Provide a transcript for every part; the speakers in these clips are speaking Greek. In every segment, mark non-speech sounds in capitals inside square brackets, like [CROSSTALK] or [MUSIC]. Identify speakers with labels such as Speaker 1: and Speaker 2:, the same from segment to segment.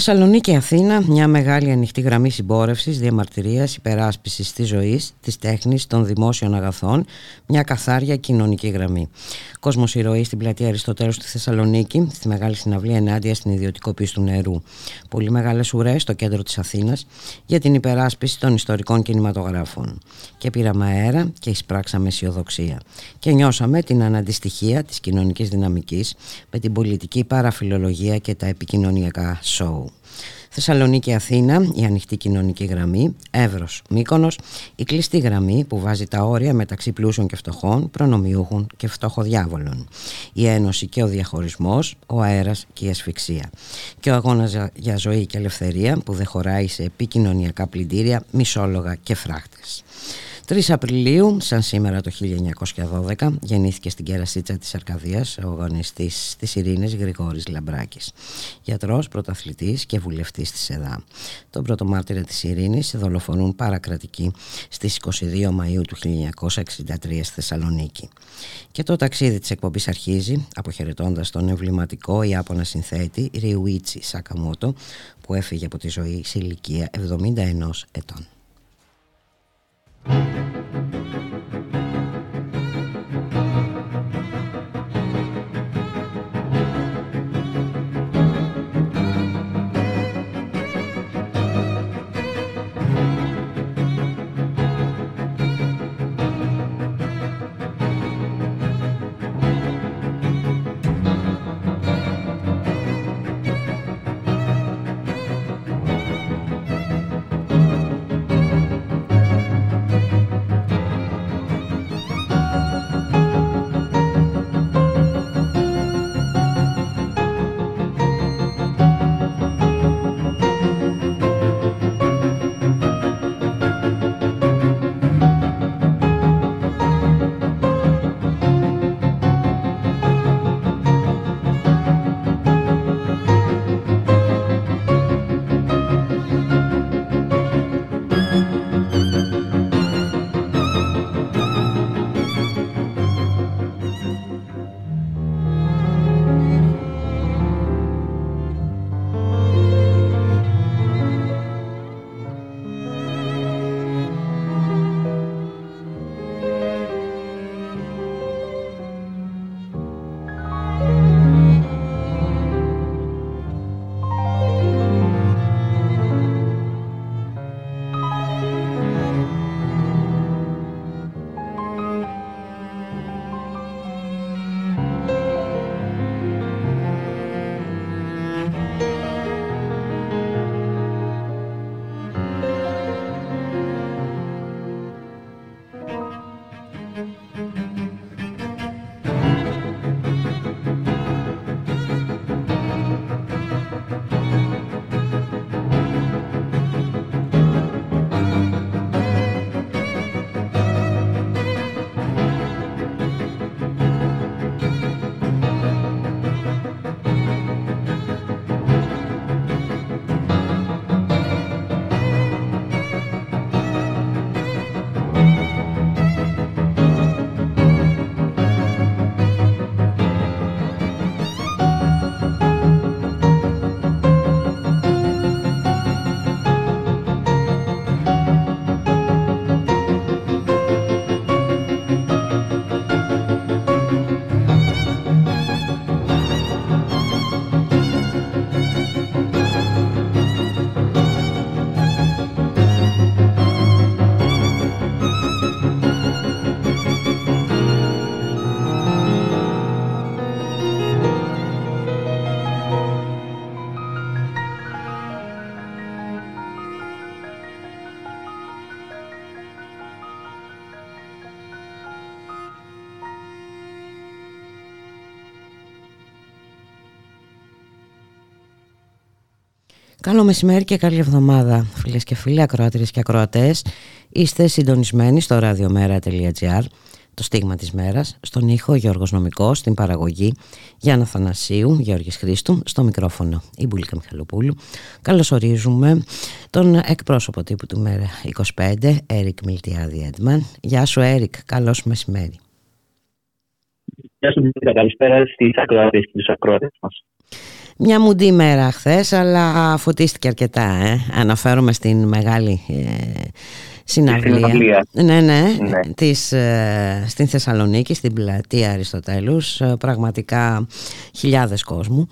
Speaker 1: Θεσσαλονίκη Αθήνα, μια μεγάλη ανοιχτή γραμμή συμπόρευσης, διαμαρτυρίας, υπεράσπισης της ζωής, της τέχνης, των δημόσιων αγαθών, μια καθάρια κοινωνική γραμμή. Κόσμος ηρωή στην πλατεία Αριστοτέλους στη Θεσσαλονίκη, στη μεγάλη συναυλία ενάντια στην ιδιωτικοποίηση του νερού. Πολύ μεγάλες ουρές στο κέντρο της Αθήνας για την υπεράσπιση των ιστορικών κινηματογράφων. Και πήραμε αέρα και εισπράξαμε αισιοδοξία. Και νιώσαμε την αναντιστοιχία της κοινωνικής δυναμικής με την πολιτική παραφιλολογία και τα επικοινωνιακά σοου. Θεσσαλονίκη Αθήνα, η ανοιχτή κοινωνική γραμμή, Εύρος Μύκονος, η κλειστή γραμμή που βάζει τα όρια μεταξύ πλούσιων και φτωχών, προνομιούχων και φτωχοδιάβολων. Η ένωση και ο διαχωρισμός, ο αέρας και η ασφυξία. Και ο αγώνας για ζωή και ελευθερία που δεν χωράει σε επικοινωνιακά πλυντήρια, μισόλογα και φράχτες. 3 Απριλίου, σαν σήμερα το 1912, γεννήθηκε στην κερασίτσα της Αρκαδίας ο αγωνιστής της Ειρήνης Γρηγόρης Λαμπράκης, γιατρός, πρωταθλητής και βουλευτής της ΕΔΑ. Τον πρώτο μάρτυρα της Ειρήνης δολοφονούν παρακρατικοί στις 22 Μαΐου του 1963 στη Θεσσαλονίκη. Και το ταξίδι της εκπομπής αρχίζει, αποχαιρετώντας τον εμβληματικό Ιάπωνα συνθέτη Ριουίτσι Σακαμότο, που έφυγε από τη ζωή σε ηλικία 71 ετών. Thank you. Μεσημέρι και καλή εβδομάδα φίλες και φίλοι, ακροάτριες και ακροατές. Είστε συντονισμένοι στο radiomera.gr το στίγμα της μέρας, στον ήχο Γιώργος Νομικός, στην παραγωγή Γιάννα Θανασίου, Γιώργης Χρήστου, στο μικρόφωνο η Μπουλίκα Μιχαλοπούλου. Καλωσορίζουμε τον εκπρόσωπο τύπου του Μέρα 25, Έρικ Μιλτιάδη Έντμαν. Γεια σου Έρικ, καλώς μεσημέρι.
Speaker 2: Γεια σου Μπουλίκα, καλησπέρα στις ακροατές και τους ακροατές μας.
Speaker 1: Μια μουντή μέρα χθες, αλλά φωτίστηκε αρκετά. Ε. Αναφέρομαι στην μεγάλη ε, συναυλία. Ναι, ναι, ναι. Της, ε, στην Θεσσαλονίκη, στην πλατεία Αριστοτέλους. Ε, πραγματικά χιλιάδες κόσμου.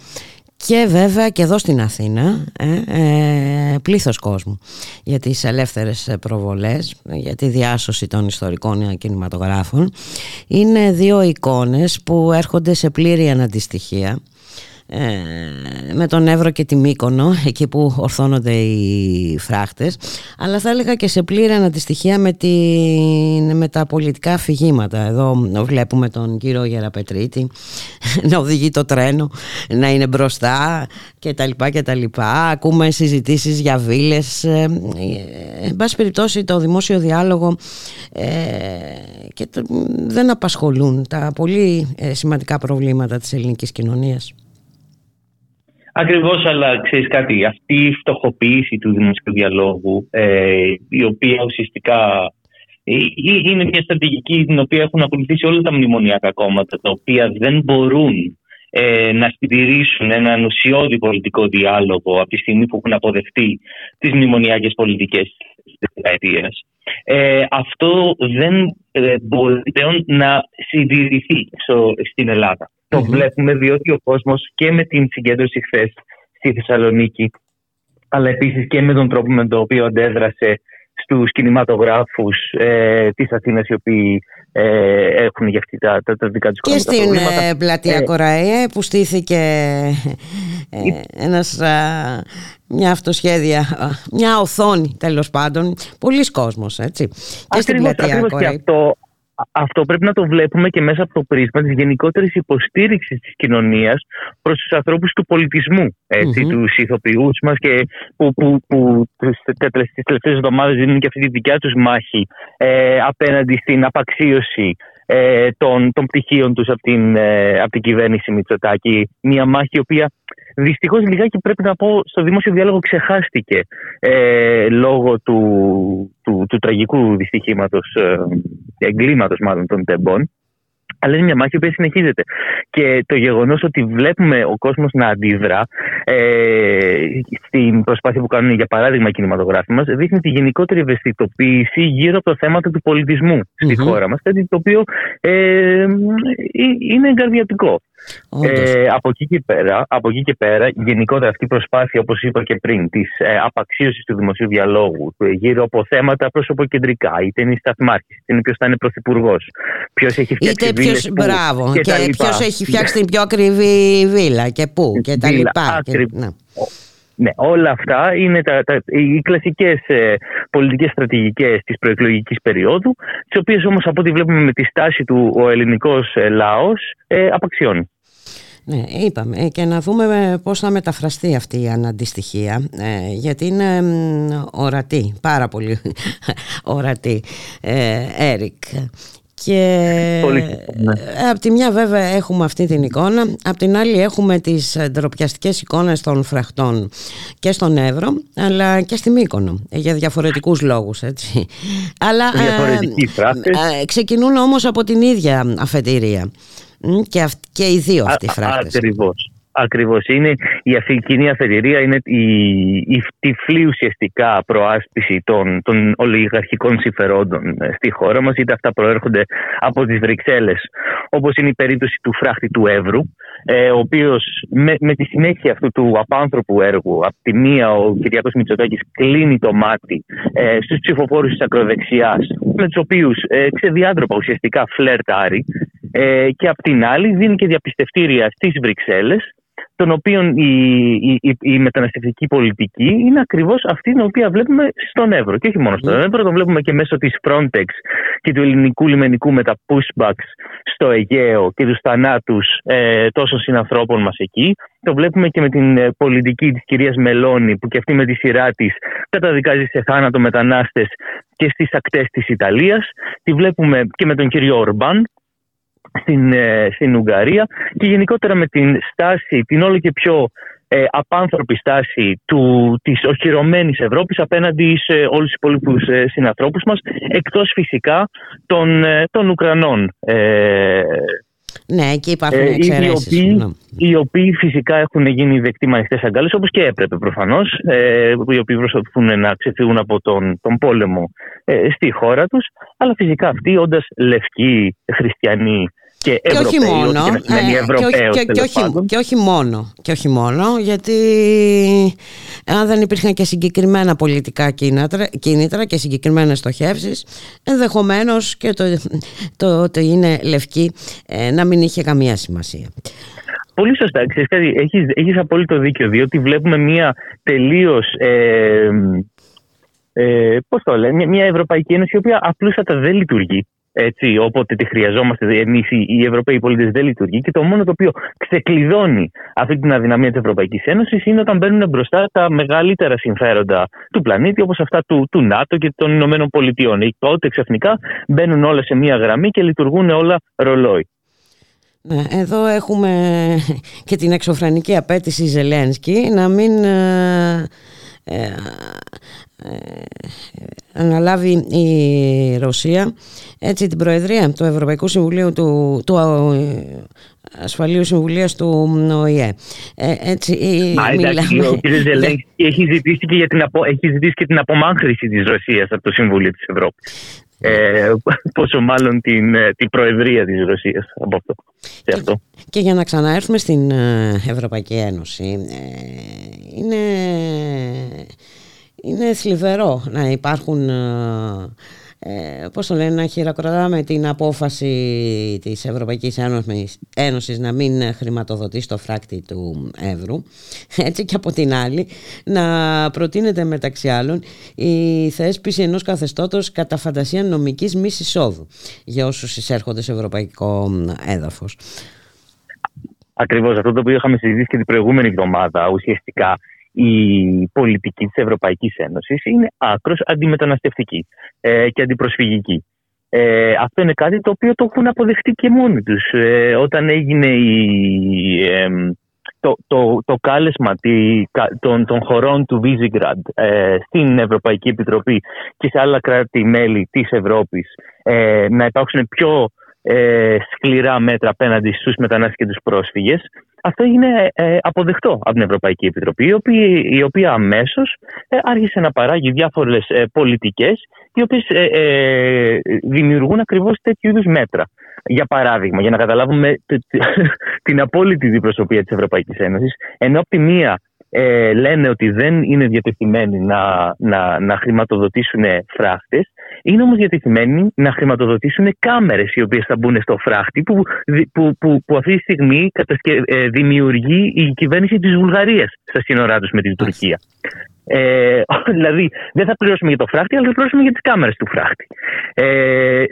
Speaker 1: Και βέβαια και εδώ στην Αθήνα ε, ε, πλήθος κόσμου για τις ελεύθερες προβολές, για τη διάσωση των ιστορικών κινηματογράφων. Είναι δύο εικόνες που έρχονται σε πλήρη αναντιστοιχεία ε, με τον Εύρο και τη Μύκονο εκεί που ορθώνονται οι φράχτες. Αλλά θα έλεγα και σε πλήρη αναντιστοιχεία με, με τα πολιτικά αφηγήματα. Εδώ βλέπουμε τον κύριο Γεραπετρίτη [LAUGHS] να οδηγεί το τρένο να είναι μπροστά και τα λοιπά και τα λοιπά. Ακούμε συζητήσεις για βίλες. Ε, ε, εν πάση περιπτώσει το δημόσιο διάλογο ε, και δεν απασχολούν τα πολύ σημαντικά προβλήματα της ελληνικής κοινωνίας
Speaker 2: Ακριβώς, αλλά ξέρεις κάτι, αυτή η φτωχοποίηση του δημοσίου διαλόγου, ε, η οποία ουσιαστικά ε, ε, είναι μια στρατηγική την οποία έχουν ακολουθήσει όλα τα μνημονιακά κόμματα, τα οποία δεν μπορούν ε, να συντηρήσουν έναν ουσιώδη πολιτικό διάλογο από τη στιγμή που έχουν αποδεχτεί τις μνημονιακές πολιτικές της δεκαετίας. Ε, αυτό δεν ε, μπορεί πλέον να συντηρηθεί στην Ελλάδα. Το βλέπουμε διότι ο κόσμος και με την συγκέντρωση χθες στη Θεσσαλονίκη αλλά επίσης και με τον τρόπο με τον οποίο αντέδρασε στους κινηματογράφους ε, της Αθήνας οι οποίοι ε, έχουν για αυτή τα, τα, τα δικά τους
Speaker 1: Και στην ε, πλατεία ε, που στήθηκε ε, ένας, μια αυτοσχέδια, μια οθόνη τέλος πάντων, πολλοί κόσμος έτσι.
Speaker 2: Και στην πλατεία Κοραή αυτό πρέπει να το βλέπουμε και μέσα από το πρίσμα της γενικότερης υποστήριξης της κοινωνίας προς τους ανθρώπους του πολιτισμού, έτσι, mm-hmm. τους ηθοποιούς μας και που, που, που τις τελευταίες εβδομάδες δίνουν και αυτή τη δικιά τους μάχη ε, απέναντι στην απαξίωση ε, των, των πτυχίων τους από την, ε, από την κυβέρνηση Μητσοτάκη. Μια μάχη η οποία δυστυχώς λιγάκι πρέπει να πω στο δημόσιο διάλογο ξεχάστηκε ε, λόγω του, του, του, τραγικού δυστυχήματος, ε, εγκλήματος μάλλον των τεμπών. Αλλά είναι μια μάχη που συνεχίζεται. Και το γεγονός ότι βλέπουμε ο κόσμος να αντιδρά ε, στην προσπάθεια που κάνουν, για παράδειγμα, οι κινηματογράφοι μας, δείχνει τη γενικότερη ευαισθητοποίηση γύρω από το θέματα του πολιτισμού στη mm-hmm. χώρα μας. Κάτι το οποίο ε, ε είναι εγκαρδιατικό. Ε, από, εκεί και πέρα, από εκεί και πέρα, γενικότερα αυτή η προσπάθεια, όπως είπα και πριν, της ε, απαξίωσης του δημοσίου διαλόγου ε, γύρω από θέματα πρόσωποκεντρικά, είτε είναι η σταθμάρχη, είτε είναι ποιος θα είναι πρωθυπουργός, ποιος έχει φτιάξει
Speaker 1: είτε ποιος, μπράβο, και, και ποιος έχει φτιάξει την πιο ακριβή βίλα και πού και τα λοιπά. Και,
Speaker 2: ναι. Ναι, όλα αυτά είναι τα, τα, οι κλασικές ε, πολιτικές στρατηγικές της προεκλογικής περίοδου, τις οποίες όμως από ό,τι βλέπουμε με τη στάση του ο ελληνικός ε, λαός ε, απαξιώνει.
Speaker 1: Ναι, είπαμε και να δούμε πώς θα μεταφραστεί αυτή η αναντιστοιχία ε, γιατί είναι ορατή, πάρα πολύ [LAUGHS] ορατή, ε, Έρικ. Και ναι. από τη μια βέβαια έχουμε αυτή την εικόνα, από την άλλη έχουμε τις ντροπιαστικές εικόνες των φραχτών και στον Εύρο, αλλά και στη Μύκονο, για διαφορετικούς λόγους, έτσι. Αλλά ε, ξεκινούν όμως από την ίδια αφετηρία και, και οι δύο αυτοί οι φράχτες.
Speaker 2: Ακριβώς. Ακριβώς. Είναι η κοινή αφετηρία είναι η, η τυφλή ουσιαστικά προάσπιση των, των ολιγαρχικών συμφερόντων ε, στη χώρα μας είτε αυτά προέρχονται από τις Βρυξέλλες όπως είναι η περίπτωση του φράχτη του Εύρου ε, ο οποίος με, με τη συνέχεια αυτού του απάνθρωπου έργου από τη μία ο Κυριακός Μητσοτάκης κλείνει το μάτι ε, στους ψηφοφόρους της ακροδεξιάς με τους οποίους ε, ξεδιάντροπα ουσιαστικά φλερτάρει ε, και απ' την άλλη δίνει και διαπιστευτήρια στις Βρυξέλλες των οποίων η, η, η, μεταναστευτική πολιτική είναι ακριβώς αυτή την οποία βλέπουμε στον Εύρο. Και όχι μόνο στον Εύρο, το βλέπουμε και μέσω της Frontex και του ελληνικού λιμενικού με τα pushbacks στο Αιγαίο και τους θανάτους ε, τόσων συνανθρώπων μας εκεί. Το βλέπουμε και με την ε, πολιτική της κυρίας Μελώνη που και αυτή με τη σειρά της καταδικάζει σε θάνατο μετανάστες και στις ακτές της Ιταλίας. Τη βλέπουμε και με τον κύριο Ορμπάν στην, ε, στην Ουγγαρία και γενικότερα με την στάση, την όλο και πιο ε, απάνθρωπη στάση του, της οχυρωμένης Ευρώπης απέναντι σε όλους τους υπόλοιπους ε, συνανθρώπους μας εκτός φυσικά των, ε, των Ουκρανών ε,
Speaker 1: ναι, εκεί υπάρχουν ε, οι, οποίοι,
Speaker 2: ναι. οι οποίοι φυσικά έχουν γίνει δεκτοί με ανοιχτέ αγκάλες, όπως και έπρεπε προφανώς. Ε, οι οποίοι προσπαθούν να ξεφύγουν από τον, τον πόλεμο ε, στη χώρα τους. Αλλά φυσικά αυτοί, όντας λευκοί χριστιανοί και, και όχι μόνο.
Speaker 1: Και, και, όχι, και όχι μόνο. Και όχι μόνο, γιατί αν δεν υπήρχαν και συγκεκριμένα πολιτικά κίνητρα, κίνητρα και συγκεκριμένες στοχεύσεις, ενδεχομένως και το, το ότι είναι λευκή ε, να μην είχε καμία σημασία.
Speaker 2: Πολύ σωστά. Ξέρεις, έχεις, έχεις απόλυτο δίκιο, διότι βλέπουμε μια τελείως... Ε, ε, πώς το λένε, μια Ευρωπαϊκή Ένωση η οποία απλούστατα δεν λειτουργεί έτσι, όποτε τη χρειαζόμαστε εμείς οι Ευρωπαίοι πολίτες δεν λειτουργεί. Και το μόνο το οποίο ξεκλειδώνει αυτή την αδυναμία της Ευρωπαϊκής Ένωσης είναι όταν μπαίνουν μπροστά τα μεγαλύτερα συμφέροντα του πλανήτη, όπως αυτά του, του ΝΑΤΟ και των Ηνωμένων Πολιτειών. Τότε ξαφνικά μπαίνουν όλα σε μία γραμμή και λειτουργούν όλα ρολόι.
Speaker 1: Ναι, εδώ έχουμε και την εξωφρανική απέτηση Ζελένσκι να μην ε, ε, ε, αναλάβει η Ρωσία έτσι την Προεδρία του Ευρωπαϊκού Συμβουλίου του, του ε, Ασφαλείου Συμβουλίας του ΟΗΕ.
Speaker 2: Ε, έτσι, Μα, εντάξει, ο κ. Ζελένσκι έχει ζητήσει και, για την απο, έχει ζητήσει και την απομάκρυση της Ρωσίας από το Συμβούλιο της Ευρώπης. Ε, πόσο μάλλον την, την προεδρία της Ρωσίας από αυτό.
Speaker 1: Και, αυτό. και για να ξαναέρθουμε στην Ευρωπαϊκή Ένωση είναι είναι θλιβερό να υπάρχουν ε, πώς το λένε, να χειροκροτάμε την απόφαση της Ευρωπαϊκής Ένωσης, Ένωσης να μην χρηματοδοτήσει το φράκτη του Εύρου έτσι και από την άλλη να προτείνεται μεταξύ άλλων η θέσπιση ενός καθεστώτος κατά φαντασία νομικής μης εισόδου για όσους εισέρχονται σε ευρωπαϊκό έδαφος.
Speaker 2: Ακριβώς αυτό το οποίο είχαμε συζητήσει και την προηγούμενη εβδομάδα ουσιαστικά η πολιτική της Ευρωπαϊκής Ένωσης είναι άκρος αντιμεταναστευτική ε, και αντιπροσφυγική. Ε, αυτό είναι κάτι το οποίο το έχουν αποδεχτεί και μόνοι τους. Ε, όταν έγινε η, το, το, το κάλεσμα των, των χωρών του Βίζιγκραντ ε, στην Ευρωπαϊκή Επιτροπή και σε άλλα κράτη-μέλη της Ευρώπης να υπάρξουν πιο σκληρά μέτρα απέναντι στους μετανάστες και τους πρόσφυγες αυτό έγινε ε, αποδεκτό από την Ευρωπαϊκή Επιτροπή, η οποία, η οποία αμέσως ε, άρχισε να παράγει διάφορες ε, πολιτικές οι οποίες δημιουργούν ακριβώς τέτοιου είδους μέτρα. Για παράδειγμα, για να καταλάβουμε [LAUGHS] την απόλυτη διπροσωπεία της Ευρωπαϊκής Ένωσης, ενώ από τη μία ε, λένε ότι δεν είναι διατεθειμένοι να, να, να χρηματοδοτήσουν φράχτες, είναι όμως διατεθειμένοι να χρηματοδοτήσουν κάμερες οι οποίες θα μπουν στο φράχτη που, που, που, που αυτή τη στιγμή ε, δημιουργεί η κυβέρνηση της Βουλγαρίας στα σύνορά τους με την Τουρκία. Ε, [LAUGHS] δηλαδή δεν θα πληρώσουμε για το φράχτη αλλά θα πληρώσουμε για τις κάμερες του φράχτη. Ε,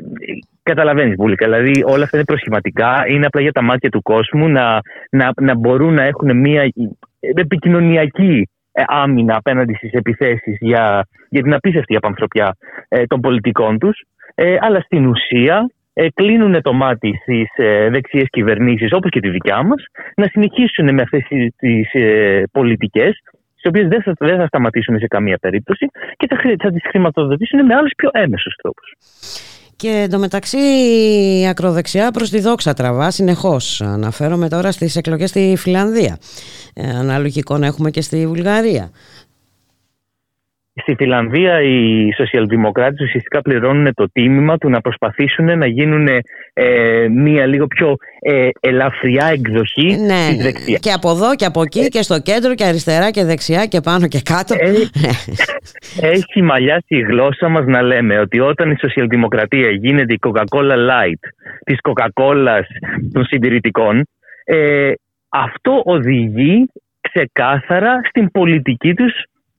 Speaker 2: Καταλαβαίνεις πολύ Δηλαδή, όλα αυτά είναι προσχηματικά. Είναι απλά για τα μάτια του κόσμου να, να, να μπορούν να έχουν μια επικοινωνιακή ε, άμυνα απέναντι στις επιθέσεις για, για την απίστευτη απανθρωπιά ε, των πολιτικών τους ε, αλλά στην ουσία ε, κλείνουν το μάτι στις ε, δεξιές κυβερνήσεις όπως και τη δικιά μας να συνεχίσουν με αυτές τις ε, πολιτικές τις οποίες δεν θα, δεν θα σταματήσουν σε καμία περίπτωση και θα, θα τις χρηματοδοτήσουν με άλλους πιο έμεσους τρόπους.
Speaker 1: Και εντωμεταξύ η ακροδεξιά προς τη δόξα τραβά συνεχώς. Αναφέρομαι τώρα στις εκλογές στη Φιλανδία. Ε, αναλογικό να έχουμε και στη Βουλγαρία.
Speaker 2: Στη Φιλανδία οι σοσιαλδημοκράτες ουσιαστικά πληρώνουν το τίμημα του να προσπαθήσουν να γίνουν ε, μία λίγο πιο ε, ελαφριά εκδοχή
Speaker 1: ναι, της δεξιάς. Και από εδώ και από εκεί ε, και στο κέντρο και αριστερά και δεξιά και πάνω και κάτω. Ε,
Speaker 2: έχει μαλλιάσει η γλώσσα μας να λέμε ότι όταν η σοσιαλδημοκρατία γίνεται η Coca-Cola Light της Coca-Cola των συντηρητικών ε, αυτό οδηγεί ξεκάθαρα στην πολιτική τους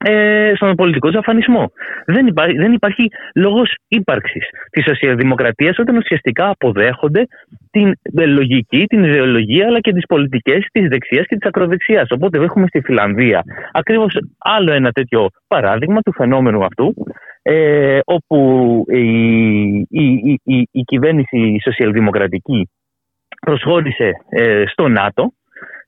Speaker 2: ε, στον πολιτικό του αφανισμό. Δεν υπάρχει, δεν υπάρχει λόγος ύπαρξης της σοσιαλδημοκρατίας όταν ουσιαστικά αποδέχονται την λογική, την ιδεολογία αλλά και τις πολιτικές της δεξιάς και της ακροδεξιάς. Οπότε έχουμε στη Φιλανδία ακριβώς άλλο ένα τέτοιο παράδειγμα του φαινόμενου αυτού ε, όπου η, η, η, η κυβέρνηση σοσιαλδημοκρατική προσχώρησε ε, στο ΝΑΤΟ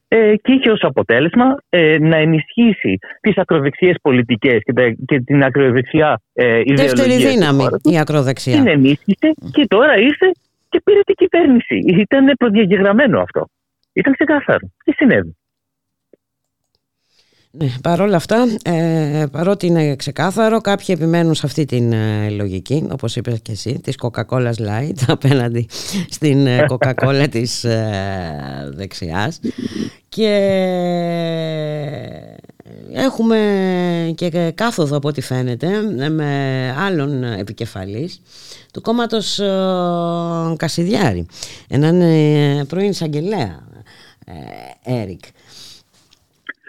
Speaker 2: ε, και είχε ως αποτέλεσμα ε, να ενισχύσει τις ακροδεξιές πολιτικές και, και την ακροδεξιά ε, ιδεολογία.
Speaker 1: Δεύτερη δύναμη η ακροδεξιά.
Speaker 2: Την ενίσχυσε και τώρα ήρθε και πήρε την κυβέρνηση. Ήταν προδιαγεγραμμένο αυτό. Ήταν ξεκάθαρο. Τι συνέβη;
Speaker 1: Ναι, Παρ' όλα αυτά, ε, παρότι είναι ξεκάθαρο, κάποιοι επιμένουν σε αυτή την ε, λογική, όπως είπες και εσύ, της Coca-Cola Light [LAUGHS] απέναντι στην ε, Coca-Cola της ε, δεξιάς. Και έχουμε και κάθοδο από ό,τι φαίνεται με άλλον επικεφαλής του κόμματος ε, Κασιδιάρη, έναν πρώην εισαγγελέα, Έρικ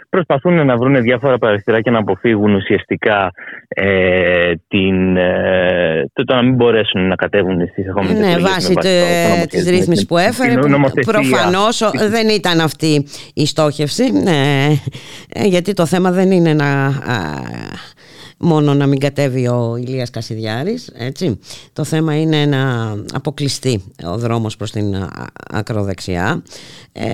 Speaker 2: προσπαθούν να βρουν διάφορα παραστηράκια να αποφύγουν ουσιαστικά ε, την, ε, το, το, να μην μπορέσουν να κατέβουν στις
Speaker 1: ερχόμενες Ναι, βάσει της ρύθμισης που έφερε, προφανώς δεν ήταν αυτή η στόχευση, ναι, ε, γιατί το θέμα δεν είναι να μόνο να μην κατέβει ο Ηλίας Κασιδιάρης έτσι. το θέμα είναι να αποκλειστεί ο δρόμος προς την ακροδεξιά
Speaker 2: ε,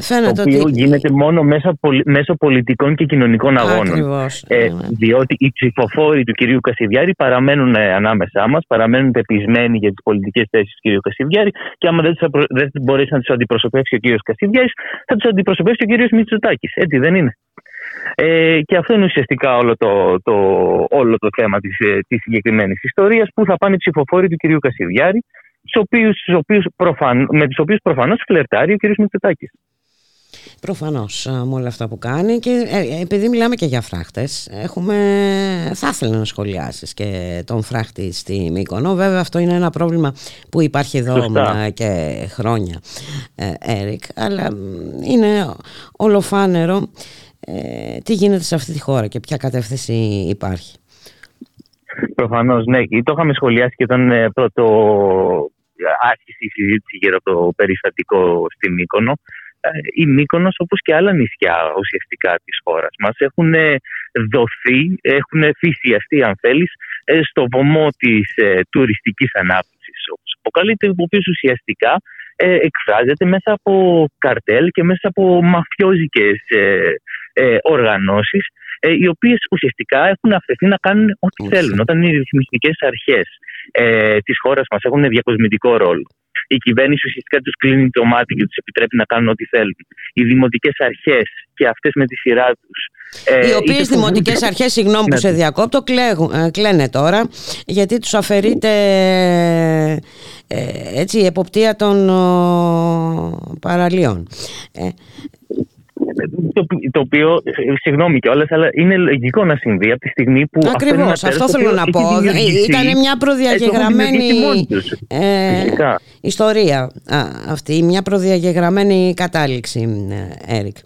Speaker 2: φαίνεται το οποίο ότι... γίνεται μόνο μέσα, μέσω πολιτικών και κοινωνικών αγώνων
Speaker 1: Ακριβώς,
Speaker 2: ε, ναι. διότι οι ψηφοφόροι του κυρίου Κασιδιάρη παραμένουν ε, ανάμεσά μας παραμένουν πεπισμένοι για τις πολιτικές θέσεις του κυρίου Κασιδιάρη και άμα δεν, δεν μπορέσει να τους αντιπροσωπεύσει ο κύριος Κασιδιάρης θα τους αντιπροσωπεύσει ο κύριος Μητσοτάκης έτσι δεν είναι ε, και αυτό είναι ουσιαστικά όλο το, το, όλο το θέμα της, ε, της συγκεκριμένης ιστορίας που θα πάνε οι ψηφοφόροι του κυρίου Κασιδιάρη οποίους, οποίους προφαν, με τους οποίους προφανώς φλερτάρει ο κύριος Μητσοτάκης.
Speaker 1: Προφανώς με όλα αυτά που κάνει και ε, επειδή μιλάμε και για φράχτες έχουμε, θα ήθελα να σχολιάσεις και τον φράχτη στη Μύκονο βέβαια αυτό είναι ένα πρόβλημα που υπάρχει εδώ και χρόνια Έρικ αλλά είναι ολοφάνερο ε, τι γίνεται σε αυτή τη χώρα και ποια κατεύθυνση υπάρχει;
Speaker 2: Προφανώς, ναι. Το είχαμε σχολιάσει και όταν ε, πρώτο άρχισε η συζήτηση για το περιστατικό στην Μύκονο. Ε, η Μύκονος όπως και άλλα νησιά ουσιαστικά της χώρας μας έχουν δοθεί, έχουν φυσιαστεί αν θέλεις στο βωμό της ε, τουριστικής ανάπτυξης όπως αποκαλείται, ο οποίος ουσιαστικά ε, εκφράζεται μέσα από καρτέλ και μέσα από μαφιόζικες ε, οργανώσεις ε, οι οποίες ουσιαστικά έχουν αφαιθεί να κάνουν ό,τι θέλουν. Όταν οι ρυθμιστικές αρχές ε, της χώρας μας έχουν διακοσμητικό ρόλο η κυβέρνηση ουσιαστικά τους κλείνει το μάτι και τους επιτρέπει να κάνουν ό,τι θέλουν. Οι δημοτικές αρχές και αυτές με τη σειρά τους.
Speaker 1: Ε, οι οποίες δημοτικές αρχές, συγγνώμη που ναι. σε διακόπτω, κλαίγουν, κλαίνε τώρα γιατί τους αφαιρείται ε, έτσι, η εποπτεία των ο, παραλίων. Ε,
Speaker 2: το, το οποίο, συγγνώμη κιόλας, αλλά είναι λογικό να συμβεί από τη στιγμή που.
Speaker 1: Ακριβώς, αυτό, αυτό θέλω να πω. Ήταν μια προδιαγεγραμμένη ε, ιστορία αυτή, μια προδιαγεγραμμένη κατάληξη, ε, Έρικ.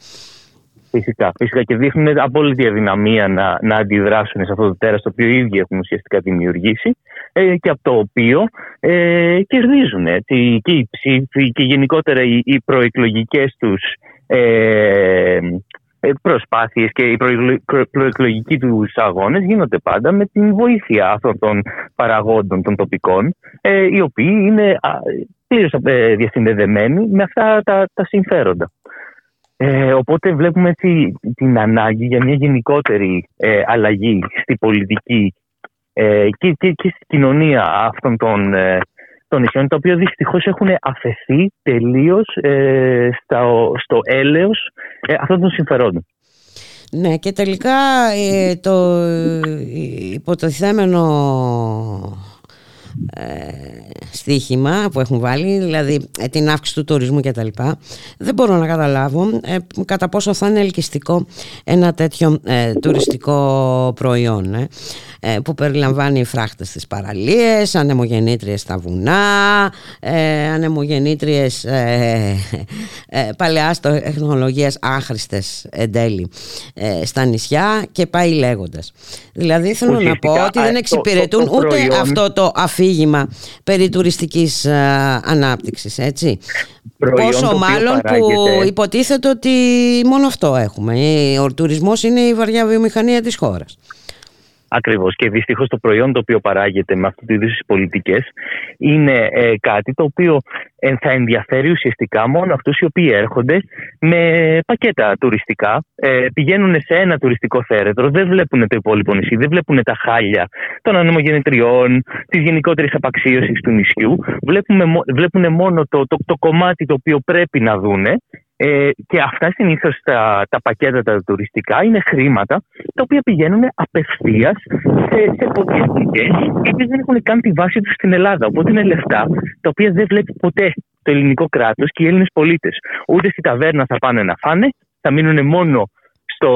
Speaker 2: Φυσικά, φυσικά και δείχνουν απόλυτη αδυναμία να, να αντιδράσουν σε αυτό το τέρας το οποίο οι ίδιοι έχουν ουσιαστικά δημιουργήσει ε, και από το οποίο ε, κερδίζουν έτσι, και οι ψήφοι και γενικότερα οι, οι προεκλογικές τους ε, ε, προσπάθειες και οι προεκλογικοί τους αγώνες γίνονται πάντα με την βοήθεια αυτών των παραγόντων των τοπικών ε, οι οποίοι είναι πλήρως διασυνδεδεμένοι με αυτά τα, τα συμφέροντα. Ε, οπότε βλέπουμε έτσι την ανάγκη για μια γενικότερη ε, αλλαγή στη πολιτική ε, και, και, και στην κοινωνία αυτών των των νησιών, τα οποία δυστυχώς έχουν αφαιθεί τελείως ε, στο, στο έλεος ε, αυτών των συμφερόντων.
Speaker 1: Ναι και τελικά ε, το υποτιθέμενο στοίχημα που έχουν βάλει, δηλαδή την αύξηση του τουρισμού κτλ. Δεν μπορώ να καταλάβω κατά πόσο θα είναι ελκυστικό ένα τέτοιο τουριστικό προϊόν που περιλαμβάνει φράχτες στις παραλίες, ανεμογεννήτριες στα βουνά, ανεμογεννήτριες παλαιάς τεχνολογίας άχρηστες εν τέλει στα νησιά και πάει λέγοντας. Δηλαδή θέλω να πω ότι δεν εξυπηρετούν ούτε αυτό το αφήγημα περί τουριστικής ε, ανάπτυξης, έτσι. Πόσο μάλλον που υποτίθεται ότι μόνο αυτό έχουμε. Ο τουρισμός είναι η βαριά βιομηχανία της χώρας.
Speaker 2: Ακριβώς. Και δυστυχώς το προϊόν το οποίο παράγεται με αυτού του είδους τις πολιτικές είναι ε, κάτι το οποίο ε, θα ενδιαφέρει ουσιαστικά μόνο αυτούς οι οποίοι έρχονται με πακέτα τουριστικά, ε, πηγαίνουν σε ένα τουριστικό θέρετρο, δεν βλέπουν το υπόλοιπο νησί, δεν βλέπουν τα χάλια των ανεμογεννητριών, της γενικότερης απαξίωσης του νησιού, βλέπουν μόνο το, το, το κομμάτι το οποίο πρέπει να δούνε ε, και αυτά συνήθως τα, τα πακέτα τα τουριστικά είναι χρήματα τα οποία πηγαίνουν απευθείας σε, σε πολυεθνικέ, οι οποίες δεν έχουν καν τη βάση τους στην Ελλάδα. Οπότε είναι λεφτά τα οποία δεν βλέπει ποτέ το ελληνικό κράτος και οι Έλληνες πολίτες. Ούτε στη ταβέρνα θα πάνε να φάνε, θα μείνουν μόνο στο,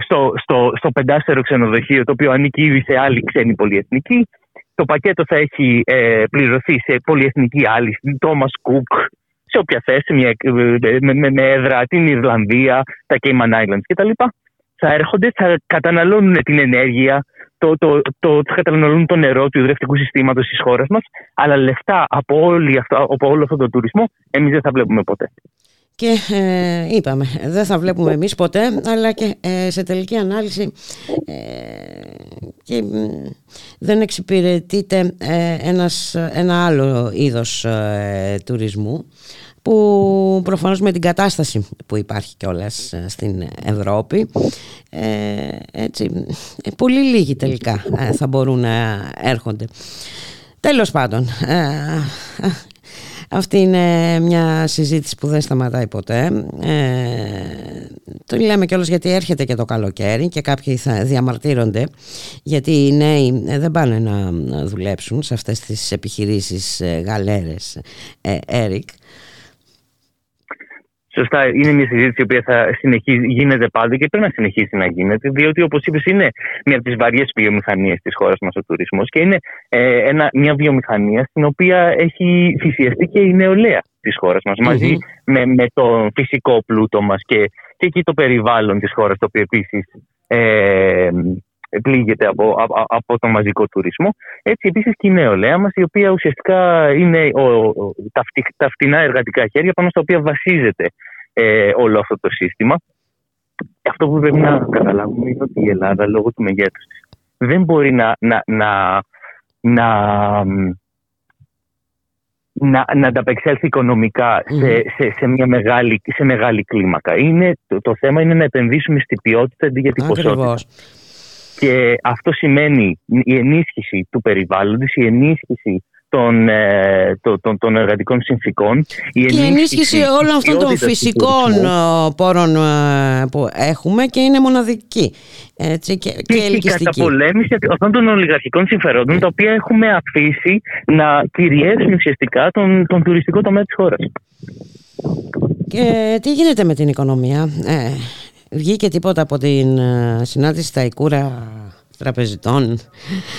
Speaker 2: στο, στο, στο πεντάστερο ξενοδοχείο το οποίο ανήκει ήδη σε άλλη ξένη πολυεθνική. Το πακέτο θα έχει ε, πληρωθεί σε πολυεθνική άλλη, Thomas Cook, σε όποια θέση, μια, με, με, με έδρα την Ιρλανδία, τα Cayman Islands κτλ. Θα έρχονται, θα καταναλώνουν την ενέργεια, το, το, το, θα καταναλώνουν το νερό του υδρευτικού συστήματος της χώρας μας, αλλά λεφτά από, όλη αυτό, από όλο αυτόν τον τουρισμό εμείς δεν θα βλέπουμε ποτέ.
Speaker 1: Και ε, είπαμε, δεν θα βλέπουμε εμείς ποτέ, αλλά και ε, σε τελική ανάλυση ε, και, δεν εξυπηρετείται ένας, ένα άλλο είδος τουρισμού που προφανώς με την κατάσταση που υπάρχει κιόλας ε, στην Ευρώπη ε, έτσι, ε, πολύ λίγοι τελικά θα μπορούν να έρχονται. Τέλος πάντων, αυτή είναι μια συζήτηση που δεν σταματάει ποτέ. το λέμε κιόλας γιατί έρχεται και το καλοκαίρι και κάποιοι θα διαμαρτύρονται γιατί οι νέοι δεν πάνε να δουλέψουν σε αυτές τις επιχειρήσεις γαλέρες, Έρικ.
Speaker 2: Σωστά, είναι μια συζήτηση η οποία θα συνεχίζει, γίνεται πάντα και πρέπει να συνεχίσει να γίνεται, διότι όπως είπες, είναι μια από τις βαριές βιομηχανίες της χώρας μας ο τουρισμός και είναι ε, ένα, μια βιομηχανία στην οποία έχει θυσιαστεί και η νεολαία της χώρας μας, μαζί με, με το φυσικό πλούτο μας και, και εκεί το περιβάλλον της χώρας, το οποίο επίσης ε, πλήγεται από, από, από τον μαζικό τουρισμό. Έτσι επίσης και η νεολαία μας, η οποία ουσιαστικά είναι ο, τα, τα φτηνά εργατικά χέρια πάνω στα οποία βασίζεται ε, όλο αυτό το σύστημα. Αυτό που πρέπει να καταλάβουμε είναι ότι η Ελλάδα λόγω του μεγέθους της δεν μπορεί να, να, να, να να, να ανταπεξέλθει οικονομικά σε, σε, σε, μια μεγάλη, σε μεγάλη κλίμακα. Είναι, το, το θέμα είναι να επενδύσουμε στην ποιότητα αντί για την ποσότητα. Και αυτό σημαίνει η ενίσχυση του περιβάλλοντος, η ενίσχυση των, ε, των, των εργατικών συνθήκων.
Speaker 1: Η ενίσχυση, και η ενίσχυση όλων αυτών των φυσικών ε, πόρων ε, που έχουμε και είναι μοναδική έτσι, και, και, και η
Speaker 2: καταπολέμηση αυτών των ολιγαρχικών συμφερόντων τα οποία έχουμε αφήσει να κυριεύσουν ουσιαστικά τον, τον τουριστικό τομέα της χώρας.
Speaker 1: Και τι γίνεται με την οικονομία; Ε, βγήκε τίποτα από την ε, συνάντηση στα Ικούρα τραπεζιτών.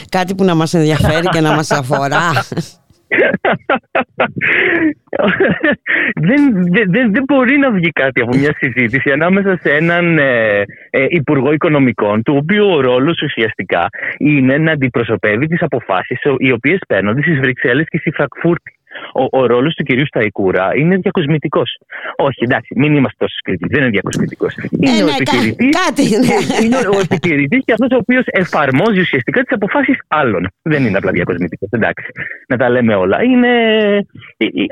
Speaker 1: Κάτι που να μας ενδιαφέρει και να μας αφορά.
Speaker 2: Δεν, δεν, δεν μπορεί να βγει κάτι από μια συζήτηση ανάμεσα σε έναν ε, ε, Υπουργό Οικονομικών, του οποίου ο ρόλος ουσιαστικά είναι να αντιπροσωπεύει τις αποφάσεις οι οποίες παίρνονται στις Βρυξέλλες και στη Φραγκφούρτη ο, ο ρόλος του κυρίου Σταϊκούρα είναι διακοσμητικός. Όχι, εντάξει, μην είμαστε τόσο κριτικοί. Δεν είναι διακοσμητικός. Είναι, ε, ο ναι, επικηρητή.
Speaker 1: Κάτι, ναι.
Speaker 2: Είναι ο επικηρητή και αυτός ο οποίος εφαρμόζει ουσιαστικά τις αποφάσεις άλλων. Δεν είναι απλά διακοσμητικός. Εντάξει, να τα λέμε όλα. Είναι...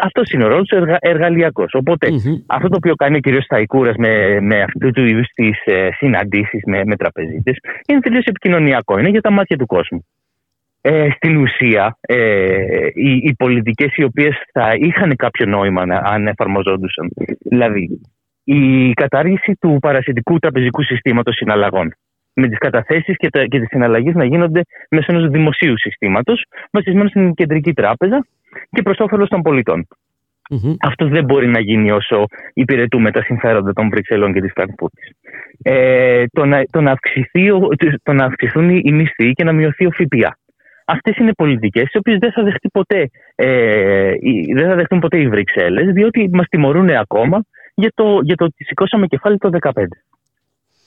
Speaker 2: Αυτός είναι ο ρόλος του εργα... εργαλειακός. αυτό το οποίο κάνει ο κύριος Σταϊκούρας με, με αυτού του είδους τις ε, συναντήσεις με, με τραπεζίτες είναι τελείως επικοινωνιακό. Είναι για τα μάτια του κόσμου ε, στην ουσία ε, οι, οι πολιτικές οι οποίες θα είχαν κάποιο νόημα αν εφαρμοζόντουσαν. Δηλαδή η κατάργηση του παρασυντικού τραπεζικού συστήματος συναλλαγών με τις καταθέσεις και, και τις συναλλαγές να γίνονται μέσω ενός δημοσίου συστήματος, βασισμένος στην κεντρική τράπεζα και προς όφελος των πολιτών. Mm-hmm. Αυτό δεν μπορεί να γίνει όσο υπηρετούμε τα συμφέροντα των Βρυξελών και της Φραγκφούρτης. Ε, το, να, το, να το να αυξηθούν οι μισθοί και να μειωθεί ο ΦΠΑ. Αυτές είναι πολιτικές, τις οποίες δεν θα δεχτεί ποτέ, ε, δεν θα δεχτούν ποτέ οι Βρυξέλλες, διότι μας τιμωρούν ακόμα για το, για το ότι σηκώσαμε κεφάλι το 2015.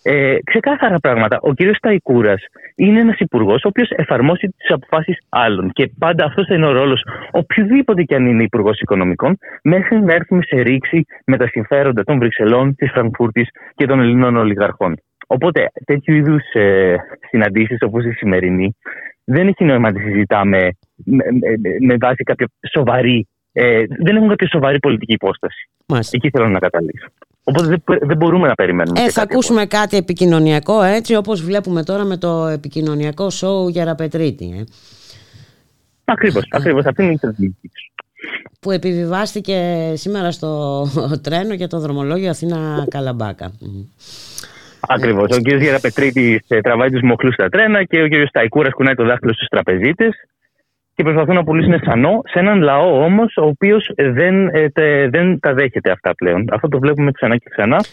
Speaker 2: Ε, ξεκάθαρα πράγματα. Ο κ. Σταϊκούρα είναι ένας υπουργός ο οποίος εφαρμόσει τις αποφάσεις άλλων. Και πάντα αυτός θα είναι ο ρόλος οποιοδήποτε και αν είναι υπουργός οικονομικών, μέχρι να έρθουμε σε ρήξη με τα συμφέροντα των Βρυξελών, της Φραγκφούρτης και των Ελλήνων ολιγαρχών. Οπότε τέτοιου είδους ε, συναντήσεις όπως η σημερινή δεν έχει νόημα να τη συζητάμε με, με, με βάση κάποια σοβαρή. Ε, δεν έχουν κάποια σοβαρή πολιτική υπόσταση. Μάλιστα. Εκεί θέλω να καταλήξω. Οπότε δεν, δεν μπορούμε να περιμένουμε.
Speaker 1: Ε, θα ακούσουμε κάτι επικοινωνιακό έτσι όπως βλέπουμε τώρα με το επικοινωνιακό σοου Γεραπετρίτη. Ε.
Speaker 2: Ακριβώς, ακριβώς. Αυτή είναι η στρατηγική
Speaker 1: που επιβιβάστηκε σήμερα στο τρένο για το δρομολόγιο Αθήνα Καλαμπάκα.
Speaker 2: Ακριβώς. Ο κ. Γεραπετρίτη ε, τραβάει τους μοχλούς στα τρένα και ο κ. Σταϊκούρας κουνάει το δάχτυλο στους τραπεζίτες και προσπαθούν να πουλήσουν σανό σε έναν λαό όμως ο οποίος δεν, ε, δεν τα δέχεται αυτά πλέον. Αυτό το βλέπουμε ξανά και ξανά.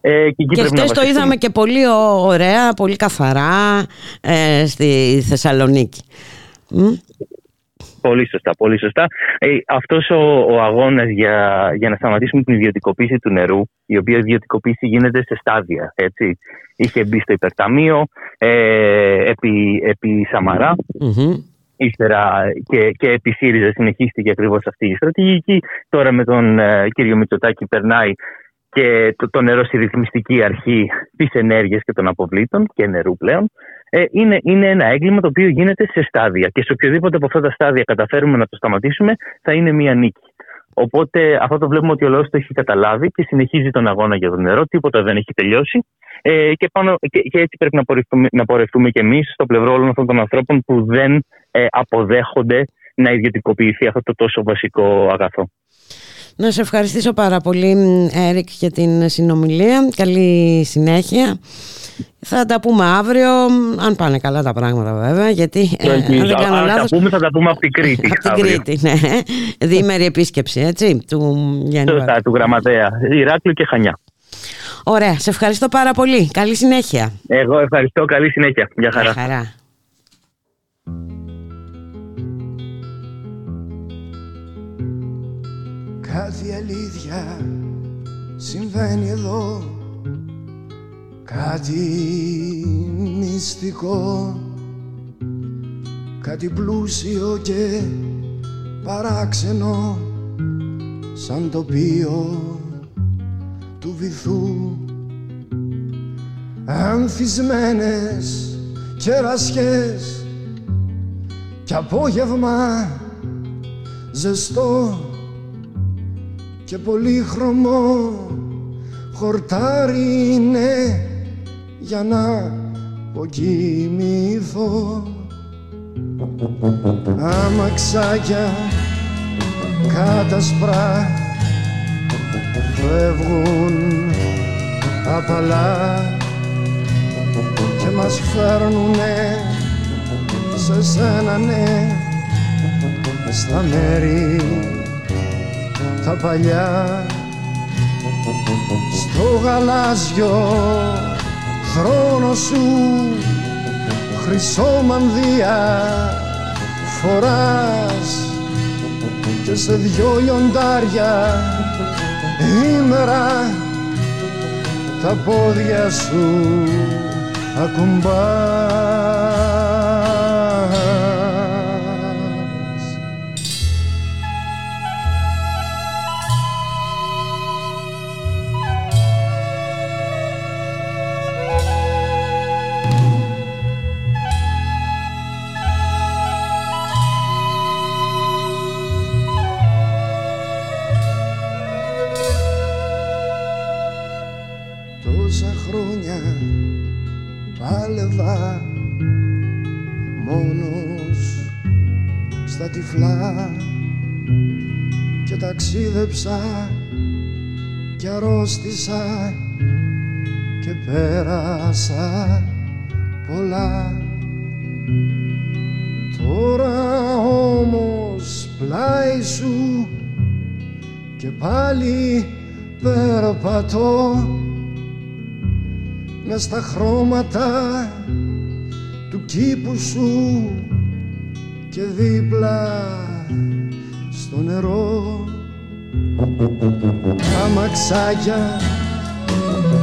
Speaker 1: Ε, και και χθε το είδαμε και πολύ ωραία, πολύ καθαρά ε, στη Θεσσαλονίκη.
Speaker 2: Πολύ σωστά, πολύ σωστά. Ε, αυτός ο, ο αγώνας για, για να σταματήσουμε την ιδιωτικοποίηση του νερού, η οποία ιδιωτικοποίηση γίνεται σε στάδια, έτσι. Είχε μπει στο υπερταμείο, ε, επί, επί Σαμαρά, ύστερα και, και επί ΣΥΡΙΖΑ συνεχίστηκε ακριβώς αυτή η στρατηγική. Τώρα με τον ε, κύριο Μητσοτάκη περνάει και το, το νερό στη ρυθμιστική αρχή της ενέργειας και των αποβλήτων και νερού πλέον. Ε, είναι, είναι ένα έγκλημα το οποίο γίνεται σε στάδια και σε οποιοδήποτε από αυτά τα στάδια καταφέρουμε να το σταματήσουμε θα είναι μία νίκη. Οπότε αυτό το βλέπουμε ότι ο λαός το έχει καταλάβει και συνεχίζει τον αγώνα για το νερό, τίποτα δεν έχει τελειώσει ε, και, πάνω, και, και, έτσι πρέπει να πορευτούμε, να πορευτούμε και εμείς στο πλευρό όλων αυτών των ανθρώπων που δεν ε, αποδέχονται να ιδιωτικοποιηθεί αυτό το τόσο βασικό αγαθό.
Speaker 1: Να σε ευχαριστήσω πάρα πολύ Έρικ για την συνομιλία. Καλή συνέχεια. Θα τα πούμε αύριο, αν πάνε καλά τα πράγματα βέβαια, γιατί
Speaker 2: ε, αν δεν κάνω λάθος... Τα πούμε, θα τα πούμε από την Κρήτη. [LAUGHS]
Speaker 1: από την Κρήτη, ναι. Διήμερη επίσκεψη, έτσι, του
Speaker 2: Γιάννη. Σωστά, του Γραμματέα. Ηράκλειο και Χανιά.
Speaker 1: Ωραία, σε ευχαριστώ πάρα πολύ. Καλή συνέχεια.
Speaker 2: Εγώ ευχαριστώ, καλή συνέχεια. Γεια χαρά.
Speaker 1: Γεια χαρά.
Speaker 3: Κάτι αλήθεια συμβαίνει εδώ. Κάτι μυστικό. Κάτι πλούσιο και παράξενο. Σαν τοπίο του βυθού. Ανθισμένες κερασιές. Κι απόγευμα ζεστό και πολύχρωμο χορτάρι είναι για να αποκοιμηθώ. Αμαξάκια κάτασπρα φεύγουν απαλά και μας φέρνουνε σε σένα ναι στα μέρη τα παλιά. Στο γαλάζιο θρόνο σου χρυσό μανδύα φοράς και σε δυο λιοντάρια ημέρα τα πόδια σου ακουμπάς και ταξίδεψα και αρρώστησα και πέρασα πολλά. Τώρα όμως πλάι σου και πάλι περπατώ μες στα χρώματα του κήπου σου και δίπλα στο νερό. Τα μαξάκια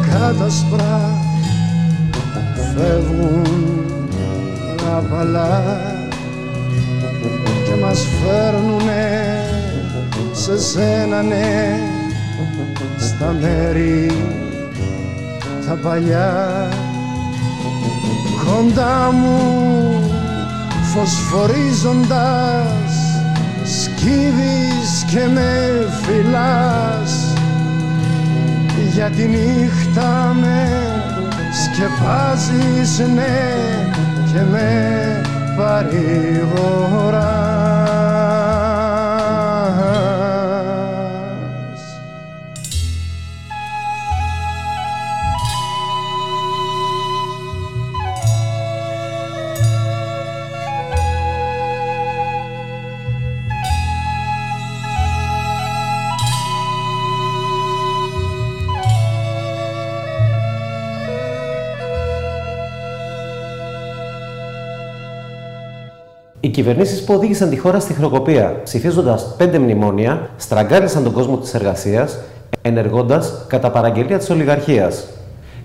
Speaker 3: κάτασπρα φεύγουν απαλά και μας φέρνουνε σε σένα ναι στα μέρη τα παλιά. Κοντά μου φωσφορίζοντας σκύβεις και με φυλάς. Για τη νύχτα με σκεπάζεις ναι και με παρηγοράς
Speaker 4: κυβερνήσεις που οδήγησαν τη χώρα στη χρεοκοπία, ψηφίζοντας πέντε μνημόνια, στραγγάλισαν τον κόσμο της εργασίας, ενεργώντας κατά παραγγελία της ολιγαρχίας.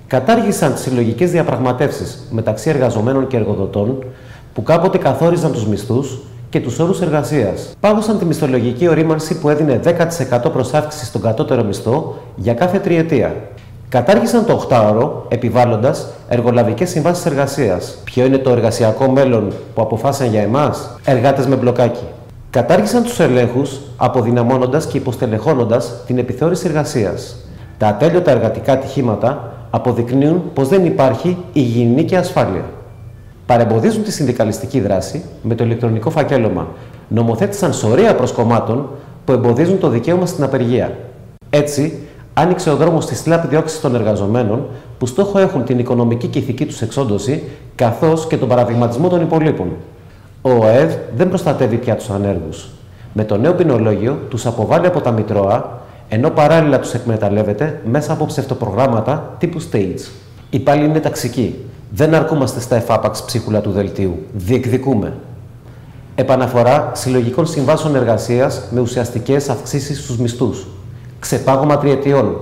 Speaker 4: Κατάργησαν τις συλλογικές διαπραγματεύσεις μεταξύ εργαζομένων και εργοδοτών, που κάποτε καθόριζαν τους μισθούς και τους όρους εργασίας. Πάγωσαν τη μισθολογική ορίμανση που έδινε 10% προσάυξηση στον κατώτερο μισθό για κάθε τριετία. Κατάργησαν το 8ωρο επιβάλλοντας εργολαβικές συμβάσεις εργασίας. Ποιο είναι το εργασιακό μέλλον που αποφάσισαν για εμάς, εργάτες με μπλοκάκι. Κατάργησαν τους ελέγχους αποδυναμώνοντας και υποστελεχώνοντας την επιθεώρηση εργασίας. Τα ατέλειωτα εργατικά ατυχήματα αποδεικνύουν πως δεν υπάρχει υγιεινή και ασφάλεια. Παρεμποδίζουν τη συνδικαλιστική δράση με το ηλεκτρονικό φακέλωμα. Νομοθέτησαν σωρία προσκομμάτων που εμποδίζουν το δικαίωμα στην απεργία. Έτσι, άνοιξε ο δρόμος στη σλάπη διώξη των εργαζομένων που στόχο έχουν την οικονομική και ηθική τους εξόντωση, καθώς και τον παραδειγματισμό των υπολείπων. Ο ΟΕΔ δεν προστατεύει πια τους ανέργους. Με το νέο ποινολόγιο τους αποβάλλει από τα Μητρώα, ενώ παράλληλα τους εκμεταλλεύεται μέσα από ψευτοπρογράμματα τύπου stage. Οι πάλι είναι ταξικοί. Δεν αρκούμαστε στα εφάπαξ ψίχουλα του δελτίου. Διεκδικούμε. Επαναφορά συλλογικών συμβάσεων εργασίας με ουσιαστικές αυξήσεις στους μισθούς ξεπάγωμα τριετιών,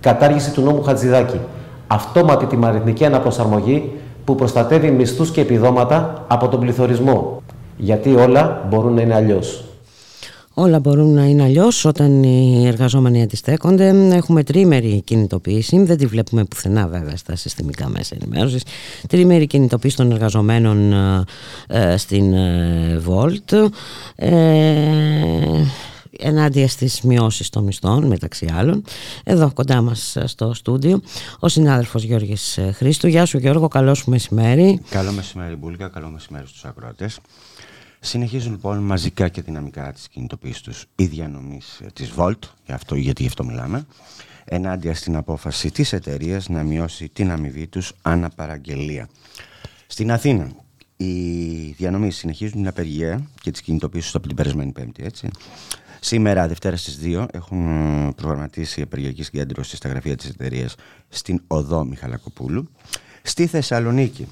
Speaker 4: κατάργηση του νόμου Χατζηδάκη, αυτόματη τιμαριθμική αναπροσαρμογή που προστατεύει μισθούς και επιδόματα από τον πληθωρισμό. Γιατί όλα μπορούν να είναι αλλιώς.
Speaker 1: Όλα μπορούν να είναι αλλιώς όταν οι εργαζόμενοι αντιστέκονται. Έχουμε τρίμερη κινητοποίηση, δεν τη βλέπουμε πουθενά βέβαια στα συστημικά μέσα ενημέρωσης. Τρίμερη κινητοποίηση των εργαζομένων ε, στην ε, Volt. Ε, ενάντια στις μειώσεις των μισθών μεταξύ άλλων. Εδώ κοντά μας στο στούντιο ο συνάδελφος Γιώργης Χρήστου. Γεια σου Γιώργο, καλό σου μεσημέρι.
Speaker 5: Καλό μεσημέρι Μπούλικα, καλό μεσημέρι στους ακροατές. Συνεχίζουν λοιπόν μαζικά και δυναμικά τις κινητοποίησεις τους. Οι διανομής της Volt, για αυτό, γιατί γι' αυτό μιλάμε, ενάντια στην απόφαση της εταιρείας να μειώσει την αμοιβή τους αναπαραγγελία. Στην Αθήνα, οι διανομής συνεχίζουν την απεργία και τις κινητοποίησεις από την περασμένη Πέμπτη, έτσι. Σήμερα, Δευτέρα στις 2, έχουν ε, προγραμματίσει απεργιακή συγκέντρωση στα γραφεία της εταιρείας στην Οδό Μιχαλακοπούλου. Στη Θεσσαλονίκη,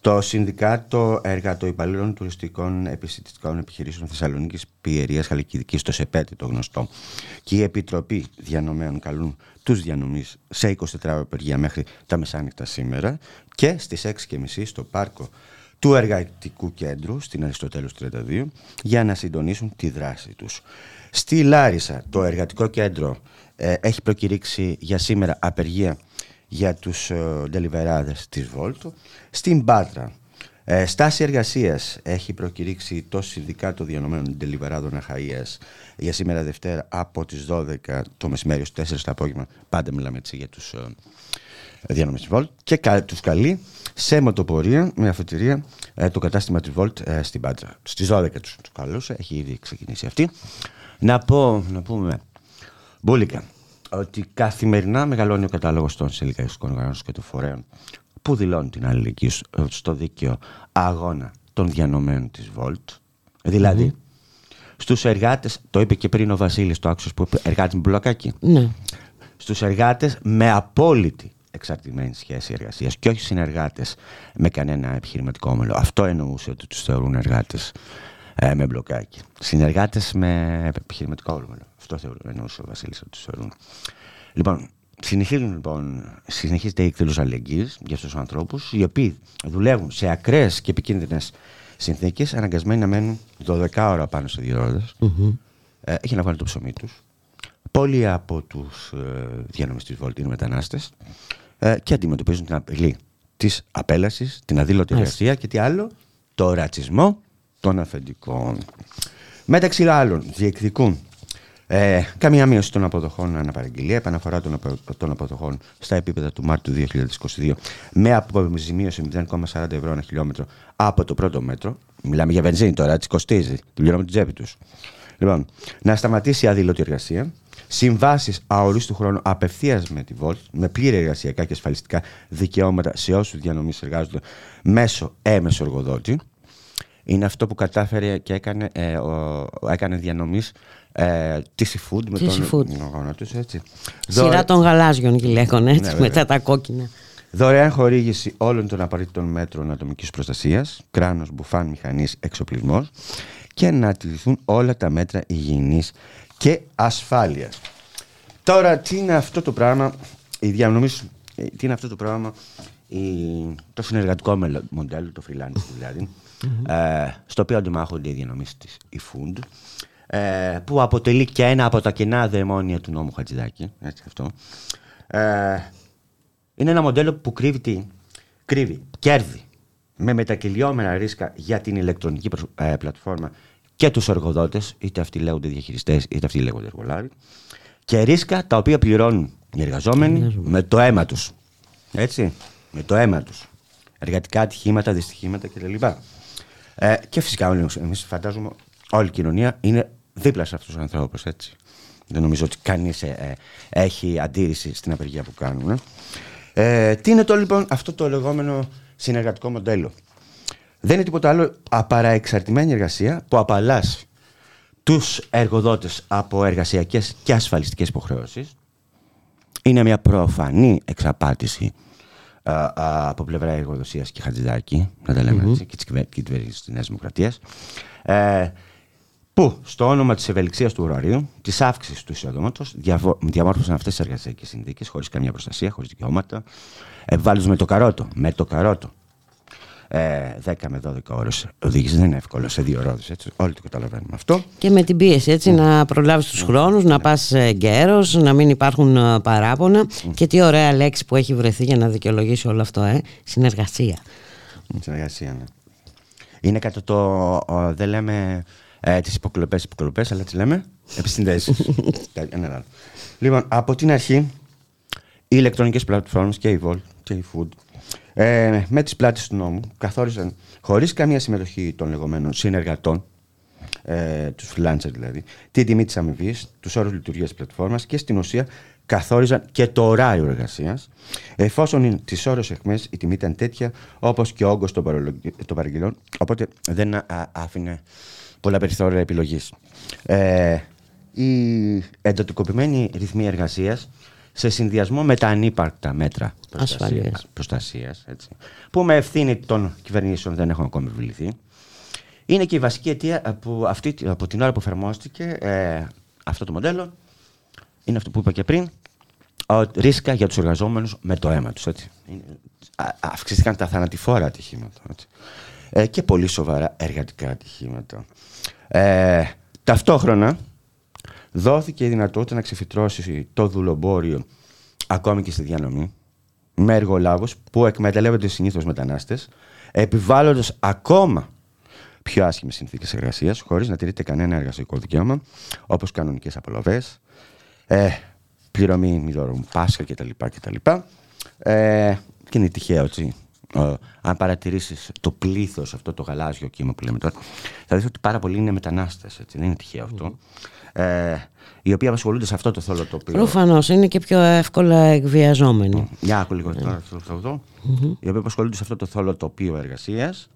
Speaker 5: το Συνδικάτο Εργατοϊπαλλήλων Τουριστικών Επιστημικών Επιχειρήσεων Θεσσαλονίκης Πιερίας Χαλκιδικής, το ΣΕΠΕΤ, το γνωστό, και η Επιτροπή Διανομέων καλούν τους διανομής σε 24 απεργία μέχρι τα μεσάνυχτα σήμερα και στις 6.30 στο πάρκο του Εργατικού Κέντρου στην Αριστοτέλους 32 για να συντονίσουν τη δράση τους. Στη Λάρισα το εργατικό κέντρο ε, έχει προκηρύξει για σήμερα απεργία για τους ε, ντελιβεράδες της Βόλτο. Στην Πάτρα ε, στάση εργασίας έχει προκηρύξει το Συνδικάτο Διανομένων Ντελιβεράδων Αχαΐας για σήμερα Δευτέρα από τις 12 το μεσημέρι στις 4 το απόγευμα. Πάντα μιλάμε έτσι για τους ε, διανομές της Βόλτ και τους καλεί σε μοτοπορία με αφετηρία ε, το κατάστημα της Βόλτ ε, στην Πάτρα. Στις 12 τους, τους καλούσε, έχει ήδη ξεκινήσει αυτή. Να πω, να πούμε, μπουλικα, ότι καθημερινά μεγαλώνει ο κατάλογος των συλλογικών οργανώσεων και των φορέων που δηλώνουν την αλληλεγγύη στο δίκαιο αγώνα των διανομένων της Βολτ. Δηλαδή, mm-hmm. στους εργάτες, το είπε και πριν ο Βασίλης, το άκουσες που είπε εργάτες με μπλοκάκι.
Speaker 1: Ναι.
Speaker 5: Στους εργάτες με απόλυτη εξαρτημένη σχέση εργασίας και όχι συνεργάτες με κανένα επιχειρηματικό όμιλο. Αυτό εννοούσε ότι τους θεωρούν εργάτες ε, με μπλοκάκι. Συνεργάτες με επιχειρηματικό όμιλο. Αυτό εννοούσε ο Βασίλης ότι τους θεωρούν. Λοιπόν, συνεχίζουν λοιπόν, συνεχίζεται η εκδήλωση αλληλεγγύης για αυτούς τους ανθρώπους, οι οποίοι δουλεύουν σε ακραίες και επικίνδυνες συνθήκες, αναγκασμένοι να μένουν 12 ώρα πάνω σε δύο ρόδε mm-hmm. ε, για να βάλουν το ψωμί τους. Πολλοί από τους ε, διανομή της Βόλτης είναι μετανάστες ε, και αντιμετωπίζουν την απειλή της απέλασης, την αδήλωτη εργασία και τι άλλο, το ρατσισμό των αφεντικών. Μεταξύ άλλων, διεκδικούν ε, καμία μείωση των αποδοχών αναπαραγγελία, επαναφορά των, των αποδοχών στα επίπεδα του Μάρτιου 2022 με αποζημίωση 0,40 ευρώ ένα χιλιόμετρο από το πρώτο μέτρο. Μιλάμε για βενζίνη τώρα, τη κοστίζει, τη πληρώνουμε την τσέπη τους. Λοιπόν, να σταματήσει η αδήλωτη εργασία, συμβάσεις αορίστου χρόνου απευθείας με τη ΒΟΛΤ, με πλήρη εργασιακά και ασφαλιστικά δικαιώματα σε όσους διανομής εργάζονται μέσω έμεσο εργοδότη. Είναι αυτό που κατάφερε και έκανε, ε, ο, έκανε διανομής ε, τη seafood με τον αγώνα τους.
Speaker 1: Σειρά των γαλάζιων γυλαίκων, έτσι, ναι, μετά τα κόκκινα.
Speaker 5: Δωρεάν χορήγηση όλων των απαραίτητων μέτρων ατομικής προστασίας, κράνος, μπουφάν, μηχανής, εξοπλισμός και να τηρηθούν όλα τα μέτρα υγιεινής και ασφάλειας. Τώρα, τι είναι αυτό το πράγμα, η διανομής, τι είναι αυτό το πράγμα, η, το συνεργατικό μοντέλο, το freelance δηλαδή, ε, στο οποίο αντιμάχονται οι διανομής της η Food, ε, που αποτελεί και ένα από τα κοινά δαιμόνια του νόμου Χατζηδάκη, έτσι αυτό. Ε, είναι ένα μοντέλο που κρύβει τι, κρύβει κέρδη με μετακυλιόμενα ρίσκα για την ηλεκτρονική ε, πλατφόρμα και τους εργοδότες, είτε αυτοί λέγονται διαχειριστές, είτε αυτοί λέγονται εργολάβοι, και ρίσκα τα οποία πληρώνουν οι εργαζόμενοι με το αίμα τους. Έτσι, με το αίμα τους. Εργατικά ατυχήματα, δυστυχήματα κλπ. Ε, και φυσικά εμείς φαντάζομαι όλη η κοινωνία είναι δίπλα σε αυτούς τους ανθρώπους, έτσι. Δεν νομίζω ότι κανείς ε, ε, έχει αντίρρηση στην απεργία που κάνουν. Ε, τι είναι το λοιπόν αυτό το λεγόμενο συνεργατικό μοντέλο; Δεν είναι τίποτα άλλο απαρά εξαρτημένη εργασία που απαλλάσσει τους εργοδότες από εργασιακές και ασφαλιστικές υποχρεώσεις. Είναι μια προφανή εξαπάτηση α, από πλευρά εργοδοσίας και χατζηδάκη, να τα λέμε έτσι, και της κυβέρνησης της Νέας Δημοκρατίας, ε, που στο όνομα της ευελιξίας του ωραρίου, της αύξησης του εισοδόματος, διαμόρφωσαν αυτές τις εργασιακές συνθήκες χωρίς καμία προστασία, χωρίς δικαιώματα, επιβάλλοντας με το καρότο, με το καρότο. ε, 10 με 12 ώρες οδήγηση δεν είναι εύκολο σε δύο ρόδες. Όλοι το καταλαβαίνουμε αυτό.
Speaker 1: Και με την πίεση, έτσι, mm. να προλάβεις τους mm. χρόνους, να πας γκέρο, να μην υπάρχουν ε, παράπονα. Mm. Και τι ωραία λέξη που έχει βρεθεί για να δικαιολογήσει όλο αυτό, ε. Συνεργασία.
Speaker 5: Συνεργασία, ναι. Είναι κατά το. δεν λέμε ε, τις υποκλοπές υποκλοπές, αλλά τις λέμε επισυνδέσεις. [LAUGHS] λοιπόν, από την αρχή, οι ηλεκτρονικές πλατφόρμες και η Volt και η Food ε, με τις πλάτες του νόμου καθόριζαν χωρίς καμία συμμετοχή των λεγόμενων συνεργατών, ε, τους freelancer δηλαδή, την τιμή της αμοιβής, τους όρους λειτουργίας της πλατφόρμας και στην ουσία καθόριζαν και το ωράριο εργασίας, εφόσον τι ώρε εχμέ η τιμή ήταν τέτοια όπως και ο όγκος των παραγγελιών, οπότε δεν άφηνε πολλά περιθώρια επιλογής. Ε, η εντατικοποιημένη ρυθμή εργασίας σε συνδυασμό με τα ανύπαρκτα μέτρα προστασίας, που με ευθύνη των κυβερνήσεων δεν έχουν ακόμη επιβληθεί, είναι και η βασική αιτία που αυτή, από την ώρα που εφαρμόστηκε ε, αυτό το μοντέλο, είναι αυτό που είπα και πριν, ρίσκα για τους εργαζόμενους με το αίμα τους. Έτσι. Αυξήθηκαν τα θανατηφόρα ατυχήματα ε, και πολύ σοβαρά εργατικά ατυχήματα. Ε, ταυτόχρονα, δόθηκε η δυνατότητα να ξεφυτρώσει το δουλομπόριο ακόμη και στη διανομή με εργολάβους που εκμεταλλεύονται συνήθως μετανάστες επιβάλλοντας ακόμα πιο άσχημες συνθήκες εργασίας χωρίς να τηρείται κανένα εργασιακό δικαίωμα όπως κανονικές απολαβές, ε, πληρωμή μηδόρων Πάσχα κτλ. κτλ. Ε, και είναι τυχαίο έτσι, αν παρατηρήσεις το πλήθος, αυτό το γαλάζιο κύμα που λέμε τώρα, θα δεις ότι πάρα πολλοί είναι μετανάστες. Δεν είναι τυχαίο αυτό. Ε, οι οποίοι απασχολούνται σε αυτό το θόλο τοπίο.
Speaker 1: Προφανώς είναι και πιο εύκολα εκβιαζόμενοι.
Speaker 5: Για άκου λίγο τώρα αυτό. Οι οποίοι απασχολούνται σε αυτό το θόλο τοπίο εργασίας.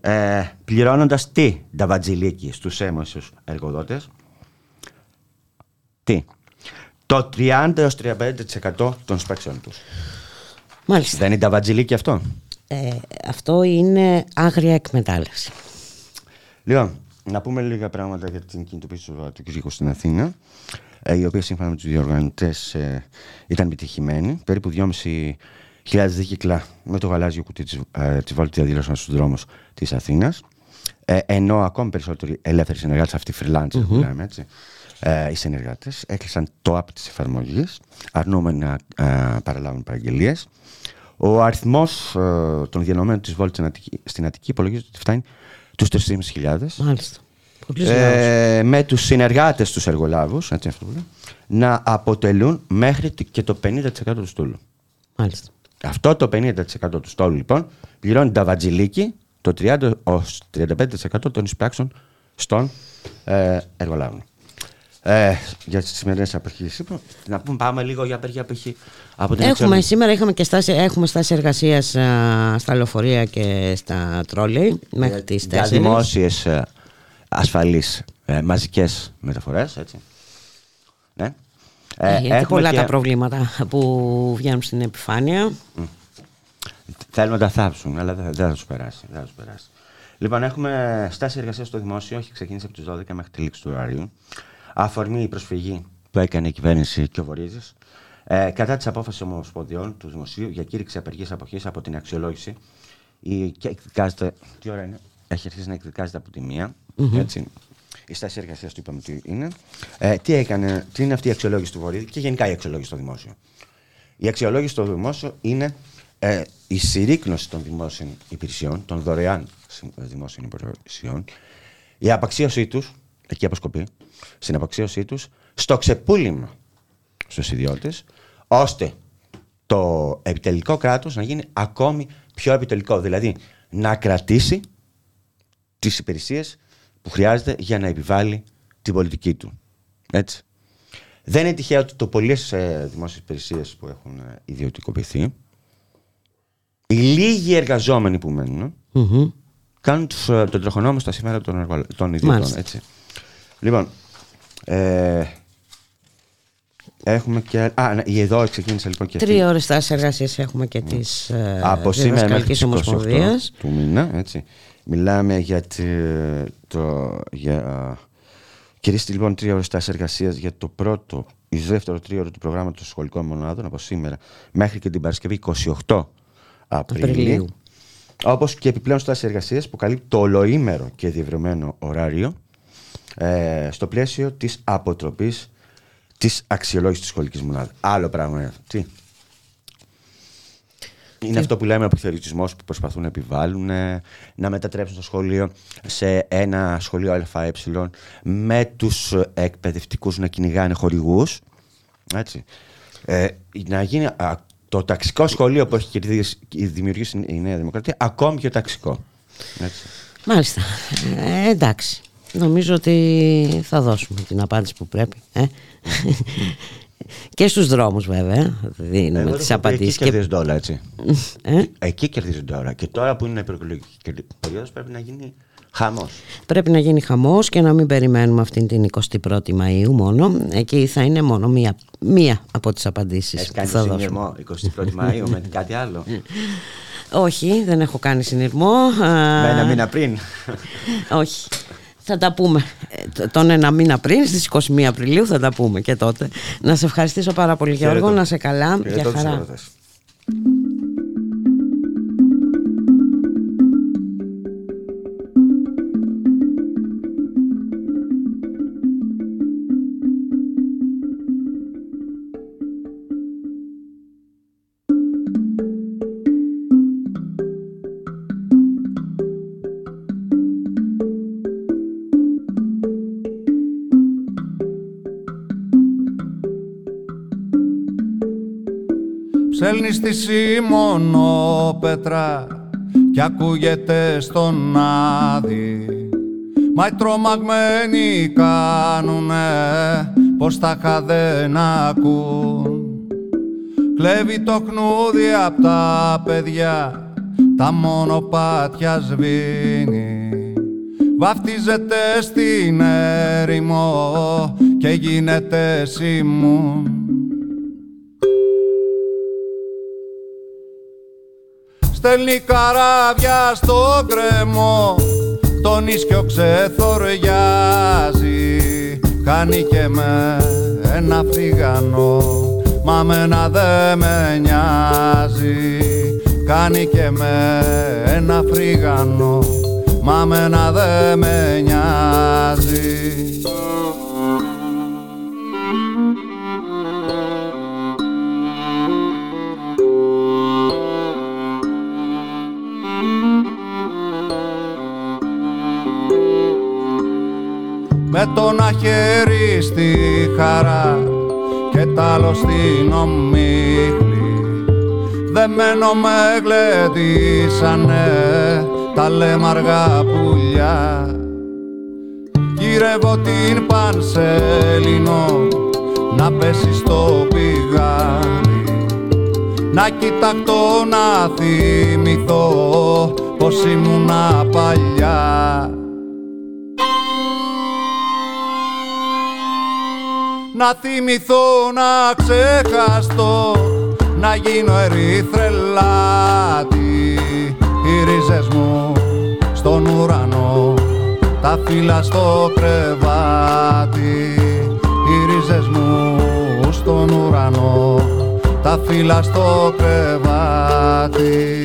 Speaker 5: Ε, Πληρώνοντας τι τα βατζιλίκη στους έμεσου εργοδότες; Τι; Το 30-35% των σπάξεων τους.
Speaker 1: Μάλιστα.
Speaker 5: Δεν είναι τα βατζιλίκη αυτό;
Speaker 1: Ε, αυτό είναι άγρια εκμετάλλευση.
Speaker 5: Λοιπόν, να πούμε λίγα πράγματα για την κινητοποίηση του Κυριακού στην Αθήνα, ε, η οποία σύμφωνα με τους διοργανωτές ε, ήταν επιτυχημένη. Περίπου 2.500 δίκυκλα με το γαλάζιο κουτί της ε, Βόλτης διαδήλωσαν στους δρόμους της Αθήνας. Ε, ενώ ακόμη περισσότεροι ελεύθεροι συνεργάτες, αυτοί οι freelancers mm-hmm. που λέμε έτσι, ε, οι συνεργάτες, έκλεισαν το app της εφαρμογής, αρνούμενοι να ε, παραλάβουν παραγγελίες. Ο αριθμός ε, των διανομένων της Βόλτης στην Αττική υπολογίζεται ότι φτάνει τους 3.500.
Speaker 1: Μάλιστα.
Speaker 5: Ε, με τους συνεργάτες τους εργολάβους έτσι αυτό να αποτελούν μέχρι και το 50% του στόλου.
Speaker 1: Μάλιστα.
Speaker 5: Αυτό το 50% του στόλου λοιπόν πληρώνει τα βατζιλίκη το 30 35% των εισπράξεων στον ε, εργολάβων. Ε, για τις σημερινές αποχήσει. Να πούμε, πάμε λίγο για απεργία που έχει από την
Speaker 1: Έχουμε σήμερα είχαμε και στάση, έχουμε στάση εργασίας στα λεωφορεία και στα τρόλεϊ μέχρι τις 4.
Speaker 5: Για δημόσιες ασφαλείς ε, μαζικές μεταφορές. Ναι.
Speaker 1: Ε, ε, πολλά και... τα προβλήματα που βγαίνουν στην επιφάνεια. Mm.
Speaker 5: Θέλουν να τα θάψουν, αλλά δεν, δεν θα τους περάσει, περάσει. Λοιπόν, έχουμε στάση εργασίας στο δημόσιο, έχει ξεκινήσει από τις 12 μέχρι τη λήξη του ωραρίου. Αφορμή η προσφυγή που έκανε η κυβέρνηση και ο Βορύδη ε, κατά της απόφασης ομοσπονδιών του Δημοσίου για κήρυξη απεργίας αποχής από την αξιολόγηση. Η, και εκδικάζεται. Τι ώρα είναι, έχει αρχίσει να εκδικάζεται από τη μία. Mm-hmm. Έτσι. Η στάση εργασίας του είπαμε τι είναι. Ε, τι, έκανε, τι είναι αυτή η αξιολόγηση του Βορύδη και γενικά η αξιολόγηση στο δημόσιο. Η αξιολόγηση στο δημόσιο είναι ε, η συρρήκνωση των δημόσιων υπηρεσιών, των δωρεάν δημόσιων υπηρεσιών, η απαξίωσή τους, εκεί αποσκοπεί, στην απαξίωσή τους, στο ξεπούλημα στους ιδιώτες, ώστε το επιτελικό κράτος να γίνει ακόμη πιο επιτελικό. Δηλαδή να κρατήσει τις υπηρεσίες που χρειάζεται για να επιβάλλει την πολιτική του. Έτσι. Δεν είναι τυχαίο ότι το πολλές ε, δημόσιες υπηρεσίες που έχουν ε, ιδιωτικοποιηθεί, οι λίγοι εργαζόμενοι που μένουν, mm-hmm. κάνουν τους, ε, τον τροχονόμο στα σήμερα των, των ιδιωτών. Έτσι. Λοιπόν, ε, έχουμε και. Α, ναι, εδώ ξεκίνησε λοιπόν και.
Speaker 1: Τρία ώρες τάσης εργασίας έχουμε και τη ε, Από σήμερα μέχρι Ομοσπονδίας.
Speaker 5: Του μήνα, έτσι. Μιλάμε για το. Για, Κυρίστε λοιπόν τρία ώρες τάσης εργασίας για το πρώτο ή δεύτερο τρίωρο του προγράμματος σχολικών μονάδων από σήμερα μέχρι και την Παρασκευή 28 Απριλίου. Όπως και επιπλέον στάση εργασίας που καλύπτει το ολοήμερο και διευρυμένο ωράριο ε, στο πλαίσιο της αποτροπής της αξιολόγησης της σχολικής μονάδας. Άλλο πράγμα είναι Τι; Είναι αυτό που λέμε αποθεωρητισμό που προσπαθούν να επιβάλλουν, ε, να μετατρέψουν το σχολείο σε ένα σχολείο ΑΕ με τους εκπαιδευτικούς να κυνηγάνε χορηγούς. Έτσι. Ε, να γίνει το ταξικό σχολείο που έχει δημιουργήσει η Νέα Δημοκρατία ακόμη πιο ταξικό. Έτσι.
Speaker 1: Μάλιστα. Ε, εντάξει. Νομίζω ότι θα δώσουμε την απάντηση που πρέπει. Ε; και στους δρόμους βέβαια δίνουμε τις απαντήσεις.
Speaker 5: Εκεί κερδίζουν τώρα έτσι. Ε; Εκεί κερδίζουν τώρα. Και τώρα που είναι η προεκλογική περίοδος πρέπει να γίνει χαμός.
Speaker 1: Πρέπει να γίνει χαμός και να μην περιμένουμε αυτήν την 21η Μαΐου μόνο. Εκεί θα είναι μόνο μία, μία από τις απαντήσεις
Speaker 5: Έχεις κάνει θα συνειρμό 21η Μαΐου με κάτι άλλο;
Speaker 1: Όχι, δεν έχω κάνει συνειρμό.
Speaker 5: Με ένα μήνα πριν.
Speaker 1: Όχι. Θα τα πούμε ε, τον ένα μήνα πριν, στις 21 Απριλίου θα τα πούμε και τότε. Να σε ευχαριστήσω πάρα πολύ Γιώργο, να σε καλά. Για χαρά.
Speaker 6: Στέλνει στη πέτρα κι ακούγεται στον άδει Μα οι τρομαγμένοι κάνουνε πως τα δεν ακούν. Κλέβει το χνούδι απ' τα παιδιά τα μονοπάτια σβήνει. Βαφτίζεται στην έρημο και γίνεται σημούν Στέλνει καράβια στο κρεμό τον ίσκιο ξεθοριάζει. Κάνει και με ένα φρυγανό Μα μένα δε με νοιάζει. Κάνει και με ένα φρυγανό Μα μένα δε με νοιάζει με το να χέρι στη χαρά και τ' άλλο στην ομίχλη. Δεμένο με γλεντήσανε τα λέμαργα πουλιά. Γύρευω την πανσέλινο να πέσει στο πηγάδι να κοιταχτώ να θυμηθώ πως ήμουνα παλιά να θυμηθώ να ξεχαστώ να γίνω ερυθρελάτη. Οι ρίζες μου στον ουρανό τα φύλλα στο κρεβάτι. Οι ρίζες μου στον ουρανό τα φύλλα στο κρεβάτι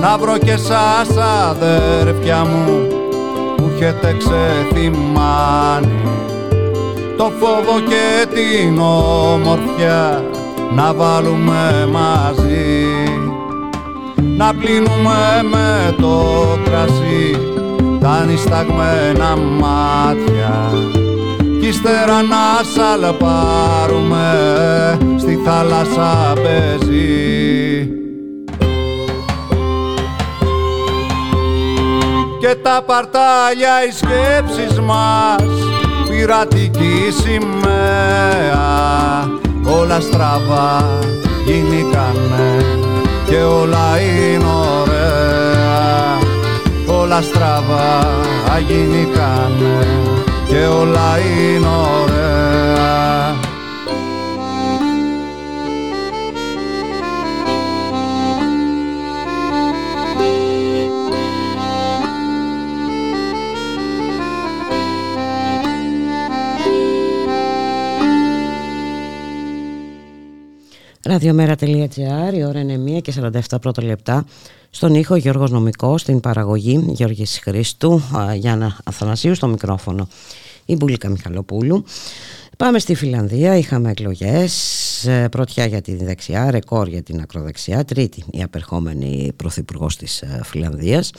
Speaker 6: να βρω και σας αδέρφια μου που έχετε ξεθυμάνει το φόβο και την ομορφιά να βάλουμε μαζί. Να πλύνουμε με το κρασί τα νησταγμένα μάτια κι ύστερα να σαλπάρουμε στη θάλασσα πεζή και τα παρτάλια οι σκέψεις μας πειρατική σημαία. Όλα στραβά γίνηκανε και όλα είναι ωραία. Όλα στραβά γίνηκανε και όλα είναι ωραία
Speaker 1: Ραδιομέρα.gr, η ώρα είναι 1 και 47 πρώτα λεπτά. Στον ήχο Γιώργος Νομικός, στην παραγωγή Γιώργης Χρήστου, Γιάννα Αθανασίου στο μικρόφωνο η Μπουλίκα Μιχαλοπούλου. Πάμε στη Φιλανδία, είχαμε εκλογές, ε, πρωτιά για τη δεξιά, ρεκόρ για την ακροδεξιά, τρίτη η απερχόμενη πρωθυπουργός της ε, Φιλανδίας.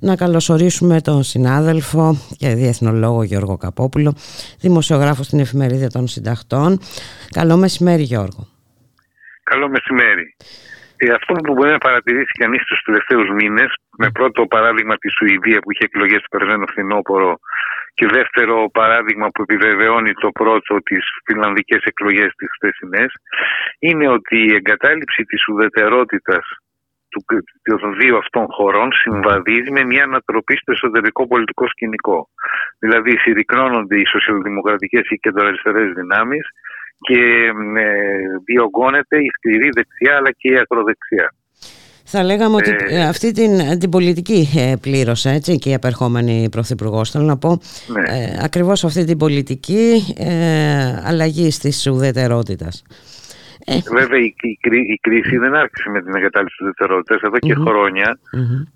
Speaker 1: Να καλωσορίσουμε τον συνάδελφο και διεθνολόγο Γιώργο Καπόπουλο, δημοσιογράφο στην Εφημερίδα των Συνταχτών. Καλό μεσημέρι Γιώργο.
Speaker 7: Καλό μεσημέρι. Ε, αυτό που μπορεί να παρατηρήσει κανείς του τελευταίους μήνες, με πρώτο παράδειγμα τη Σουηδία που είχε εκλογές το περασμένο φθινόπωρο και δεύτερο παράδειγμα που επιβεβαιώνει το πρώτο τις φιλανδικές εκλογές τις χθεσινές, είναι ότι η εγκατάλειψη της ουδετερότητας των δύο αυτών χωρών συμβαδίζει με μια ανατροπή στο εσωτερικό πολιτικό σκηνικό. Δηλαδή συρρυκνώνονται οι σοσιαλδημοκρατικές ή κεντροαριστερές δυνάμεις και ε, διωγγώνεται η σκληρή δεξιά αλλά και η ακροδεξιά.
Speaker 1: Θα λέγαμε ότι ε, ε, αυτή την, την πολιτική πλήρωσε έτσι, και η απερχόμενη πρωθυπουργός. Θέλω να πω ναι. ε, ακριβώς αυτή την πολιτική ε, αλλαγή της ουδετερότητας.
Speaker 7: Βέβαια η, η, η, κρίση δεν άρχισε με την εγκατάλειψη της ουδετερότητας. Εδώ και χρονια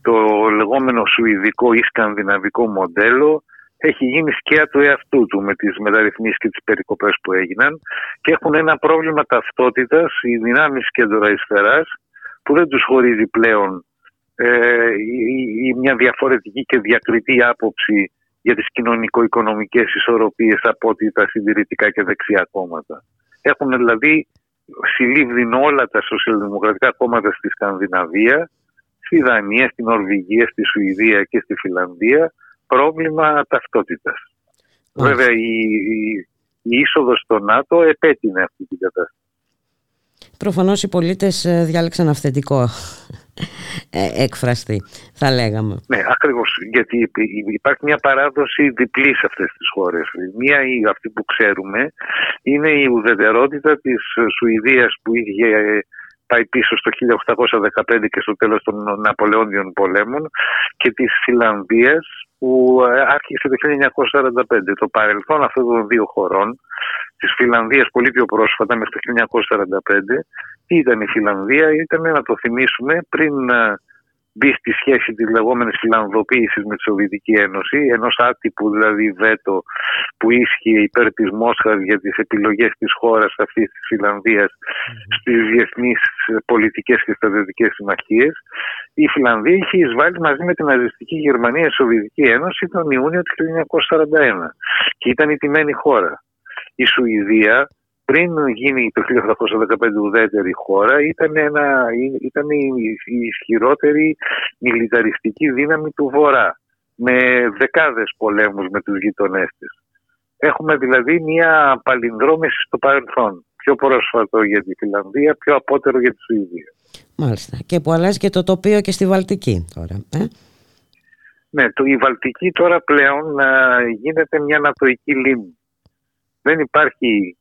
Speaker 7: το λεγόμενο σουηδικό ή σκανδιναβικό μοντέλο έχει γίνει σκιά του εαυτού του με τις μεταρρυθμίσεις και τις περικοπές που έγιναν και έχουν ένα πρόβλημα ταυτότητας οι δυνάμεις κέντρο αριστεράς που δεν τους χωρίζει πλέον ε, η, μια διαφορετική και διακριτή άποψη για τις κοινωνικο-οικονομικές ισορροπίες από ότι τα συντηρητικά και δεξιά κόμματα. Έχουν δηλαδή συλλήβδιν όλα τα σοσιαλδημοκρατικά κόμματα στη Σκανδιναβία, στη Δανία, στην Νορβηγία, στη Σουηδία και στη Φιλανδία πρόβλημα ταυτότητας. Βέβαια η, η, η είσοδος στο ΝΑΤΟ επέτεινε αυτή την κατάσταση.
Speaker 1: Προφανώς οι πολίτες ε, διάλεξαν αυθεντικό ε, εκφραστή, θα λέγαμε.
Speaker 7: Ναι, ακριβώς, γιατί υπάρχει μια παράδοση διπλή σε αυτές τις χώρες. Μία, ή αυτή που ξέρουμε, είναι η ουδετερότητα της Σουηδίας που είχε πάει πίσω στο 1815 και στο τέλος των Ναπολεόντιων πολέμων και της Φιλανδίας που ε, άρχισε το 1945. Το παρελθόν αυτών των δύο χωρών, της Φιλανδίας πολύ πιο πρόσφατα, μέχρι το 1945, τι ήταν η Φιλανδία, ήταν να το θυμίσουμε πριν ε, μπει στη σχέση της λεγόμενης φιλανδοποίηση με τη Σοβιετική Ένωση, ενός άτυπου δηλαδή βέτο που ίσχυε υπέρ της Μόσχας για τις επιλογές της χώρας αυτής της Φιλανδίας στις διεθνείς πολιτικές και στρατιωτικές συμμαχίες. Η Φιλανδία είχε εισβάλει μαζί με την ναζιστική Γερμανία η Σοβιετική Ένωση τον Ιούνιο του 1941 και ήταν η τιμένη χώρα. Η Σουηδία πριν γίνει το 1815 ουδέτερη χώρα ήταν, ένα, ήταν η, ισχυρότερη μιλιταριστική δύναμη του Βορρά με δεκάδες πολέμους με τους γειτονές της. Έχουμε δηλαδή μια παλινδρόμηση στο παρελθόν. Πιο πρόσφατο για τη Φιλανδία, πιο απότερο για τη Σουηδία.
Speaker 1: Μάλιστα. Και που αλλάζει και το τοπίο και στη Βαλτική τώρα. Ε;
Speaker 7: Ναι, το, η Βαλτική τώρα πλέον γίνεται μια ανατοική λίμνη. Δεν υπάρχει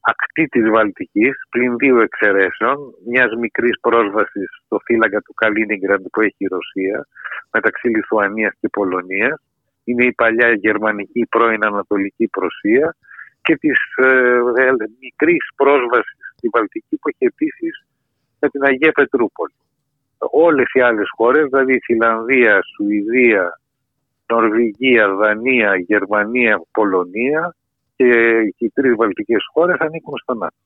Speaker 7: ακτή της Βαλτικής, πλην δύο εξαιρέσεων, μιας μικρής πρόσβασης στο φύλακα του Καλίνιγκραντ που έχει η Ρωσία, μεταξύ Λιθουανίας και Πολωνίας, είναι η παλιά γερμανική πρώην Ανατολική Προσία και της ε, ε, μικρής πρόσβασης στη Βαλτική που έχει επίσης με την Αγία Πετρούπολη. Όλες οι άλλες χώρες, δηλαδή Φιλανδία, Σουηδία, Νορβηγία, Δανία, Γερμανία, Πολωνία, και οι τρεις βαλτικές χώρες ανήκουν στο ΝΑΤΟ.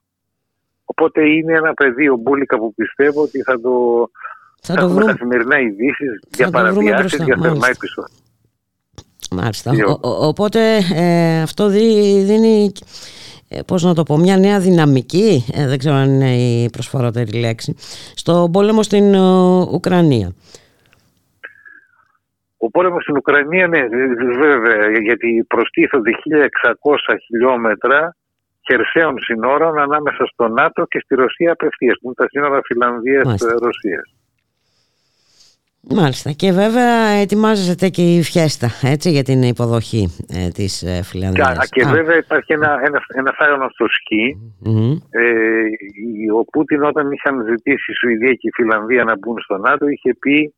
Speaker 7: Οπότε είναι ένα πεδίο μπουλικα που πιστεύω ότι θα το, θα, θα το βρούμε καθημερινά ειδήσεις για παραβιάσεις, για θερμά επεισόδια.
Speaker 1: Μάλιστα. οπότε ε, αυτό δίνει, ε, πώς να το πω, μια νέα δυναμική, ε, δεν ξέρω αν είναι η προσφορότερη λέξη, στο πόλεμο στην Ουκρανία.
Speaker 7: Ο πόλεμος στην Ουκρανία, ναι, βέβαια, γιατί προστίθονται 1600 χιλιόμετρα χερσαίων συνόρων ανάμεσα στο ΝΑΤΟ και στη Ρωσία απευθείας, που είναι τα σύνορα Φιλανδία-Ρωσία.
Speaker 1: Μάλιστα. Και βέβαια ετοιμάζεται και η φιέστα έτσι, για την υποδοχή ε, της ε, Φιλανδίας.
Speaker 7: Και, και βέβαια υπάρχει ένα, ένα, ένα στο σκι. Ε, ο Πούτιν όταν είχαν ζητήσει η Σουηδία και η Φιλανδία να μπουν στο ΝΑΤΟ είχε πει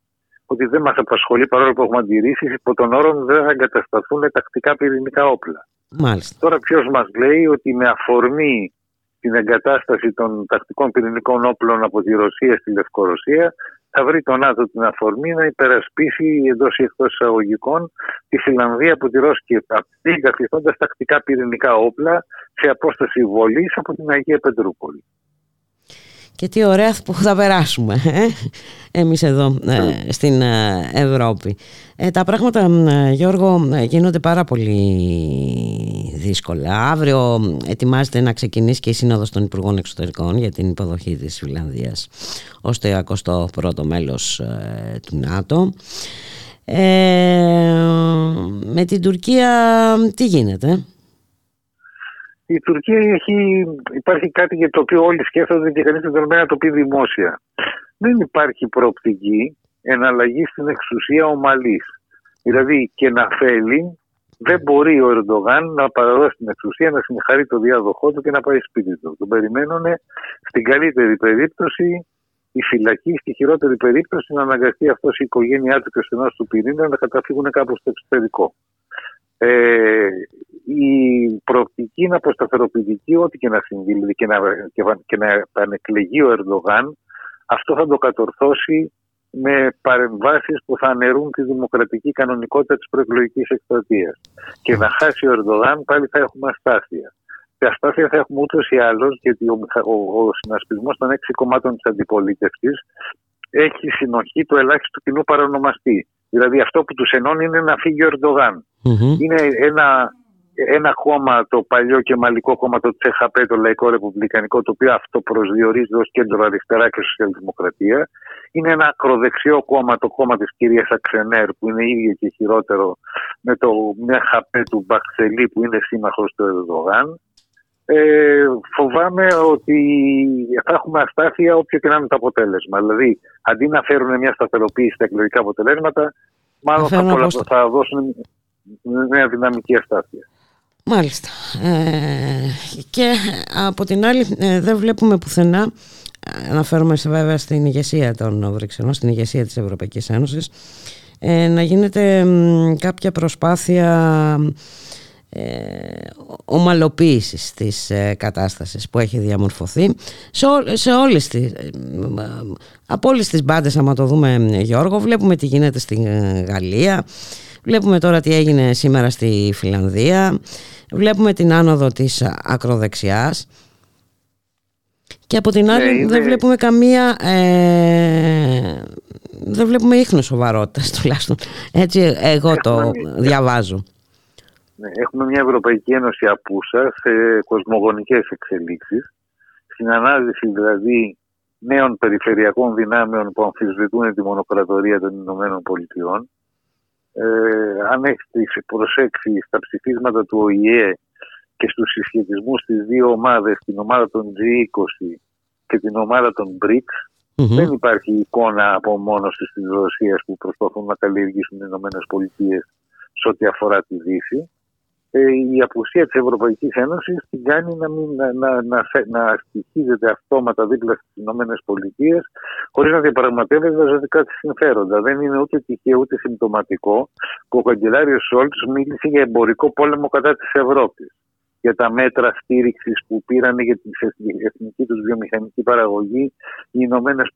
Speaker 7: ότι δεν μας απασχολεί παρόλο που έχουμε αντιρρήσεις υπό τον όρο δεν θα εγκατασταθούν τακτικά πυρηνικά όπλα.
Speaker 1: Μάλιστα.
Speaker 7: Τώρα ποιος μας λέει ότι με αφορμή την εγκατάσταση των τακτικών πυρηνικών όπλων από τη Ρωσία στη Λευκορωσία θα βρει τον ΝΑΤΟ την αφορμή να υπερασπίσει εντός ή εκτός εισαγωγικών τη Φιλανδία από τη Ρώσικη αυτή, καθιστώντα τακτικά πυρηνικά όπλα σε απόσταση βολής από την Αγία Πετρούπολη
Speaker 1: και τι ωραία που θα περάσουμε ε; εμείς εδώ ε, στην ε, Ευρώπη. Ε, τα πράγματα, Γιώργο, γίνονται πάρα πολύ δύσκολα. Αύριο ετοιμάζεται να ξεκινήσει και η Σύνοδος των Υπουργών Εξωτερικών για την υποδοχή της Φιλανδίας ως το 21ο μέλος του ΝΑΤΟ. με την Τουρκία τι γίνεται;
Speaker 7: Η Τουρκία έχει, υπάρχει κάτι για το οποίο όλοι σκέφτονται και κανείς δεν να το πει δημόσια. Δεν υπάρχει προοπτική εναλλαγή στην εξουσία ομαλής. Δηλαδή και να θέλει, δεν μπορεί ο Ερντογάν να παραδώσει την εξουσία, να συγχαρεί το διάδοχό του και να πάει σπίτι του. Τον περιμένουν στην καλύτερη περίπτωση η φυλακή, στη χειρότερη περίπτωση να αναγκαστεί αυτός η οικογένειά του και ο στενός του πυρήνα να καταφύγουν κάπου στο εξωτερικό. Ε, η προοπτική είναι αποσταθεροποιητική ό,τι και να συμβεί δηλαδή και να, και, να επανεκλεγεί ο Ερντογάν αυτό θα το κατορθώσει με παρεμβάσεις που θα αναιρούν τη δημοκρατική κανονικότητα της προεκλογικής εκστρατείας. Και να χάσει ο Ερντογάν πάλι θα έχουμε αστάθεια. Και αστάθεια θα έχουμε ούτως ή άλλως, γιατί ο, ο, ο συνασπισμός των έξι κομμάτων της αντιπολίτευσης έχει συνοχή του ελάχιστου κοινού παρονομαστή. Δηλαδή αυτό που τους ενώνει είναι να φύγει ο Ερντογάν. Είναι ένα, ένα κόμμα, το παλιό κεμαλικό κόμμα, το ΤΣΕΧΑΠΕ, το Λαϊκό Ρεπουμπλικανικό, το οποίο αυτό προσδιορίζεται ως κεντροαριστερά και σοσιαλδημοκρατία. Είναι ένα ακροδεξιό κόμμα, το κόμμα της κυρίας Ακσενέρ, που είναι ίδιο και χειρότερο με το μια χαπέ του Μπαξελή, που είναι σύμμαχος του Ερντογάν ε, φοβάμαι ότι θα έχουμε αστάθεια όποιο και να είναι το αποτέλεσμα. Δηλαδή, αντί να φέρουν μια σταθεροποίηση στα εκλογικά αποτελέσματα, μάλλον θα, θα, θα δώσουν μια δυναμική αστάθεια.
Speaker 1: Μάλιστα. Ε, και από την άλλη ε, δεν βλέπουμε πουθενά αναφέρομαι βέβαια στην ηγεσία των Βρυξελών, στην ηγεσία της Ευρωπαϊκής Ένωσης ε, να γίνεται κάποια προσπάθεια ε, ομαλοποίησης της ε, κατάστασης που έχει διαμορφωθεί. Σε, σε όλες τις ε, από όλες τις μπάντες άμα το δούμε Γιώργο βλέπουμε τι γίνεται στην Γαλλία. Βλέπουμε τώρα τι έγινε σήμερα στη Φιλανδία. Βλέπουμε την άνοδο της ακροδεξιάς. Και από την άλλη ναι, δεν βλέπουμε καμία δεν βλέπουμε ίχνος σοβαρότητας [LAUGHS] τουλάχιστον. Έτσι εγώ το διαβάζω
Speaker 7: ναι, έχουμε μια Ευρωπαϊκή Ένωση απούσα σε κοσμογονικές εξελίξεις, στην ανάδυση δηλαδή νέων περιφερειακών δυνάμεων που αμφισβητούν τη μονοκρατορία των Ηνωμένων Πολιτειών. Ε, αν έχετε προσέξει στα ψηφίσματα του ΟΗΕ και στους συσχετισμούς στις δύο ομάδες, την ομάδα των G20 και την ομάδα των BRICS, δεν υπάρχει εικόνα απομόνωσης της Ρωσίας που προσπαθούν να καλλιεργήσουν οι Ηνωμένες Πολιτείες σε ό,τι αφορά τη Δύση. Ε, η απουσία της Ευρωπαϊκής Ένωσης την κάνει να, μην, να, να, να, να στοιχίζεται αυτόματα δίπλα στις Ηνωμένες Πολιτείες χωρίς να διαπραγματεύεται τα ζωτικά της συμφέροντα. Δεν είναι ούτε τυχαίο ούτε συμπτωματικό που ο καγκελάριος Σόλτς μίλησε για εμπορικό πόλεμο κατά της Ευρώπης. Για τα μέτρα στήριξης που πήραν για την εθνική τους βιομηχανική παραγωγή οι Ηνωμένες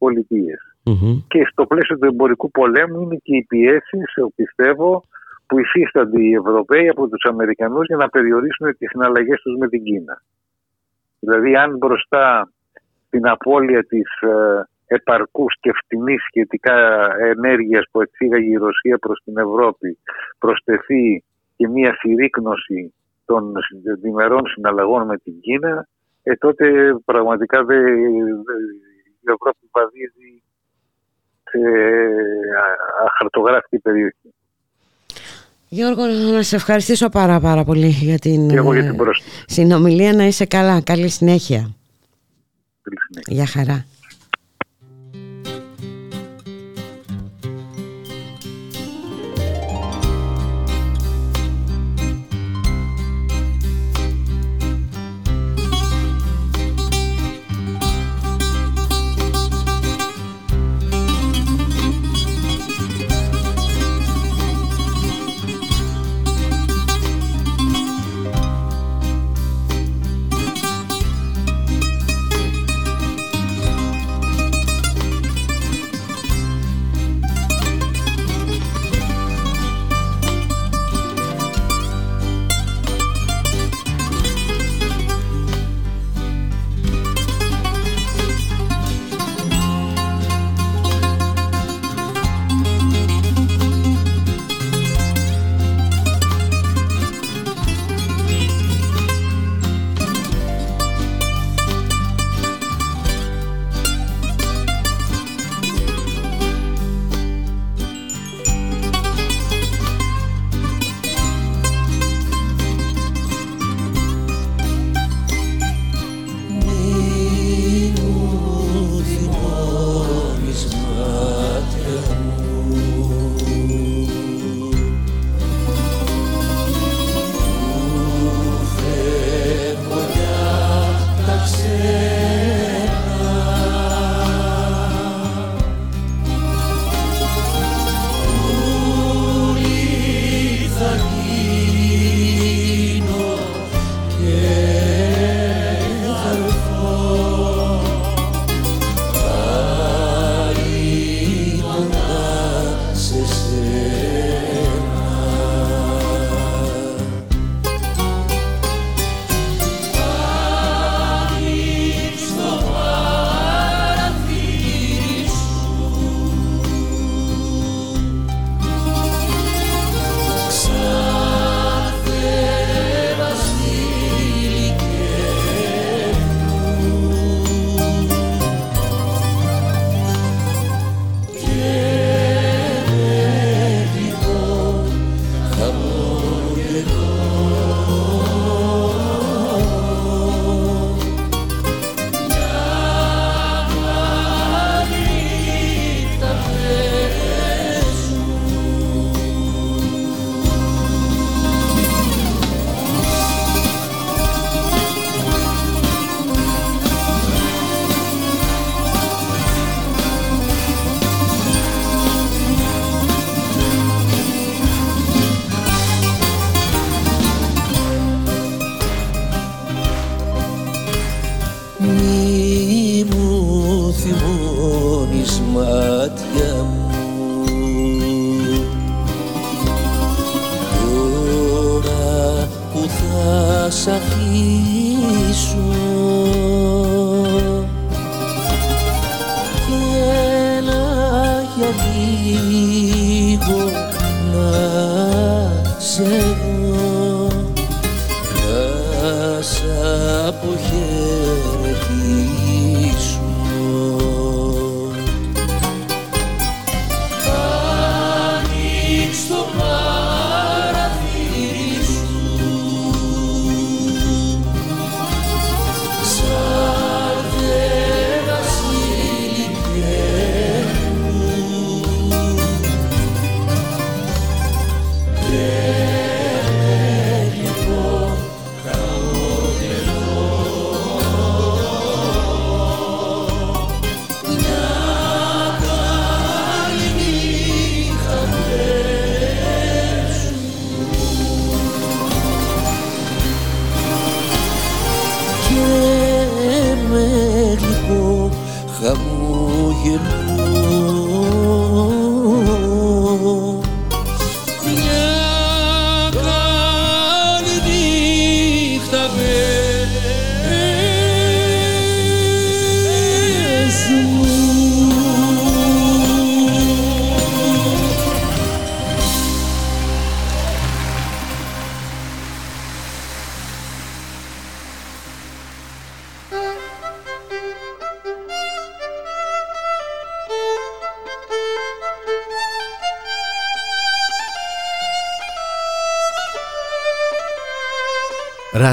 Speaker 7: Και στο πλαίσιο του εμπορικού πολέμου είναι και οι πιέσεις, πιστεύω, που υφίστανται οι Ευρωπαίοι από τους Αμερικανούς για να περιορίσουν τις συναλλαγές τους με την Κίνα. Δηλαδή αν μπροστά την απώλεια της ε, επαρκούς και φτηνής σχετικά ενέργειας που εξήγαγε η Ρωσία προς την Ευρώπη προσθεθεί και μια συρρήκνωση των διμερών συναλλαγών με την Κίνα, ε, τότε πραγματικά δε, η Ευρώπη βαδίζει σε αχαρτογράφητη περιοχή.
Speaker 1: Γιώργο, να σε ευχαριστήσω πάρα πάρα πολύ για την,
Speaker 7: για την ε,
Speaker 1: συνομιλία. Να είσαι καλά. Καλή συνέχεια.
Speaker 7: Καλή συνέχεια.
Speaker 1: Γεια χαρά.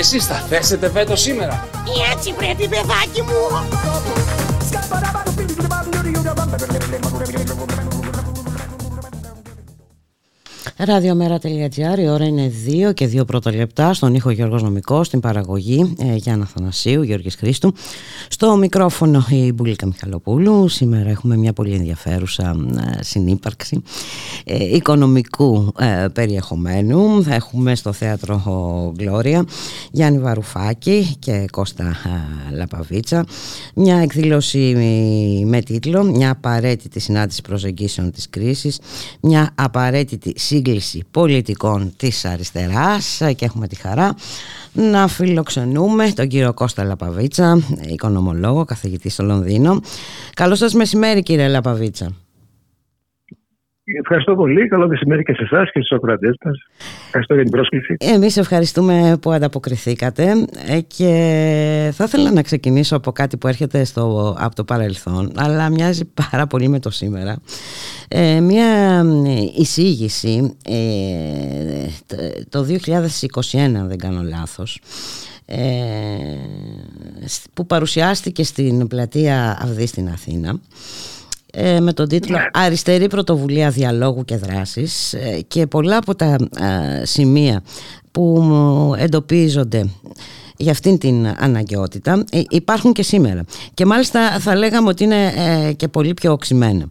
Speaker 8: Εσείς θα θέσετε βέτο σήμερα.
Speaker 9: Έτσι πρέπει παιδάκι μου.
Speaker 1: Ραδιομέρα.gr, η ώρα είναι 2 και 2 πρώτα λεπτά. Στον ήχο Γιώργος Νομικός, στην παραγωγή ε, Γιάννα Θανασίου, Γιώργης Χρήστου. Στο μικρόφωνο η Μπουλίκα Μιχαλοπούλου. Σήμερα έχουμε μια πολύ ενδιαφέρουσα ε, συνύπαρξη ε, οικονομικού ε, περιεχομένου. Θα έχουμε στο θέατρο Γκλώρια Γιάννη Βαρουφάκη και Κώστα ε, Λαπαβίτσα. Μια εκδήλωση με τίτλο «Μια απαραίτητη συνάντηση προσεγγίσεων της κρίσης», μια απαραίτητη σύγκριση πολιτικών της αριστεράς και έχουμε τη χαρά να φιλοξενούμε τον κύριο Κώστα Λαπαβίτσα, οικονομολόγο, καθηγητής στο Λονδίνο. Καλό σας μεσημέρι κύριε Λαπαβίτσα.
Speaker 10: Ευχαριστώ πολύ. Καλό μεσημέρι και σε εσάς και στους ακροατές μας. Ευχαριστώ για την πρόσκληση.
Speaker 1: Εμείς ευχαριστούμε που ανταποκριθήκατε ε, και θα ήθελα να ξεκινήσω από κάτι που έρχεται στο, από το παρελθόν, αλλά μοιάζει πάρα πολύ με το σήμερα. Ε, μια εισήγηση ε, το 2021, αν δεν κάνω λάθος, ε, που παρουσιάστηκε στην πλατεία Αυδή στην Αθήνα ε, με τον τίτλο ναι. «Αριστερή πρωτοβουλία διαλόγου και δράσης» ε, και πολλά από τα ε, σημεία που εντοπίζονται για αυτήν την αναγκαιότητα υπάρχουν και σήμερα και μάλιστα θα λέγαμε ότι είναι και πολύ πιο οξυμένα.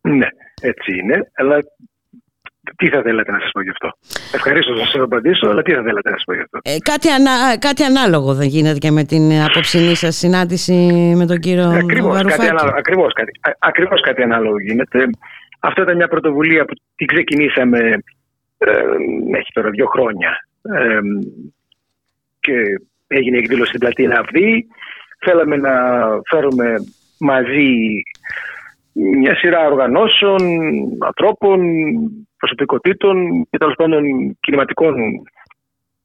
Speaker 10: Ναι, έτσι είναι, αλλά τι θα θέλατε να σας πω γι' αυτό; Ευχαρίστω να σας απαντήσω, αλλά τι θα θέλατε να σας πω γι' αυτό;
Speaker 1: Ε, κάτι, ανα, κάτι ανάλογο δεν γίνεται και με την απόψινή σας συνάντηση με τον κύριο
Speaker 10: Ακριβώς κάτι, ανάλογο, ακριβώς κάτι, ακριβώς κάτι ανάλογο γίνεται. Αυτό ήταν μια πρωτοβουλία που την ξεκινήσαμε ε, έχει τώρα δύο χρόνια. Ε, και έγινε η εκδήλωση στην πλατεία Αυδή. Θέλαμε να φέρουμε μαζί μια σειρά οργανώσεων, ανθρώπων, προσωπικότητων και τέλος πάντων κινηματικών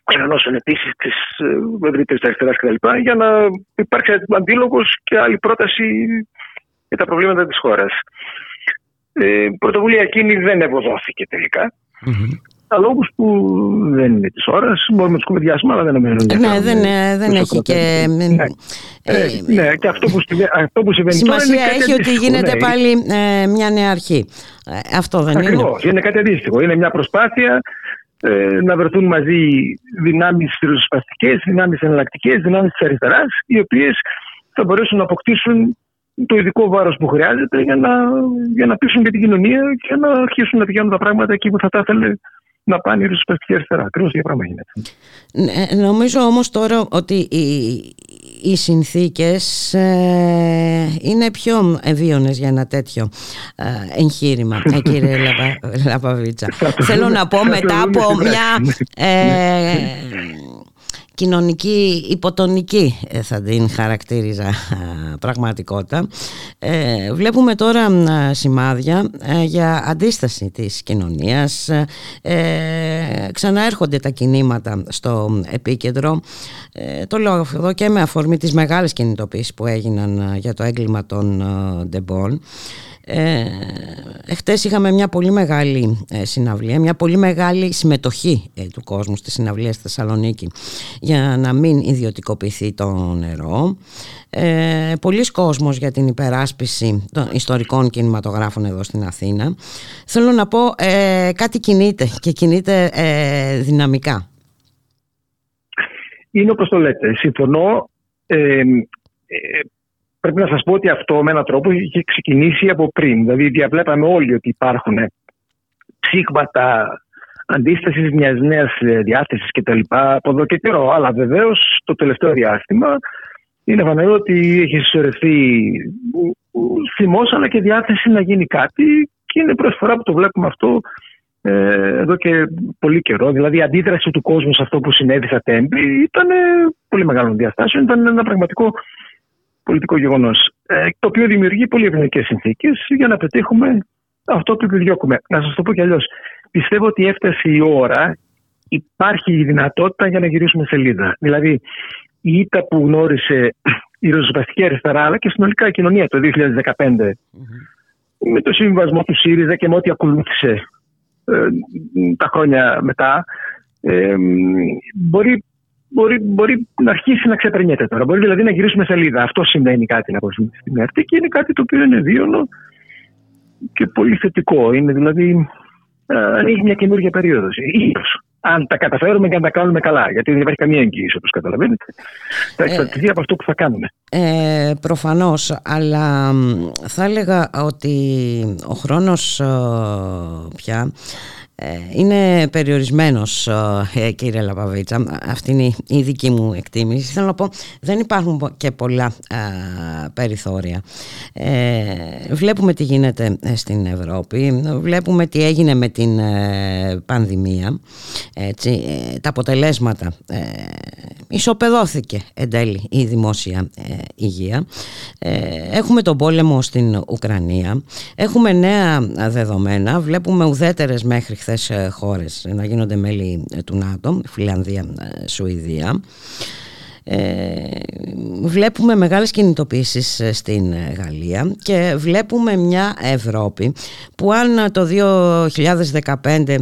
Speaker 10: οργανώσεων επίσης της ε, ευρύτερης αριστεράς κτλ. για να υπάρξει αντίλογος και άλλη πρόταση για τα προβλήματα της χώρας. Ε, η πρωτοβουλία εκείνη δεν ευωδόθηκε για λόγους που δεν είναι της ώρας. Μπορούμε να τους κουβεντιάσουμε, αλλά δεν νομίζω
Speaker 1: ότι. Ναι, δεν, δεν έχει και.
Speaker 10: Ναι. Ε, ναι, και αυτό που, αυτό που συμβαίνει
Speaker 1: Σημασία
Speaker 10: τώρα
Speaker 1: έχει ότι γίνεται ναι. πάλι ε, μια νέα αρχή. Ε, αυτό δεν
Speaker 10: Ακριβώς, είναι.
Speaker 1: Ακριβώς.
Speaker 10: Είναι κάτι αντίστοιχο. Είναι μια προσπάθεια ε, να βρεθούν μαζί δυνάμεις ριζοσπαστικές, δυνάμεις εναλλακτικές, δυνάμεις της αριστεράς, οι οποίες θα μπορέσουν να αποκτήσουν το ειδικό βάρος που χρειάζεται για να, για να πείσουν και την κοινωνία και να αρχίσουν να πηγαίνουν τα πράγματα εκεί που θα τα ήθελε να πάνε η ριζοσπαστική αριστερά. Ακριβώς για πράγμα γίνεται.
Speaker 1: Ναι, νομίζω όμως τώρα ότι οι, οι συνθήκες ε, είναι πιο ευίωνες για ένα τέτοιο ε, εγχείρημα, ε, [LAUGHS] κύριε Λαπα, Λαπαβίτσα. Θέλω να πω μετά από μια... Ε, κοινωνική υποτονική ε, θα την χαρακτήριζα πραγματικότητα. Ε, βλέπουμε τώρα σημάδια ε, για αντίσταση της κοινωνίας. Ε, ξαναέρχονται τα κινήματα στο επίκεντρο. το λέω εδώ και με αφορμή τις μεγάλες κινητοποίησεις που έγιναν για το έγκλημα των Ντεμπών. Ε, εχθές είχαμε μια πολύ μεγάλη ε, συναυλία, μια πολύ μεγάλη συμμετοχή ε, του κόσμου στη συναυλία στη Θεσσαλονίκη για να μην ιδιωτικοποιηθεί το νερό. Ε, πολλοί κόσμος για την υπεράσπιση των ιστορικών κινηματογράφων εδώ στην Αθήνα. Θέλω να πω ε, κάτι κινείται και κινείται ε, δυναμικά.
Speaker 10: Είναι όπως το λέτε. Συμφωνώ. Ε, Πρέπει να σας πω ότι αυτό με έναν τρόπο είχε ξεκινήσει από πριν. Δηλαδή διαβλέπαμε όλοι ότι υπάρχουν ψήγματα αντίστασης μιας νέας διάθεσης κτλ. από εδώ και καιρό. Αλλά βεβαίως το τελευταίο διάστημα είναι φανερό ότι έχει συσσωρευτεί θυμός αλλά και διάθεση να γίνει κάτι και είναι πρώτη φορά που το βλέπουμε αυτό ε, εδώ και πολύ καιρό. Δηλαδή η αντίδραση του κόσμου σε αυτό που συνέβη στα τέμπη ήταν πολύ μεγάλο διαστάσεων. Ήταν ένα πραγματικό πολιτικό γεγονός. Ε, το οποίο δημιουργεί πολύ ευνοϊκές συνθήκες για να πετύχουμε αυτό που επιδιώκουμε. Να σας το πω κι αλλιώς. Πιστεύω ότι έφτασε η ώρα, υπάρχει η δυνατότητα για να γυρίσουμε σελίδα. Δηλαδή, η ήττα που γνώρισε η ριζοσπαστική αριστερά, αλλά και συνολικά η κοινωνία το 2015, με το συμβασμό του ΣΥΡΙΖΑ και με ό,τι ακολούθησε ε, τα χρόνια μετά, ε, μπορεί μπορεί, μπορεί να αρχίσει να ξεπερνιέται τώρα. Μπορεί δηλαδή να γυρίσουμε σελίδα. Αυτό σημαίνει κάτι να αποσυμθεί στην αυτή και είναι κάτι το οποίο είναι βίωνο και πολύ θετικό. Είναι δηλαδή ε, ανοίγει μια καινούργια περίοδος. Αν τα καταφέρουμε και αν τα κάνουμε καλά. Γιατί δεν υπάρχει καμία εγγύηση, όπως καταλαβαίνετε. Θα εξαρτηθεί από αυτό που θα κάνουμε.
Speaker 1: Ε, προφανώς, αλλά θα έλεγα ότι ο χρόνος ε, πια ε, είναι περιορισμένος ε, κύριε Λαπαβίτσα. Αυτή είναι η δική μου εκτίμηση. Θέλω να πω δεν υπάρχουν και πολλά περιθώρια. Ε, βλέπουμε τι γίνεται στην Ευρώπη. Βλέπουμε τι έγινε με την πανδημία. Έτσι, τα αποτελέσματα ισοπεδώθηκε εν τέλει η δημόσια υγεία. Έχουμε τον πόλεμο στην Ουκρανία. Έχουμε νέα δεδομένα. Βλέπουμε ουδέτερες μέχρι χθες ε, χώρες να γίνονται μέλη ε, του ΝΑΤΟ, Φιλανδία, ε, Σουηδία. βλέπουμε μεγάλες κινητοποίησεις στην Γαλλία και βλέπουμε μια Ευρώπη που αν το 2015 ε,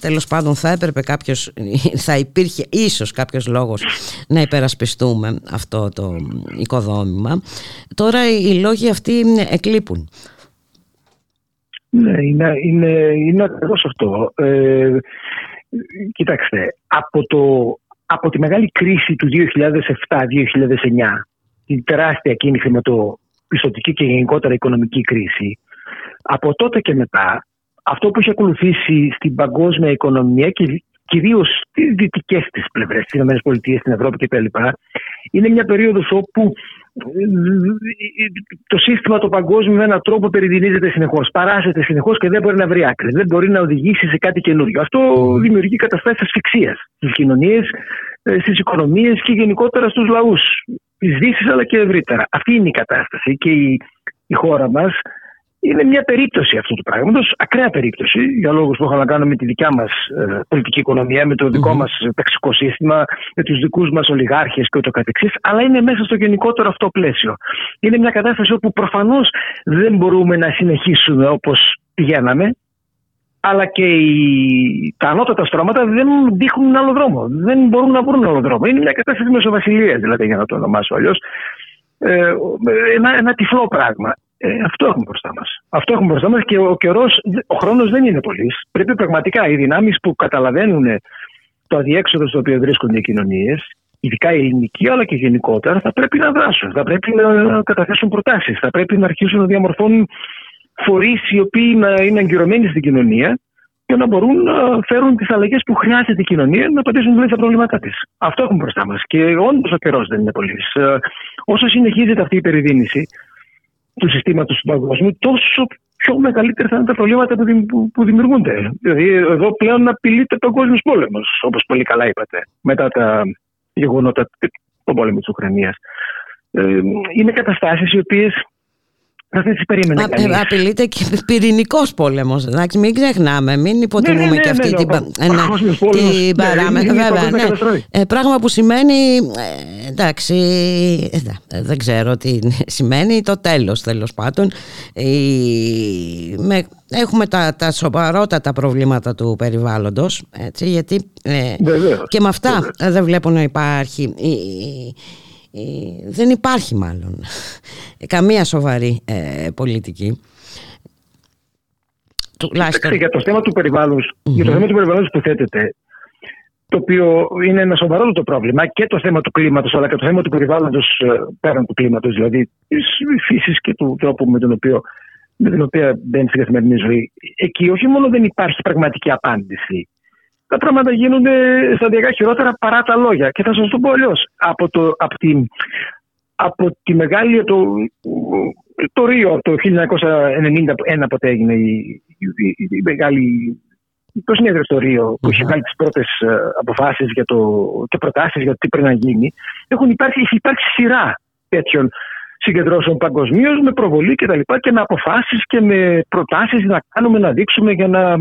Speaker 1: τέλος πάντων θα έπρεπε κάποιος [LAUGHS] θα υπήρχε ίσως κάποιος λόγος να υπερασπιστούμε αυτό το οικοδόμημα τώρα οι λόγοι αυτοί εκλείπουν
Speaker 10: ναι, είναι, είναι, είναι ακριβώς αυτό. Ε, κοιτάξτε, από, το, από τη μεγάλη κρίση του 2007-2009, την τεράστια εκείνη χρηματοπιστωτική και γενικότερα οικονομική κρίση, από τότε και μετά, αυτό που έχει ακολουθήσει στην παγκόσμια οικονομία και κυρίως στις δυτικές της πλευρές, στις ΗΠΑ, στην Ευρώπη κτλ., είναι μια περίοδος όπου το σύστημα το παγκόσμιο με έναν τρόπο περιδινίζεται συνεχώς. Παράσεται συνεχώς και δεν μπορεί να βρει άκρη. Δεν μπορεί να οδηγήσει σε κάτι καινούριο. Αυτό δημιουργεί καταστάσεις ασφυξίας στις κοινωνίες, ε, στις οικονομίες και γενικότερα στους λαούς τη Δύση αλλά και ευρύτερα. Αυτή είναι η κατάσταση και η, η χώρα μας είναι μια περίπτωση αυτού του πράγματος, ακραία περίπτωση, για λόγους που έχουν να κάνουν με τη δικιά μας ε, πολιτική οικονομία, με το δικό mm-hmm. μας ταξικό σύστημα, με τους δικούς μας ολιγάρχες και ούτω καθεξής, αλλά είναι μέσα στο γενικότερο αυτό πλαίσιο. Είναι μια κατάσταση όπου προφανώς δεν μπορούμε να συνεχίσουμε όπως πηγαίναμε, αλλά και οι, τα ανώτατα στρώματα δεν δείχνουν άλλο δρόμο. Δεν μπορούν να βρουν άλλο δρόμο. Είναι μια κατάσταση μεσοβασιλείας, δηλαδή, για να το ονομάσω αλλιώς. Ε, ένα, ένα τυφλό πράγμα. Ε, αυτό έχουμε μπροστά μας. Αυτό έχουμε μπροστά μας και ο καιρός, ο χρόνος δεν είναι πολύ. Πρέπει πραγματικά οι δυνάμεις που καταλαβαίνουν το αδιέξοδο στο οποίο βρίσκονται οι κοινωνίες, ειδικά η ελληνική αλλά και γενικότερα, θα πρέπει να δράσουν. Θα πρέπει να καταθέσουν προτάσεις. Θα πρέπει να αρχίσουν να διαμορφώνουν φορείς οι οποίοι να είναι αγκυρωμένοι στην κοινωνία για να μπορούν να φέρουν τις αλλαγές που χρειάζεται η κοινωνία να απαντήσουν δηλαδή στα προβλήματά της. Αυτό έχουμε μπροστά μας. Και όντως ο καιρός δεν είναι πολύ. Ε, όσο συνεχίζεται αυτή η περιδίνηση του συστήματος του παγκόσμιου, τόσο πιο μεγαλύτερα θα είναι τα προβλήματα που δημιουργούνται. Δηλαδή, εδώ πλέον απειλείται παγκόσμιος πόλεμος, όπως πολύ καλά είπατε, μετά τα γεγονότα του πόλεμου της Ουκρανίας. Ε, είναι καταστάσεις οι οποίες δεν τις περίμενε Α, κανείς.
Speaker 1: Απειλείται και πυρηνικός πόλεμος. Μην ξεχνάμε, μην υποτιμούμε ναι, ναι, ναι, και αυτή ναι, την, την παράμετρο. Βέβαια, ναι. Ε, πράγμα που σημαίνει. Ε, εντάξει. Ε, δεν ξέρω τι σημαίνει. Το τέλος τέλος πάντων. Με, έχουμε τα, τα σοβαρότατα προβλήματα του περιβάλλοντος έτσι, γιατί ε, και με αυτά δεν βλέπω να υπάρχει ε, δεν υπάρχει μάλλον καμία σοβαρή ε, πολιτική.
Speaker 10: Τουλάχιστον... Για το θέμα του περιβαλλοντος για το θέμα του περιβάλλοντος που θέτεται, το οποίο είναι ένα σοβαρό το πρόβλημα και το θέμα του κλίματος αλλά και το θέμα του περιβάλλοντος ε, πέραν του κλίματος, δηλαδή της φύσης και του τρόπου με τον οποίο με την οποία μπαίνει στην καθημερινή ζωή. Εκεί όχι μόνο δεν υπάρχει πραγματική απάντηση, τα πράγματα γίνονται σταδιακά χειρότερα παρά τα λόγια. Και θα σας το πω αλλιώς. Από, το, από, τη, από τη μεγάλη. Το, το Ρίο το 1991 ποτέ έγινε η, η, η, μεγάλη το συνέδριο στο Ρίο που είχε βγάλει τις πρώτες αποφάσεις και προτάσεις για το τι πρέπει να γίνει, έχουν υπάρξει, έχει υπάρξει σειρά τέτοιων συγκεντρώσεων παγκοσμίως με προβολή κτλ. Και, και με αποφάσεις και με προτάσεις να κάνουμε, να δείξουμε για να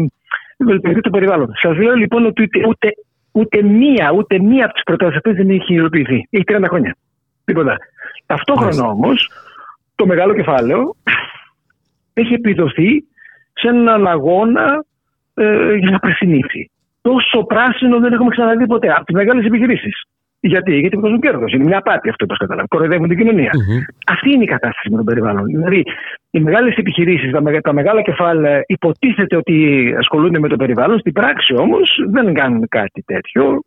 Speaker 10: βελτιωθεί το περιβάλλον. Σας λέω λοιπόν ότι ούτε, ούτε, ούτε μία, ούτε μία από τις προτάσεις αυτές δεν έχει υλοποιηθεί. Έχει 30 χρόνια. Τίποτα. Ταυτόχρονα όμως το μεγάλο κεφάλαιο έχει επιδοθεί σε έναν αγώνα ε, για να πρασινίσει. Τόσο πράσινο δεν έχουμε ξαναδεί ποτέ από τις μεγάλες επιχειρήσεις. Γιατί, γιατί βγάζουν κέρδος. Είναι μια απάτη αυτό, όπως καταλαβαίνω. Κοροϊδεύουν την κοινωνία. Mm-hmm. Αυτή είναι η κατάσταση με το περιβάλλον. Δηλαδή, οι μεγάλες επιχειρήσεις, τα, τα μεγάλα κεφάλαια υποτίθεται ότι ασχολούνται με το περιβάλλον. Στην πράξη όμως δεν κάνουν κάτι τέτοιο.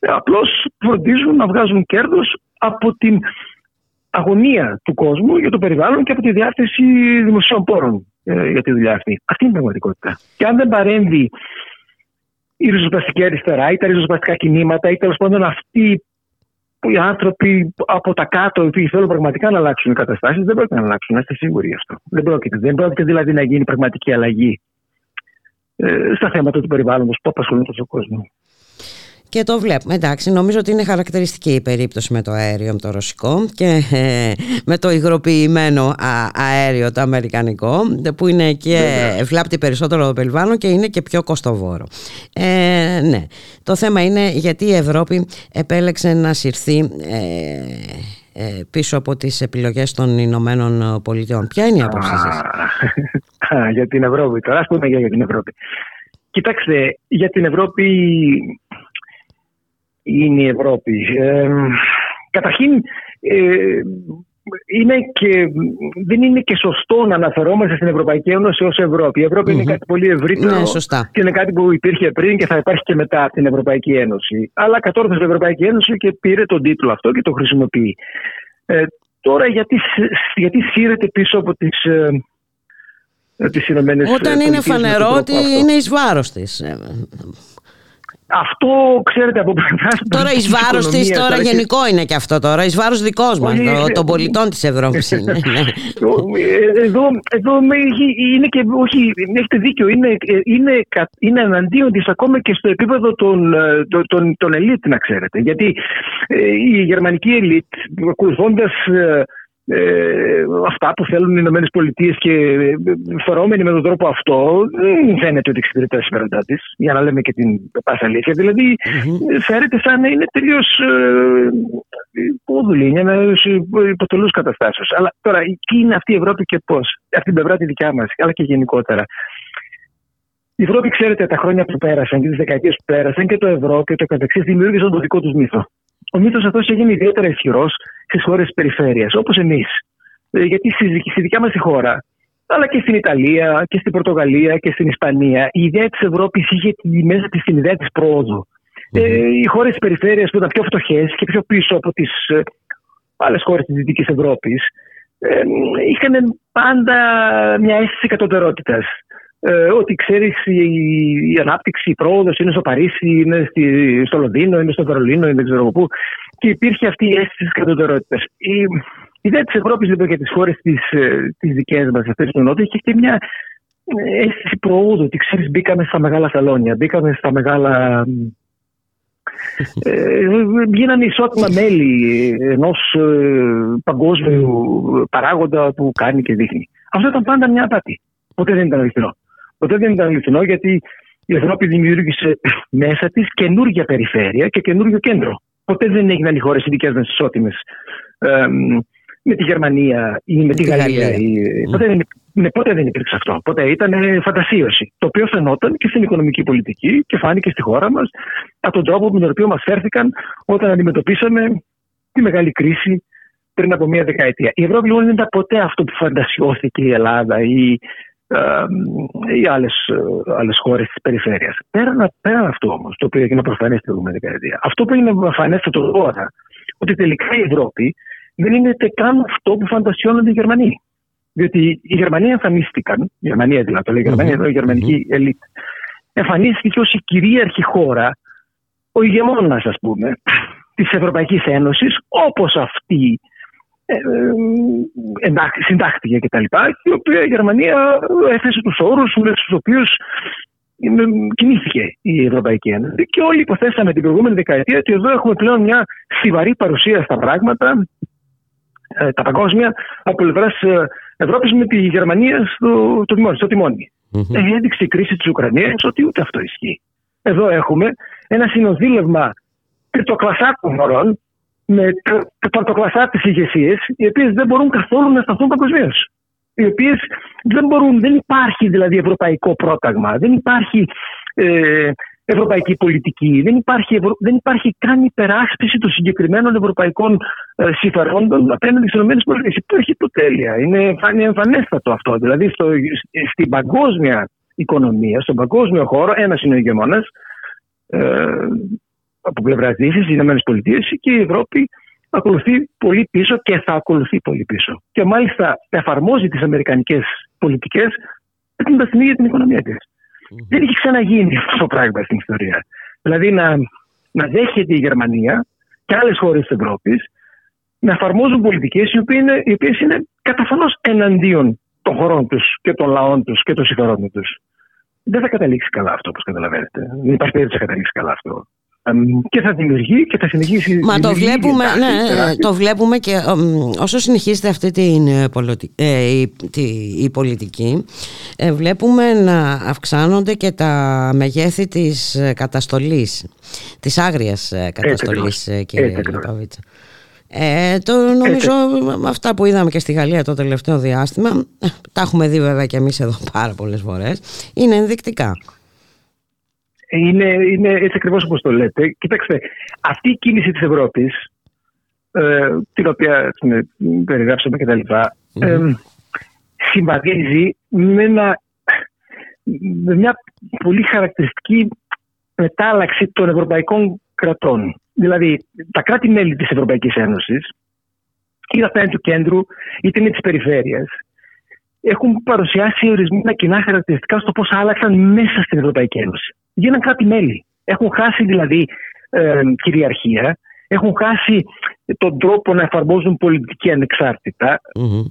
Speaker 10: Απλώς φροντίζουν να βγάζουν κέρδος από την αγωνία του κόσμου για το περιβάλλον και από τη διάθεση δημοσίων πόρων ε, για τη δουλειά αυτή. Αυτή είναι η πραγματικότητα. Και αν δεν παρέμβει η ριζοσπαστική αριστερά ή τα ριζοσπαστικά κινήματα ή τέλος πάντων αυτοί οι άνθρωποι από τα κάτω, οι οποίοι θέλουν πραγματικά να αλλάξουν οι καταστάσεις, δεν πρόκειται να αλλάξουν. Να είστε σίγουροι γι' αυτό. Δεν πρόκειται. Δεν πρόκειται δηλαδή να γίνει πραγματική αλλαγή ε, στα θέματα του περιβάλλοντος που απασχολούν τον κόσμο
Speaker 1: και το βλέπουμε. Εντάξει, νομίζω ότι είναι χαρακτηριστική η περίπτωση με το αέριο, με το ρωσικό και ε, με το υγροποιημένο αέριο, το αμερικανικό, που είναι και βλάπτει περισσότερο το περιβάλλον και είναι και πιο κοστοβόρο. Ε, ναι. Το θέμα είναι γιατί η Ευρώπη επέλεξε να συρθεί ε, ε, πίσω από τις επιλογές των Ηνωμένων Πολιτειών. Ποια είναι η άποψή σας; [LAUGHS]
Speaker 10: για την Ευρώπη. Τώρα ας πούμε για την Ευρώπη. Κοιτάξτε, για την Ευρώπη είναι η Ευρώπη. Ε, καταρχήν, ε, είναι και, δεν είναι και σωστό να αναφερόμαστε στην Ευρωπαϊκή Ένωση ως Ευρώπη. Η ευρωπη είναι κάτι πολύ ευρύτερο
Speaker 1: ναι, σωστά.
Speaker 10: και είναι κάτι που υπήρχε πριν και θα υπάρχει και μετά την Ευρωπαϊκή Ένωση. Αλλά κατόρθωσε η Ευρωπαϊκή Ένωση και πήρε τον τίτλο αυτό και το χρησιμοποιεί. Ε, τώρα γιατί, γιατί σύρεται πίσω από τις... Ε, τις
Speaker 1: Όταν είναι φανερό ότι είναι εις βάρος της.
Speaker 10: Αυτό ξέρετε από πλευράς.
Speaker 1: Τώρα εις βάρος της, τώρα γενικό είναι και αυτό τώρα. Εις βάρος δικός μας, των πολιτών της Ευρώπης είναι. [LAUGHS] Ναι.
Speaker 10: Ε, εδώ, εδώ είναι και. Όχι, έχετε δίκιο. Είναι, είναι, είναι εναντίον της ακόμα και στο επίπεδο των, ε, των, των ελίτ, να ξέρετε. Γιατί ε, η γερμανική ελίτ, ακολουθώντας ε, αυτά που θέλουν οι Ηνωμένες Πολιτείες και ε, φορόμενοι με τον τρόπο αυτό δεν φαίνεται ότι εξυπηρετεί τα συμφέροντά της, για να λέμε και την πάσα αλήθεια. Δηλαδή, mm-hmm. φέρεται σαν να είναι τελείως ε, είναι ένα υποτελούς καταστάσεω. Αλλά τώρα, τι είναι αυτή η Ευρώπη και πώς, αυτή την πλευρά τη δικιά μας, αλλά και γενικότερα. Η Ευρώπη, ξέρετε, τα χρόνια που πέρασαν και τις δεκαετίες που πέρασαν και το ευρώ και το καταξύ δημιούργησαν το δικό τους μύθο ο μύθος αυτός έγινε ιδιαίτερα ισχυρός στις χώρες της περιφέρειας, όπως εμείς. Ε, γιατί στη δικιά μας χώρα, αλλά και στην Ιταλία και στην Πορτογαλία και στην Ισπανία, η ιδέα της Ευρώπης είχε μέσα της την ιδέα της προοδου Ε, οι χώρες της περιφέρειας που ήταν πιο φτωχές και πιο πίσω από τις ε, άλλες χώρες της Δυτικής Ευρώπης, ε, είχαν πάντα μια αίσθηση κατωτερότητα. Ε, ότι ξέρεις η, η, ανάπτυξη, η πρόοδος είναι στο Παρίσι, είναι στη, στο Λονδίνο, είναι στο Βερολίνο, είναι δεν ξέρω πού. Και υπήρχε αυτή η αίσθηση της κατωτερότητας. Η, η ιδέα της Ευρώπης λοιπόν για τις χώρες τι ε, δικές μας, αυτές του Νότου, είχε και μια αίσθηση προόδου. Ότι ξέρεις, μπήκαμε στα μεγάλα σαλόνια, μπήκαμε στα μεγάλα. ε, γίνανε ισότιμα μέλη ενός ε, παγκόσμιου παράγοντα που κάνει και δείχνει. Αυτό ήταν πάντα μια απάτη. Ποτέ δεν ήταν αληθινό. Ποτέ δεν ήταν αληθινό γιατί η Ευρώπη δημιούργησε μέσα της καινούργια περιφέρεια και καινούργιο κέντρο. Ποτέ δεν έγιναν οι χώρες οι δικέ μα ισότιμες με τη Γερμανία ή με τη Γαλλία. Mm. Ποτέ, δεν, ναι, ποτέ δεν υπήρξε αυτό. Ποτέ ήταν φαντασίωση. Το οποίο φαινόταν και στην οικονομική πολιτική και φάνηκε στη χώρα μας από τον τρόπο με τον οποίο μας φέρθηκαν όταν αντιμετωπίσαμε τη μεγάλη κρίση πριν από μία δεκαετία. Η Ευρώπη λοιπόν δεν ήταν ποτέ αυτό που φαντασιώθηκε η Ελλάδα ή ή άλλες άλλες χώρες της περιφέρειας. Πέραν, πέραν αυτό όμως, το οποίο έγινε προφανές την προηγούμενη δεκαετία, αυτό που είναι προφανέστατο τώρα, ότι τελικά η Ευρώπη δεν είναι καν αυτό που φαντασιώνονται οι Γερμανοί. Διότι οι Γερμανοί εμφανίστηκαν, η Γερμανία δηλαδή, το λέει η Γερμανία, εδώ η γερμανική ελίτ, εμφανίστηκε ως η κυρίαρχη χώρα, ο ηγεμόνας, ας πούμε, της Ευρωπαϊκής Ένωσης, όπως αυτή ε, ε, συντάχθηκε κτλ. Η οποία η Γερμανία έθεσε τους όρους με τους οποίους κινήθηκε η Ευρωπαϊκή Ένωση. Και όλοι υποθέσαμε την προηγούμενη δεκαετία ότι εδώ έχουμε πλέον μια στιβαρή παρουσία στα πράγματα, ε, τα παγκόσμια, από πλευράς Ευρώπης με τη Γερμανία στο, το τιμόνι, στο τιμόνι. Mm-hmm. Έδειξε η κρίση της Ουκρανίας ότι ούτε αυτό ισχύει. Εδώ έχουμε ένα συνοδήλευμα τριτοκλασσάκων χωρών με πρωτοκλασσάτε ηγεσίες, οι οποίες δεν μπορούν καθόλου να σταθούν παγκοσμίως. Οι οποίες δεν μπορούν, δεν υπάρχει δηλαδή ευρωπαϊκό πρόταγμα, δεν υπάρχει ε, ευρωπαϊκή πολιτική, δεν υπάρχει, δεν υπάρχει καν υπεράσπιση των συγκεκριμένων ευρωπαϊκών ε, συμφερόντων απέναντι στις ΗΠΑ. Υπάρχει υποτέλεια. Είναι εμφανέστατο αυτό. Δηλαδή στο, στην παγκόσμια οικονομία, στον παγκόσμιο χώρο, ένας είναι ο ηγεμόνας. Ε, από πλευράς Δύση, οι Ηνωμένες Πολιτείες και η Ευρώπη ακολουθεί πολύ πίσω και θα ακολουθεί πολύ πίσω. Και μάλιστα εφαρμόζει τις αμερικανικές πολιτικές έχοντα την ίδια την οικονομία της. Δεν έχει ξαναγίνει αυτό το πράγμα στην ιστορία. Δηλαδή να, να δέχεται η Γερμανία και άλλες χώρες της Ευρώπης να εφαρμόζουν πολιτικές οι οποίες είναι, είναι καταφανώς εναντίον των χωρών τους και των λαών τους και των συμφερόντων τους. Δεν θα καταλήξει καλά αυτό, όπως καταλαβαίνετε. Δεν υπάρχει περίπτωση να καταλήξει καλά αυτό και θα δημιουργεί και θα συνεχίσει.
Speaker 1: Μα το βλέπουμε, ναι, ναι, το βλέπουμε και όσο συνεχίζεται αυτή την, ε, ε, η, η, πολιτική ε, βλέπουμε να αυξάνονται και τα μεγέθη της καταστολής της άγριας καταστολής κύριε Λεπαβίτσα. Ε, το νομίζω με αυτά που είδαμε και στη Γαλλία το τελευταίο διάστημα τα έχουμε δει βέβαια και εμείς εδώ πάρα πολλές φορές είναι ενδεικτικά
Speaker 10: είναι, είναι έτσι ακριβώς όπως το λέτε. Κοιτάξτε, αυτή η κίνηση της Ευρώπης, ε, την οποία περιγράψαμε κτλ., ε, συμβαδίζει με, με μια πολύ χαρακτηριστική μετάλλαξη των ευρωπαϊκών κρατών. Δηλαδή, τα κράτη-μέλη της Ευρωπαϊκής Ένωσης, είτε αυτά είναι του κέντρου, είτε είναι της περιφέρειας, έχουν παρουσιάσει ορισμένα κοινά χαρακτηριστικά στο πώς άλλαξαν μέσα στην Ευρωπαϊκή Ένωση γίναν κράτη-μέλη. Έχουν χάσει δηλαδή ε, κυριαρχία, έχουν χάσει τον τρόπο να εφαρμόζουν πολιτική ανεξάρτητα, mm-hmm.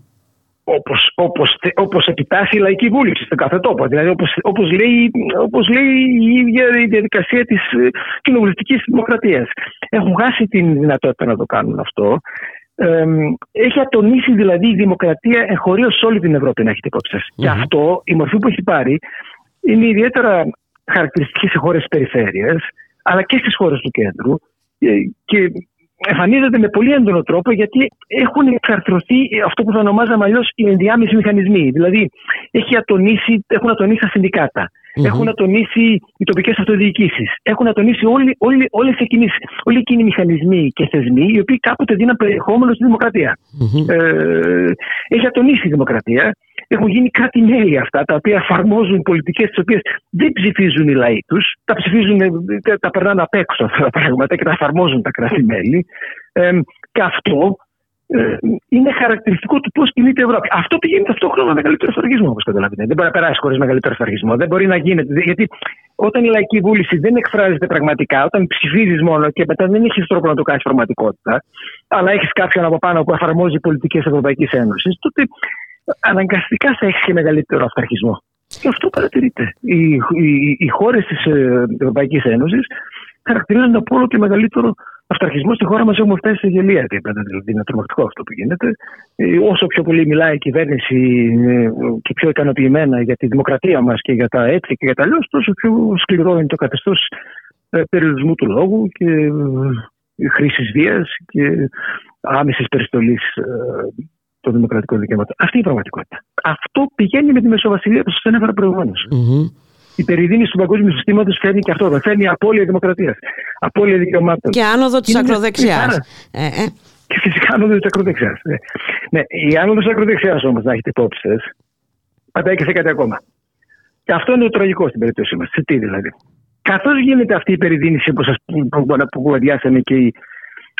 Speaker 10: όπως, όπως, όπως επιτάσσει η λαϊκή βούληση στον κάθε τόπο. Δηλαδή όπως, όπως, λέει, όπως λέει η ίδια η διαδικασία της ε, κοινοβουλευτικής δημοκρατίας. Έχουν χάσει την δυνατότητα να το κάνουν αυτό. Ε, έχει ατονίσει δηλαδή η δημοκρατία εγχωρίως σε όλη την Ευρώπη να έχετε υπόψη mm-hmm. Και αυτό, η μορφή που έχει πάρει, είναι ιδιαίτερα χαρακτηριστική σε χώρες περιφέρεια, αλλά και στις χώρες του κέντρου. Ε, και εμφανίζεται με πολύ έντονο τρόπο γιατί έχουν εξαρθρωθεί αυτό που θα ονομάζαμε αλλιώς οι ενδιάμεσοι μηχανισμοί. Δηλαδή έχει ατονίσει, έχουν ατονίσει τα συνδικατα έχουν ατονίσει οι τοπικές αυτοδιοικήσει, έχουν ατονίσει όλοι, όλοι, όλες εκείνες, όλοι εκείνοι οι μηχανισμοί και θεσμοί οι οποίοι κάποτε δίναν περιεχόμενο στη δημοκρατια Ε, έχει ατονίσει η δημοκρατία έχουν γίνει κάτι μέλη αυτά, τα οποία εφαρμόζουν πολιτικές τις οποίες δεν ψηφίζουν οι λαοί τους, τα ψηφίζουν, τα περνάνε απ' έξω αυτά τα πράγματα και τα εφαρμόζουν τα κράτη-μέλη. Ε, και αυτό ε, είναι χαρακτηριστικό του πώς κινείται η Ευρώπη. Αυτό πηγαίνει ταυτόχρονα με μεγαλύτερο αυταρχισμό, όπως καταλαβαίνετε. Δεν μπορεί να περάσει χωρίς μεγαλύτερο αυταρχισμό. Δεν μπορεί να γίνεται. Γιατί όταν η λαϊκή βούληση δεν εκφράζεται πραγματικά, όταν ψηφίζεις μόνο και μετά δεν έχεις τρόπο να το κάνεις πραγματικότητα, αλλά έχεις κάποιον από πάνω που εφαρμόζει πολιτικές Ευρωπαϊκής Ένωσης, τότε αναγκαστικά θα έχεις και μεγαλύτερο αυταρχισμό. Και αυτό παρατηρείται. Οι, οι, οι χώρες της ε, Ευρωπαϊκής Ένωσης χαρακτηρίζονται από όλο και μεγαλύτερο αυταρχισμό στη χώρα μας έχουμε φτάσει σε γελία επίπεδα. Δηλαδή είναι τρομακτικό αυτό που γίνεται. Ε, όσο πιο πολύ μιλάει η κυβέρνηση ε, και πιο ικανοποιημένα για τη δημοκρατία μας και για τα έτσι και για τα αλλιώς, τόσο πιο σκληρό είναι το καθεστώς περιορισμού του λόγου και χρήσης βίας και άμεσης περιστολής των δημοκρατικών δικαιωμάτων. Αυτή είναι η πραγματικότητα. Αυτό πηγαίνει με τη Μεσοβασιλεία που σα ανέφερα η περιδίνηση του παγκόσμιου συστήματο φέρνει και αυτό. Φέρνει απώλεια δημοκρατία. Απώλεια δικαιωμάτων.
Speaker 1: Και άνοδο τη ακροδεξιά. Ε, ε.
Speaker 10: Και φυσικά άνοδο τη ακροδεξιά. Ναι. ναι. η άνοδο τη ακροδεξιά όμω, να έχετε υπόψη σα, πατάει και σε κάτι ακόμα. Και αυτό είναι το τραγικό στην περίπτωσή μα. Σε τι δηλαδή. Καθώ γίνεται αυτή η περιδίνηση που, σας, που κουβεντιάσαμε και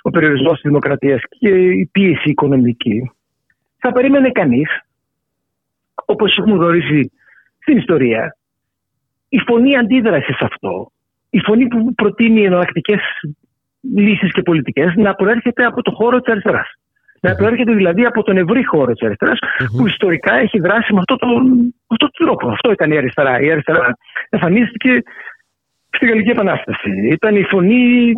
Speaker 10: ο περιορισμό τη δημοκρατία και η πίεση οικονομική, θα περίμενε κανείς, όπως έχουμε γνωρίσει στην ιστορία, η φωνή αντίδραση σε αυτό, η φωνή που προτείνει εναλλακτικές λύσεις και πολιτικές να προέρχεται από το χώρο της αριστεράς. Να προέρχεται δηλαδή από τον ευρύ χώρο της αριστερα που ιστορικά έχει δράσει με αυτόν τον, αυτό τον τρόπο. Αυτό ήταν η αριστερά. Η αριστερά εμφανίστηκε στη Γαλλική Επανάσταση. Ήταν η φωνή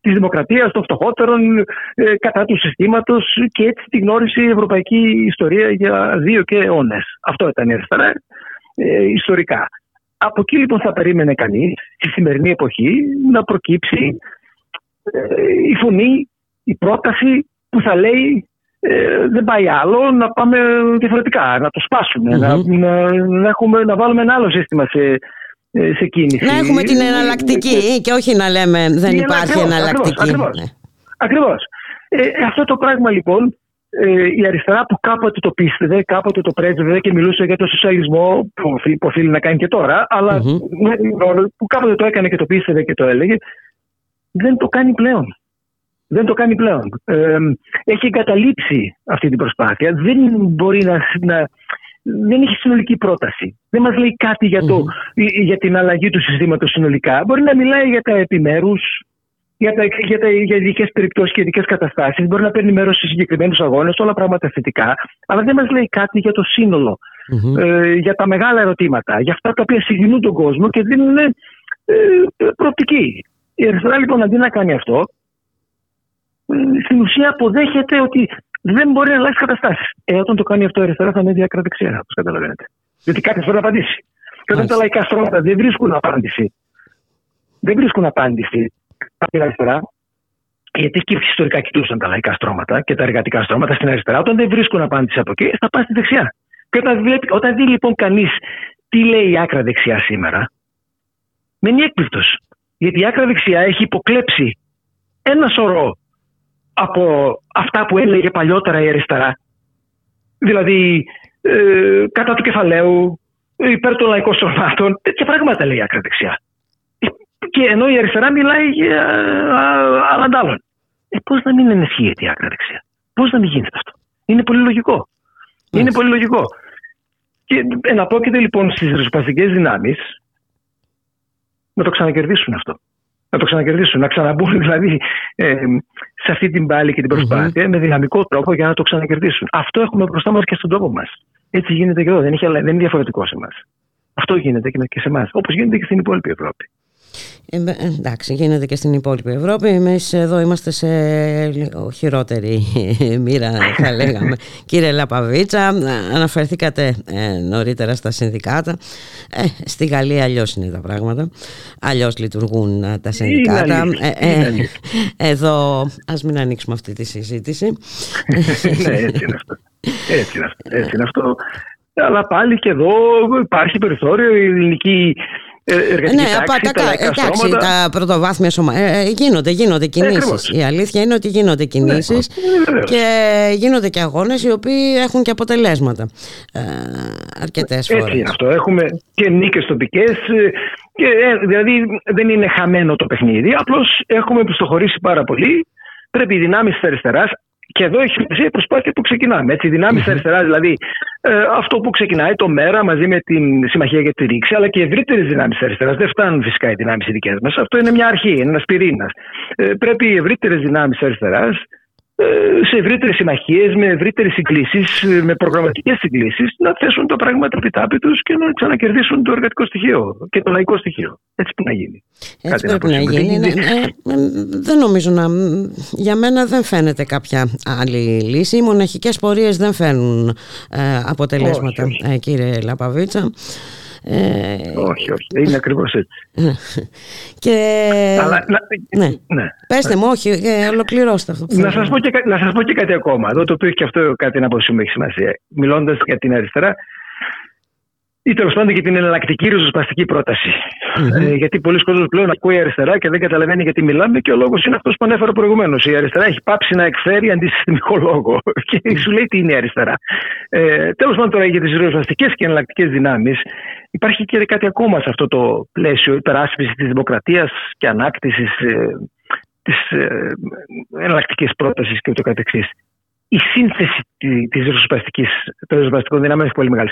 Speaker 10: της δημοκρατίας, των φτωχότερων, ε, κατά του συστήματος και έτσι τη γνώρισε η ευρωπαϊκή ιστορία για δύο και αιώνες. Αυτό ήταν η αριστερά ε, ιστορικά. Από εκεί λοιπόν θα περίμενε κανείς στη σημερινή εποχή να προκύψει ε, η φωνή, η πρόταση που θα λέει ε, δεν πάει άλλο να πάμε διαφορετικά, να το σπασουμε να, να, έχουμε, να βάλουμε ένα άλλο σύστημα σε, ε, σε κίνηση.
Speaker 1: Να έχουμε την εναλλακτική και όχι να λέμε δεν υπάρχει εναλλακτική.
Speaker 10: Ακριβώς, ακριβώς. Ε, αυτό το πράγμα λοιπόν ε, η αριστερά που κάποτε το πίστευε, κάποτε το πρέσβευε και μιλούσε για το σοσιαλισμό, που οφείλει να κάνει και τώρα, αλλά που κάποτε το έκανε και το πίστευε και το έλεγε, δεν το κάνει πλέον. Δεν το κάνει πλέον. Ε, έχει εγκαταλείψει αυτή την προσπάθεια. Δεν μπορεί να, να δεν έχει συνολική πρόταση. Δεν μας λέει κάτι για, το, για την αλλαγή του συστήματος συνολικά. Μπορεί να μιλάει για τα επιμέρους, για, τα, για, τα, για ειδικές περιπτώσεις και ειδικές καταστάσεις. Μπορεί να παίρνει μέρος σε συγκεκριμένους αγώνες, όλα πράγματα θετικά. Αλλά δεν μας λέει κάτι για το συνολο Ε, για τα μεγάλα ερωτήματα. Για αυτά τα οποία συγκινούν τον κόσμο και δίνουν ε, προοπτική. Η αριστερά λοιπόν αντί να κάνει αυτό, ε, στην ουσία αποδέχεται ότι δεν μπορεί να αλλάξει καταστάσεις. Ε, όταν το κάνει αυτό η αριστερά θα είναι διακρά δεξιά, όπως καταλαβαίνετε. Γιατί κάποιος πρέπει να απαντήσει. Και όταν τα λαϊκά στρώματα δεν βρίσκουν απάντηση, δεν βρίσκουν απάντηση από την αριστερά, γιατί και ιστορικά κοιτούσαν τα λαϊκά στρώματα και τα εργατικά στρώματα στην αριστερά, όταν δεν βρίσκουν απάντηση από εκεί, θα πάει στη δεξιά. Και όταν, βλέπει, όταν δει λοιπόν κανείς τι λέει η άκρα δεξιά σήμερα, μένει έκπληκτος. Γιατί η άκρα δεξιά έχει υποκλέψει ένα σωρό από αυτά που έλεγε παλιότερα η αριστερά. Δηλαδή, ε, κατά του κεφαλαίου, υπέρ των λαϊκών στρωμάτων, τέτοια πράγματα λέει η άκρα δεξιά. Και ενώ η αριστερά μιλάει για άλλα Ε, Πώς να μην ενισχύεται η άκρα δεξιά. Πώς να μην γίνεται αυτό; Είναι πολύ λογικό. Είναι πολύ λογικό. Και εναπόκειται λοιπόν στις ριζοσπαστικές δυνάμεις να το ξανακερδίσουν αυτό. Να το ξανακερδίσουν, να ξαναμπούν [LAUGHS] δηλαδή ε, σε αυτή την πάλη και την προσπαθεια με δυναμικό τρόπο για να το ξανακερδίσουν. Αυτό έχουμε μπροστά μας και στον τόπο μας. Έτσι γίνεται και εδώ. Δεν, δεν είναι διαφορετικό σε εμάς. Αυτό γίνεται και σε εμάς. Όπως γίνεται και στην υπόλοιπη Ευρώπη.
Speaker 1: Ε, εντάξει, γίνεται και στην υπόλοιπη Ευρώπη. Εμείς εδώ είμαστε σε χειρότερη [LAUGHS] μοίρα, θα λέγαμε. [LAUGHS] Κύριε Λαπαβίτσα, αναφερθήκατε ε, νωρίτερα στα συνδικάτα. Ε, στη Γαλλία αλλιώς είναι τα πράγματα. Αλλιώς λειτουργούν τα συνδικάτα. εδώ, ας μην ανοίξουμε αυτή τη συζήτηση.
Speaker 10: ναι, έτσι είναι αυτό. Έτσι είναι αυτό. Έτσι είναι αυτό. Αλλά πάλι και εδώ υπάρχει περιθώριο. Η ελληνική ε, εργατική ναι, τάξη, τα,
Speaker 1: εντάξει, τα πρωτοβάθμια σωμα... Ε, ε, γίνονται, γίνονται κινήσεις. Η αλήθεια είναι ότι γίνονται κινήσεις ναι, και γίνονται και αγώνες οι οποίοι έχουν και αποτελέσματα ε, αρκετές φορές.
Speaker 10: Έτσι είναι αυτό. Έχουμε και νίκες τοπικές και, δηλαδή δεν είναι χαμένο το παιχνίδι. Απλώς έχουμε πιστοχωρήσει πάρα πολύ. Πρέπει οι δυνάμεις της αριστεράς Και εδώ έχει σημασία η προσπάθεια που ξεκινάμε. Έτσι, οι δυνάμεις mm-hmm. αριστεράς, δηλαδή ε, αυτό που ξεκινάει το ΜΕΡΑ μαζί με την Συμμαχία για τη Ρήξη, αλλά και ευρύτερες δυνάμεις αριστεράς. Δεν φτάνουν φυσικά οι δυνάμεις οι δικές μας. Αυτό είναι μια αρχή, είναι ένας πυρήνας. Ε, πρέπει οι ευρύτερες δυνάμεις αριστεράς ε, σε ευρύτερες συμμαχίες, με ευρύτερες συγκλήσεις, με προγραμματικές συγκλήσεις, να θέσουν τα πράγματα επιτάπη τους και να ξανακερδίσουν το εργατικό στοιχείο και το λαϊκό στοιχείο. Έτσι πρέπει να γίνει.
Speaker 1: Έτσι πρέπει να, γίνει. Ναι, ναι, δεν νομίζω να. Για μένα δεν φαίνεται κάποια άλλη λύση. Οι μοναχικές πορείες δεν φέρνουν ε, αποτελέσματα, ε, κύριε Λαπαβίτσα.
Speaker 10: Ε, όχι, όχι. Είναι ακριβώς έτσι. [LAUGHS]
Speaker 1: και... Αλλά, ναι. ναι. Πέστε μου, όχι, ε, ολοκληρώστε αυτό
Speaker 10: που να σας, πω και, να σας πω και κάτι ακόμα. Εδώ το οποίο έχει και αυτό κάτι να πω έχει σημασία. Μιλώντας για την αριστερά, ή τέλος πάντων για την εναλλακτική ριζοσπαστική Ε, γιατί πολλοί κόσμοι πλέον ακούει αριστερά και δεν καταλαβαίνει γιατί μιλάμε και ο λόγος είναι αυτός που ανέφερα προηγουμένως. Η αριστερά έχει πάψει να εκφέρει αντισυστημικό λόγο [LAUGHS] και σου λέει τι είναι η αριστερά. Ε, τέλος πάντων τώρα για τις ριζοσπαστικές και εναλλακτικές δυνάμεις υπάρχει και κάτι ακόμα σε αυτό το πλαίσιο υπεράσπισης της δημοκρατίας και ανάκτησης ε, της ε, εναλλακτικής πρότασης και ούτω καθεξής η σύνθεση τη ριζοσπαστικής, των ριζοσπαστικών δυνάμεων έχει πολύ μεγάλη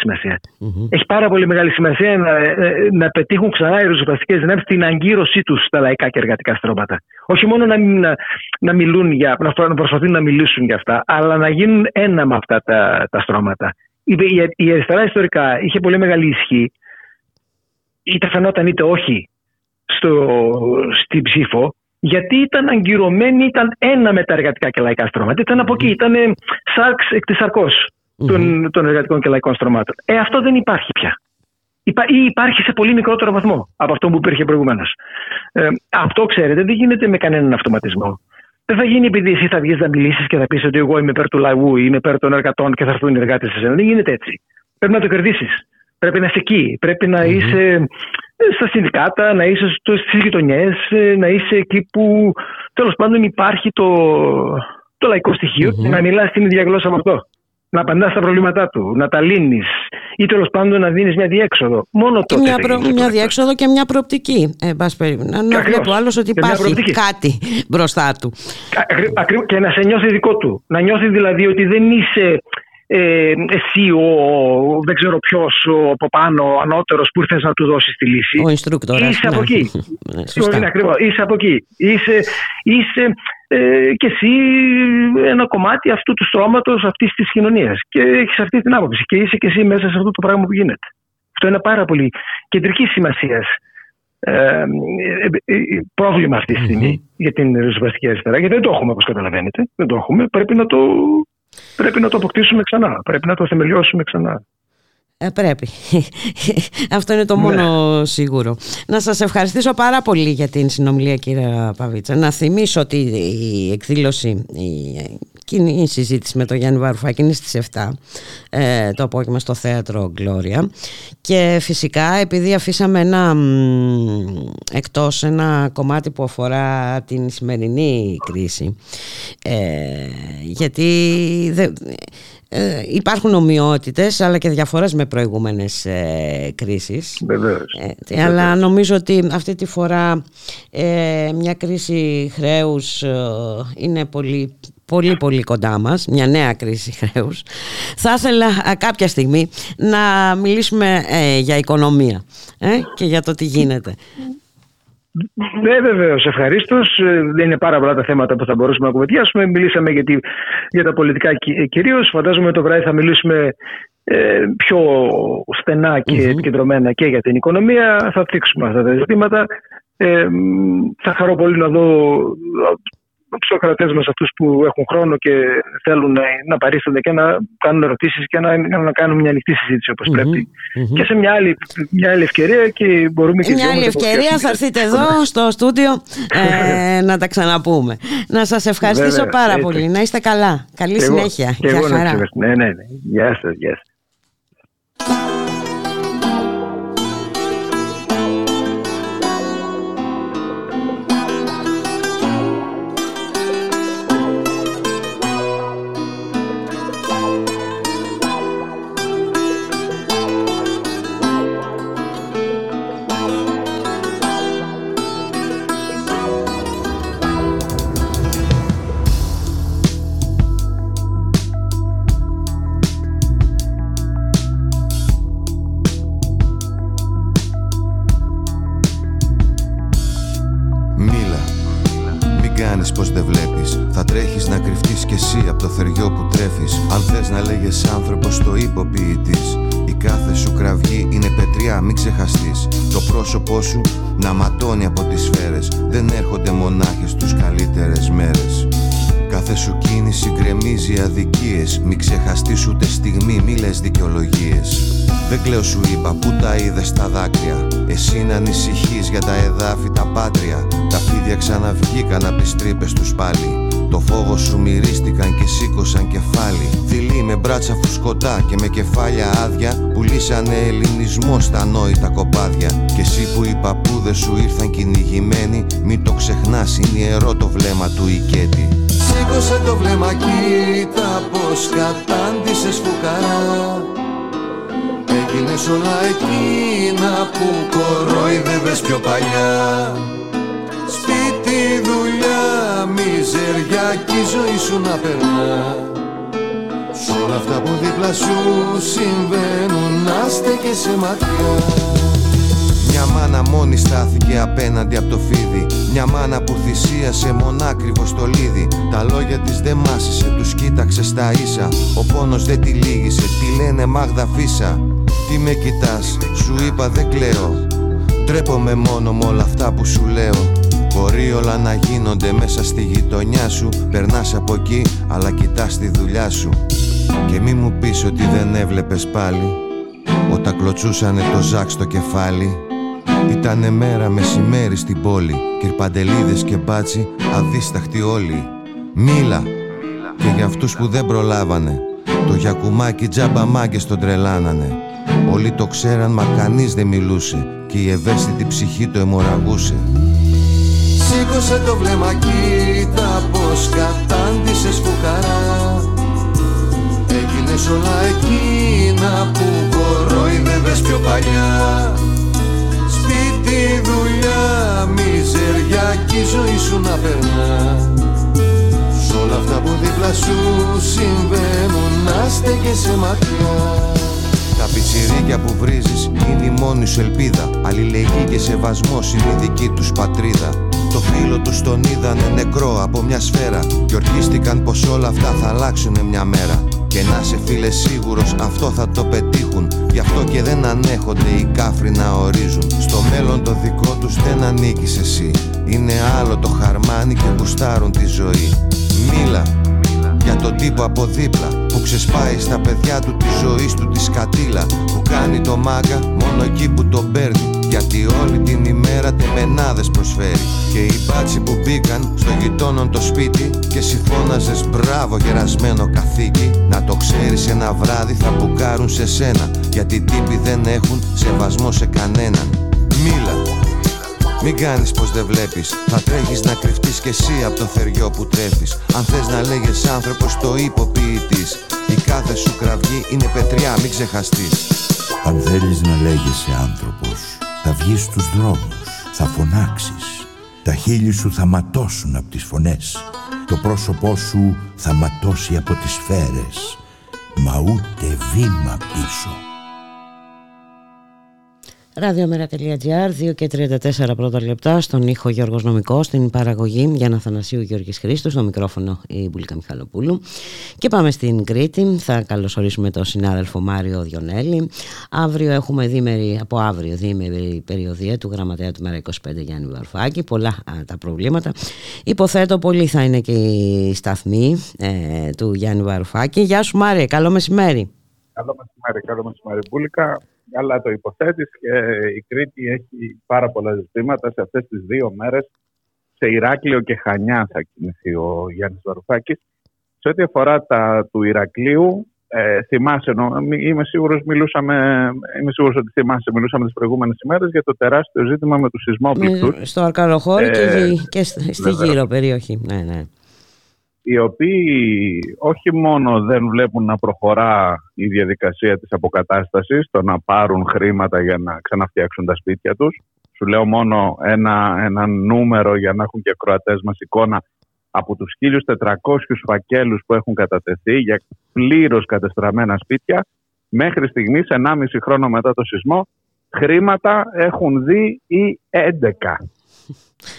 Speaker 10: Έχει πάρα πολύ μεγάλη σημασία να, ε, να πετύχουν ξανά οι ριζοσπαστικές δυνάμεις την αγκύρωσή τους στα λαϊκά και εργατικά στρώματα. Όχι μόνο να, να, να, μιλούν για, να προσπαθούν να μιλήσουν για αυτά, αλλά να γίνουν ένα με αυτά τα, τα στρώματα. Η, η, η αριστερά ιστορικά είχε πολύ μεγάλη ισχύ, είτε φαινόταν είτε όχι στο, στην ψήφο, γιατί ήταν αγκυρωμένοι, ήταν ένα με τα εργατικά και λαϊκά στρώματα. Ήταν από εκεί, ήταν σάρξ εκ της αρκό των, των εργατικών και λαϊκών στρωμάτων. Ε, αυτό δεν υπάρχει πια. Ή υπάρχει σε πολύ μικρότερο βαθμό από αυτό που υπήρχε προηγουμένως. Ε, αυτό ξέρετε δεν γίνεται με κανέναν αυτοματισμό. Δεν θα γίνει επειδή εσύ θα βγεις να μιλήσεις και θα πεις ότι εγώ είμαι υπέρ του λαού, είμαι υπέρ των εργατών και θα έρθουν οι εργάτες σε εσένα. Δεν γίνεται έτσι. Πρέπει να το κερδίσεις. Πρέπει να είσαι εκεί. Πρέπει να είσαι στα συνδικάτα, να είσαι στις γειτονιές, να είσαι εκεί που τέλος πάντων υπάρχει το, το λαϊκό να μιλάς την ίδια γλώσσα με αυτό. Να απαντάς στα προβλήματά του, να τα λύνεις ή τέλος πάντων να δίνεις μια διέξοδο. Μόνο τότε.
Speaker 1: Μια, προ... μια διέξοδο και μια προοπτική. Ε, να, να βλέπει ο άλλος ότι υπάρχει κάτι μπροστά του.
Speaker 10: και να σε νιώθει δικό του. Να νιώθεις δηλαδή ότι δεν είσαι ε, εσύ ο δεν ξέρω ποιος από πάνω, ο ανώτερος που ήρθες να του δώσεις τη λύση.
Speaker 1: Ο instructor.
Speaker 10: Είσαι από εκεί. Ναι, ακριβώς. Είσαι από εκεί. Είσαι, είσαι ε, και εσύ ένα κομμάτι αυτού του στρώματος αυτής της κοινωνίας. Και έχεις αυτή την άποψη. Και είσαι και εσύ μέσα σε αυτό το πράγμα που γίνεται. Αυτό είναι πάρα πολύ κεντρικής σημασίας. Ε, ε, ε, πρόβλημα αυτή τη στιγμη για την ριζοσπαστική αριστερά, γιατί δεν το έχουμε όπως καταλαβαίνετε. Δεν το έχουμε. Πρέπει να το πρέπει να το αποκτήσουμε ξανά. Πρέπει να το θεμελιώσουμε ξανά.
Speaker 1: Ε, πρέπει. [LAUGHS] Αυτό είναι το μόνο ναι. σίγουρο. Να σας ευχαριστήσω πάρα πολύ για την συνομιλία κύριε Παβίτσα. Να θυμίσω ότι η εκδήλωση, η κοινή συζήτηση με τον Γιάννη Βαρουφάκη είναι στις 7 ε, το απόγευμα στο θέατρο Γκλώρια και φυσικά επειδή αφήσαμε ένα εκτός ένα κομμάτι που αφορά την σημερινή κρίση ε, γιατί ε, υπάρχουν ομοιότητες αλλά και διαφορές με προηγούμενες ε, κρίσεις.
Speaker 10: Ε,
Speaker 1: αλλά νομίζω ότι αυτή τη φορά ε, μια κρίση χρέους είναι πολύ πολύ πολύ κοντά μας, μια νέα κρίση χρέους. Θα ήθελα κάποια στιγμή να μιλήσουμε για οικονομία και για το τι γίνεται.
Speaker 10: Ναι, βεβαίως. Ευχαρίστως. Ε, δεν είναι πάρα πολλά τα θέματα που θα μπορούσαμε να κουβεντιάσουμε. Μιλήσαμε για, τη, για τα πολιτικά ε, κυρίως. Φαντάζομαι το βράδυ θα μιλήσουμε ε, πιο στενά και επικεντρωμένα και για την οικονομία. Θα θίξουμε αυτά τα ζητήματα. Ε, θα χαρώ πολύ να δω τους ακροατέ μας, αυτούς που έχουν χρόνο και θέλουν να, να παρίστανται και να κάνουν ερωτήσεις και να, να κάνουν μια ανοιχτή συζήτηση όπως πρεπει Και σε μια άλλη, μια άλλη ευκαιρία και μπορούμε και
Speaker 1: Μια άλλη ευκαιρία θα έρθετε εδώ στο στούντιο ε, [LAUGHS] να τα ξαναπούμε. Να σας ευχαριστήσω πάρα πολύ. Να είστε καλά. Καλή συνέχεια.
Speaker 10: Γεια χαρά. Ναι, ναι, ναι. Γεια σας. Γεια σας.
Speaker 11: Δεν κλαίω σου είπα που τα είδες στα δάκρυα; Εσύ να ανησυχείς για τα εδάφη τα πάτρια. Τα φίδια ξαναβγήκαν απ' τις τρύπες τους πάλι. Το φόβο σου μυρίστηκαν και σήκωσαν κεφάλι. Δειλοί με μπράτσα φουσκωτά και με κεφάλια άδεια Πουλήσανε ελληνισμό στα νόητα κοπάδια. Και εσύ που οι παππούδες σου ήρθαν κυνηγημένοι Μην το ξεχνάς είναι ιερό το βλέμμα του Ικέτη Σήκωσε το βλέμμα κοίτα πως κατάντησες φουκαρά Έγινες όλα εκείνα που κορόιδευες πιο παλιά. Σπίτι, δουλειά, μιζεριά κι η ζωή σου να περνά. Σ' όλα αυτά που δίπλα σου συμβαίνουν να στέκεσαι μακριά μια μάνα μόνη στάθηκε απέναντι από το φίδι. Μια μάνα που θυσίασε μονάκριβο στο λίδι. Τα λόγια της δεν μάσησε, τους κοίταξε στα ίσα. Ο πόνος δεν τη λύγησε, τι λένε Μάγδα Φίσα. Τι με κοιτάς, σου είπα δεν κλαίω. Τρέπομαι μόνο με όλα αυτά που σου λέω. Μπορεί όλα να γίνονται μέσα στη γειτονιά σου. Περνάς από εκεί αλλά κοιτάς τη δουλειά σου. Και μη μου πεις ότι δεν έβλεπες πάλι. Όταν κλωτσούσανε το ζάκ στο κεφάλι Ήτανε μέρα μεσημέρι στην πόλη Κυρπαντελίδες και μπάτσι αδίσταχτοι όλοι. Μίλα Και για αυτούς που δεν προλάβανε Το γιακουμάκι τζάμπα μάγκες τον τρελάνανε. Όλοι το ξέραν μα κανείς δεν μιλούσε Και η ευαίσθητη ψυχή το αιμορραγούσε. Σήκωσε το βλέμμα κοίτα πως κατάντησες φουκαρά. Έγινες όλα εκείνα που κορόιδευες πιο παλιά μιζεριά κι η ζωή σου να περνά. Σ' όλα αυτά που δίπλα σου συμβαίνουν να στέκεσαι μακριά. Τα πιτσιρίκια που βρίζεις είναι η μόνη σου ελπίδα. Αλληλεγγύη και σεβασμός είναι η δική τους πατρίδα. Το φίλο τους τον είδανε νεκρό από μια σφαίρα. Και ορκίστηκαν πως όλα αυτά θα αλλάξουν μια μέρα Και να σε φίλε σίγουρος αυτό θα το πετύχουν. Γι' αυτό και δεν ανέχονται οι κάφροι να ορίζουν. Στο μέλλον το δικό τους δεν ανήκεις εσύ. Είναι άλλο το χαρμάνι και γουστάρουν τη ζωή. Μίλα για τον τύπο από δίπλα που ξεσπάει στα παιδιά του τη ζωή του τη σκατήλα που κάνει το μάγκα μόνο εκεί που τον παίρνει. Γιατί όλη την ημέρα τεμενάδες προσφέρει. Και οι μπάτσι που μπήκαν στο γειτόνον το σπίτι Και συμφώναζες μπράβο γερασμένο καθήκη Να το ξέρεις ένα βράδυ θα μπουκάρουν σε σένα Γιατί τύποι δεν έχουν σεβασμό σε κανέναν Μίλα μην κάνεις πως δεν βλέπεις Θα τρέχεις να κρυφτείς κι εσύ από το θεριό που τρέφεις Αν θες να λέγες άνθρωπος το υποποιητής Η κάθε σου κραυγή είναι πετριά μην ξεχαστείς
Speaker 12: Αν θέλεις να λέγεσαι άνθρωπος θα βγεις στους δρόμους, θα φωνάξεις. Τα χείλη σου θα ματώσουν από τις φωνές. Το πρόσωπό σου θα ματώσει από τις σφαίρες. Μα ούτε βήμα πίσω.
Speaker 1: Ραδιομέρα.gr, 2 και 34 πρώτα λεπτά, στον ήχο Γιώργος Νομικό, στην παραγωγή Γιάννα Θανασίου Γιώργης Χρήστου, στο μικρόφωνο η Μπουλίκα Μιχαλοπούλου. Και πάμε στην Κρήτη, θα καλωσορίσουμε τον συνάδελφο Μάριο Διονέλη. Αύριο έχουμε δίμερη, από αύριο δίμερη περιοδία του γραμματέα του Μέρα 25 Γιάννη Βαρφάκη, πολλά τα προβλήματα. Υποθέτω πολλοί θα είναι και οι σταθμοί ε, του Γιάννη Βαρφάκη. Γεια σου Μάρια, καλό μεσημέρι.
Speaker 13: Καλό μεσημέρι, καλό μεσημέρι Μπουλίκα αλλά το υποθέτεις και η Κρήτη έχει πάρα πολλά ζητήματα σε αυτές τις δύο μέρες σε Ηράκλειο και Χανιά θα κινηθεί ο Γιάννης Βαρουφάκης. Σε ό,τι αφορά τα του Ηρακλείου, ε, θυμάσαι, είμαι σίγουρος, μιλούσαμε, είμαι σίγουρος ότι θυμάσαι, μιλούσαμε τις προηγούμενες ημέρες για το τεράστιο ζήτημα με τους σεισμόπληκτους.
Speaker 1: Στο Αρκαλοχώρι ε, και, στη γύρω περιοχή. Ναι, ναι
Speaker 13: οι οποίοι όχι μόνο δεν βλέπουν να προχωρά η διαδικασία της αποκατάστασης, το να πάρουν χρήματα για να ξαναφτιάξουν τα σπίτια τους. Σου λέω μόνο ένα, ένα νούμερο για να έχουν και ακροατές μας εικόνα από τους 1.400 φακέλους που έχουν κατατεθεί για πλήρως κατεστραμμένα σπίτια, μέχρι στιγμής, 1,5 χρόνο μετά το σεισμό, χρήματα έχουν δει οι 11.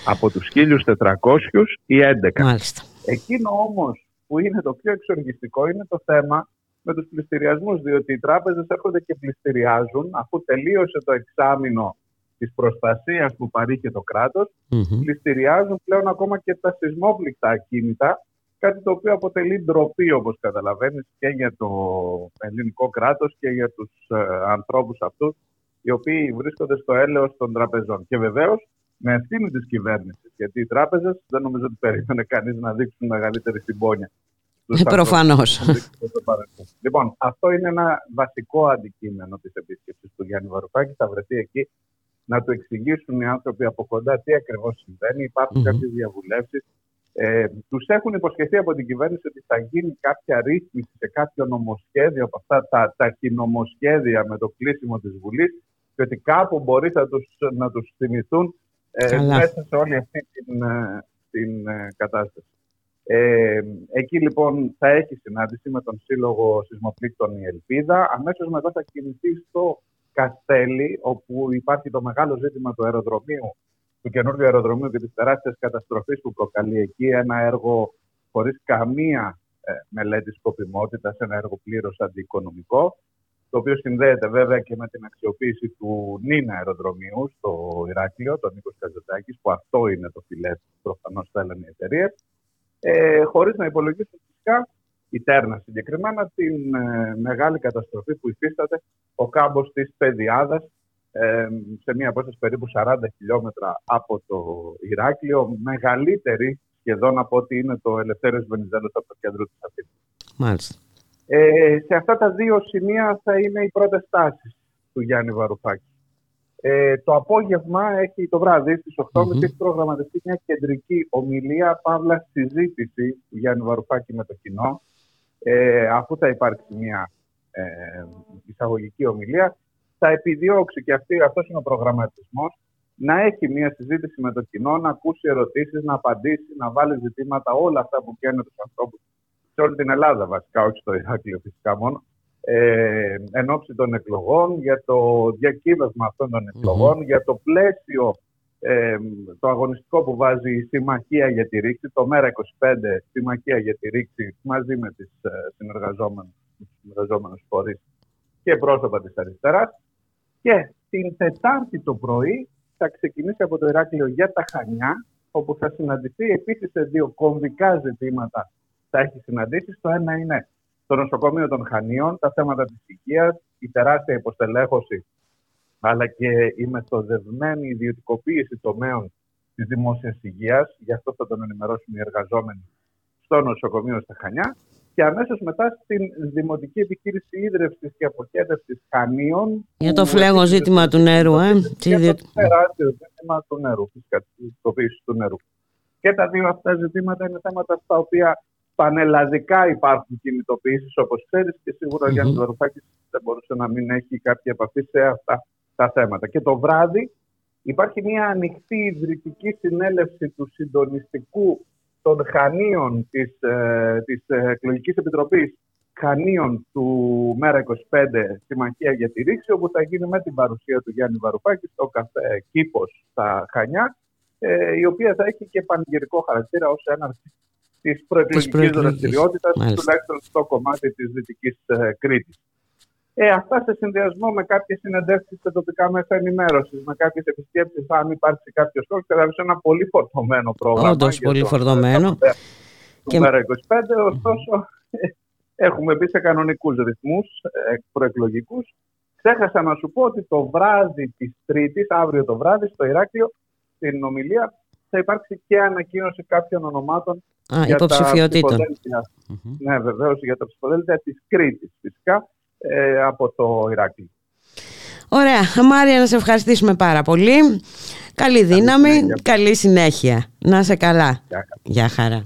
Speaker 13: Από τους 1.400 ή 11.
Speaker 1: Μάλιστα.
Speaker 13: Εκείνο όμως που είναι το πιο εξοργιστικό είναι το θέμα με τους πληστηριασμούς, διότι οι τράπεζες έρχονται και πληστηριάζουν αφού τελείωσε το εξάμεινο της προστασίας που παρήχε το κράτος, mm πληστηριάζουν πλέον ακόμα και τα σεισμόπληκτα ακίνητα, κάτι το οποίο αποτελεί ντροπή όπως καταλαβαίνεις και για το ελληνικό κράτος και για τους ε, ανθρώπους αυτούς οι οποίοι βρίσκονται στο έλεος των τραπεζών. Και βεβαίως με ευθύνη της κυβέρνησης. Γιατί οι τράπεζες δεν νομίζω ότι περίμενε κανείς να δείξουν μεγαλύτερη συμπόνια.
Speaker 1: Ε, Προφανώς.
Speaker 13: Λοιπόν, αυτό είναι ένα βασικό αντικείμενο της επίσκεψης του Γιάννη Βαρουφάκη. Θα βρεθεί εκεί να του εξηγήσουν οι άνθρωποι από κοντά τι ακριβώς συμβαίνει. Υπάρχουν mm-hmm. κάποιες διαβουλεύσεις. Ε, τους έχουν υποσχεθεί από την κυβέρνηση ότι θα γίνει κάποια ρύθμιση σε κάποιο νομοσχέδιο από αυτά τα, τα με το κλείσιμο της Βουλής και ότι κάπου μπορεί θα τους, να τους θυμηθούν ε, μέσα σε όλη αυτή την, ε, την ε, κατάσταση. Ε, εκεί λοιπόν θα έχεις συνάντηση με τον Σύλλογο Σεισμοπλήκτων η Ελπίδα. Αμέσως μετά θα κινηθεί στο Καστέλι, όπου υπάρχει το μεγάλο ζήτημα του αεροδρομίου, του καινούργιου αεροδρομίου και της τεράστιας καταστροφής που προκαλεί εκεί. Ένα έργο χωρίς καμία μελέτη σκοπιμότητας, ένα έργο πλήρως αντιοικονομικό το οποίο συνδέεται βέβαια και με την αξιοποίηση του Νίνα αεροδρομίου στο Ηράκλειο, τον Νίκο Καζετάκη, που αυτό είναι το φιλέ που προφανώς θέλουν οι εταιρείες, ε, χωρίς να υπολογίσουν φυσικά η Τέρνα συγκεκριμένα την ε, μεγάλη καταστροφή που υφίσταται ο κάμπος της Παιδιάδα ε, σε μια απόσταση περίπου 40 χιλιόμετρα από το Ηράκλειο, μεγαλύτερη σχεδόν από ότι είναι το Ελευθέρω Βενιζέλος από το κέντρο της Αθήνας.
Speaker 1: Μάλιστα.
Speaker 13: Ε, σε αυτά τα δύο σημεία θα είναι οι πρώτες τάσεις του Γιάννη Βαρουφάκη. Ε, το απόγευμα έχει το βράδυ στις 8.30 mm-hmm. έχει προγραμματιστεί μια κεντρική ομιλία, παύλα συζήτηση του Γιάννη Βαρουφάκη με το κοινό. Ε, αφού θα υπάρξει μια ε, εισαγωγική ομιλία, θα επιδιώξει και αυτή, αυτός είναι ο προγραμματισμός να έχει μια συζήτηση με το κοινό, να ακούσει ερωτήσεις, να απαντήσει, να βάλει ζητήματα, όλα αυτά που πιάνουν τους ανθρώπους σε όλη την Ελλάδα βασικά, όχι στο Ηράκλειο φυσικά μόνο, ε, εν ώψη των εκλογών, για το διακύβευμα αυτών των εκλογων για το πλαίσιο ε, το αγωνιστικό που βάζει η Συμμαχία για τη Ρήξη, το ΜΕΡΑ25 Συμμαχία για τη Ρήξη μαζί με τις ε, συνεργαζόμενους, συνεργαζόμενους φορείς και πρόσωπα της αριστεράς. Και την Τετάρτη το πρωί θα ξεκινήσει από το Ηράκλειο για τα Χανιά, όπου θα συναντηθεί επίσης σε δύο κομβικά ζητήματα θα έχει συναντήσεις. Το ένα είναι το νοσοκομείο των Χανίων, τα θέματα της υγείας, η τεράστια υποστελέχωση, αλλά και η μεθοδευμένη ιδιωτικοποίηση τομέων της δημόσιας υγείας. Γι' αυτό θα τον ενημερώσουν οι εργαζόμενοι στο νοσοκομείο στα Χανιά. Και αμέσως μετά στην Δημοτική Επιχείρηση Ίδρυυσης και Αποχέτευσης Χανίων.
Speaker 1: Για το φλέγο ζήτημα του νερού, ε.
Speaker 13: Για το τεράστιο ζήτημα του νερού, φυσικά, της του νερού. Και τα δύο αυτά ζητήματα είναι θέματα στα οποία πανελλαδικά υπάρχουν κινητοποιήσεις, όπως ξέρεις, και σίγουρα mm-hmm. ο Γιάννης Βαρουφάκης δεν μπορούσε να μην έχει κάποια επαφή σε αυτά τα θέματα. Και το βράδυ υπάρχει μια ανοιχτή ιδρυτική συνέλευση του συντονιστικού των Χανίων της, ε, της εκλογικής επιτροπής Χανίων του ΜΕΡΑ25 Συμμαχία για τη Ρήξη, όπου θα γίνει με την παρουσία του Γιάννη Βαρουφάκη στο καφέ Κήπος στα Χανιά, ε, η οποία θα έχει και πανηγυρικό χαρακτήρα ως έναρξη της προεκλογικής δραστηριότητας, τουλάχιστον στο κομμάτι της Δυτικής ε, Κρήτης. Ε, αυτά σε συνδυασμό με κάποιες συνεντεύξεις σε τοπικά μέσα ενημέρωσης, με κάποιες επισκέψεις, αν υπάρξει κάποιος σχόλιο, δηλαδή σε ένα πολύ φορτωμένο πρόγραμμα.
Speaker 1: Όντως, πολύ φορτωμένο.
Speaker 13: Και... 25, ωστόσο, [LAUGHS] έχουμε μπει σε κανονικούς ρυθμούς ε, προεκλογικούς. Ξέχασα να σου πω ότι το βράδυ της Τρίτης, αύριο το βράδυ, στο Ηράκλειο, στην ομιλία θα υπάρξει και ανακοίνωση κάποιων ονομάτων
Speaker 1: Α, για υποψηφιότητων.
Speaker 13: Ναι, βεβαίως για τα ψηφοδέλτια της Κρήτης, φυσικά ε, από το Ηράκλειο.
Speaker 1: Ωραία. Μάρια, να σε ευχαριστήσουμε πάρα πολύ. Καλή δύναμη, καλή συνέχεια. Να είσαι καλά. Γεια χαρά.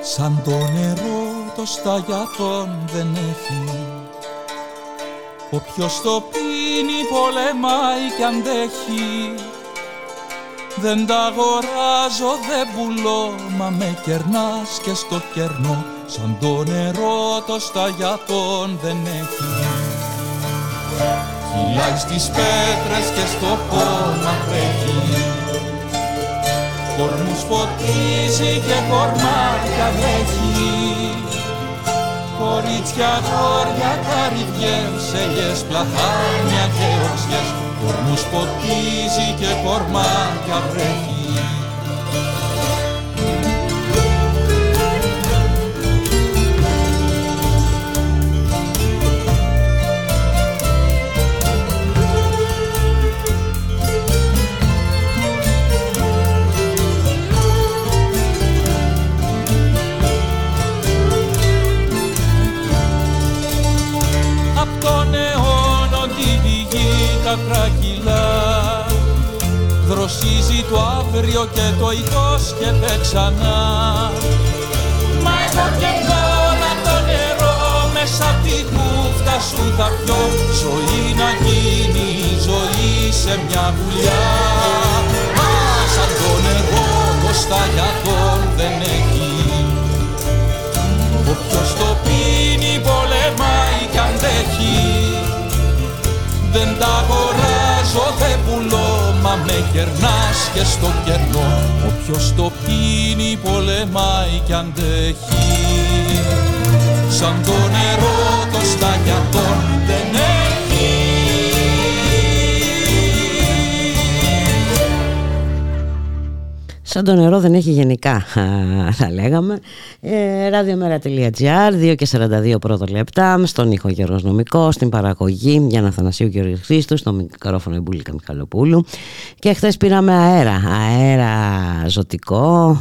Speaker 14: Σαν το νερό το σταγιατόν δεν έχει. Όποιος το πίνει πολεμάει κι αντέχει Δεν τα αγοράζω, δεν πουλώ, μα με κερνάς και στο κερνό. Σαν το νερό το σταγιατόν δεν έχει. Φυλάει στις πέτρες και στο χώμα τρέχει. Κορμούς φωτίζει και κορμάκια βρέχει Κορίτσια, γόρια, καρυδιές, ελιές, πλαθάνια και οξιές Κορμούς ποτίζει και κορμάκια βρέχει αύριο και το υπόσχεται ξανά. Μα εγώ και τώρα το νερό μέσα απ' τη κούφτα σου θα πιω. Ζωή να γίνει ζωή σε μια βουλιά Μα σαν το νερό το σταγιατόν δεν έχει. Όποιος το πίνει πολεμάει κι αντέχει δεν τα αγοράζω, δεν πουλώ, μα με κερνάς και στο κερνό Όποιος το πίνει πολεμάει κι αντέχει Σαν το νερό το σταγιατόν
Speaker 1: Σαν το νερό δεν έχει γενικά, θα λέγαμε. Ε, Ραδιομέρα.gr, 2 και 42 πρώτο λεπτά, στον ήχο Γιώργος Νομικό, στην παραγωγή Γιάννα Θανασίου και Χρήστου, στο μικρόφωνο Εμπούλικα Μιχαλοπούλου. Και χθες πήραμε αέρα, αέρα ζωτικό.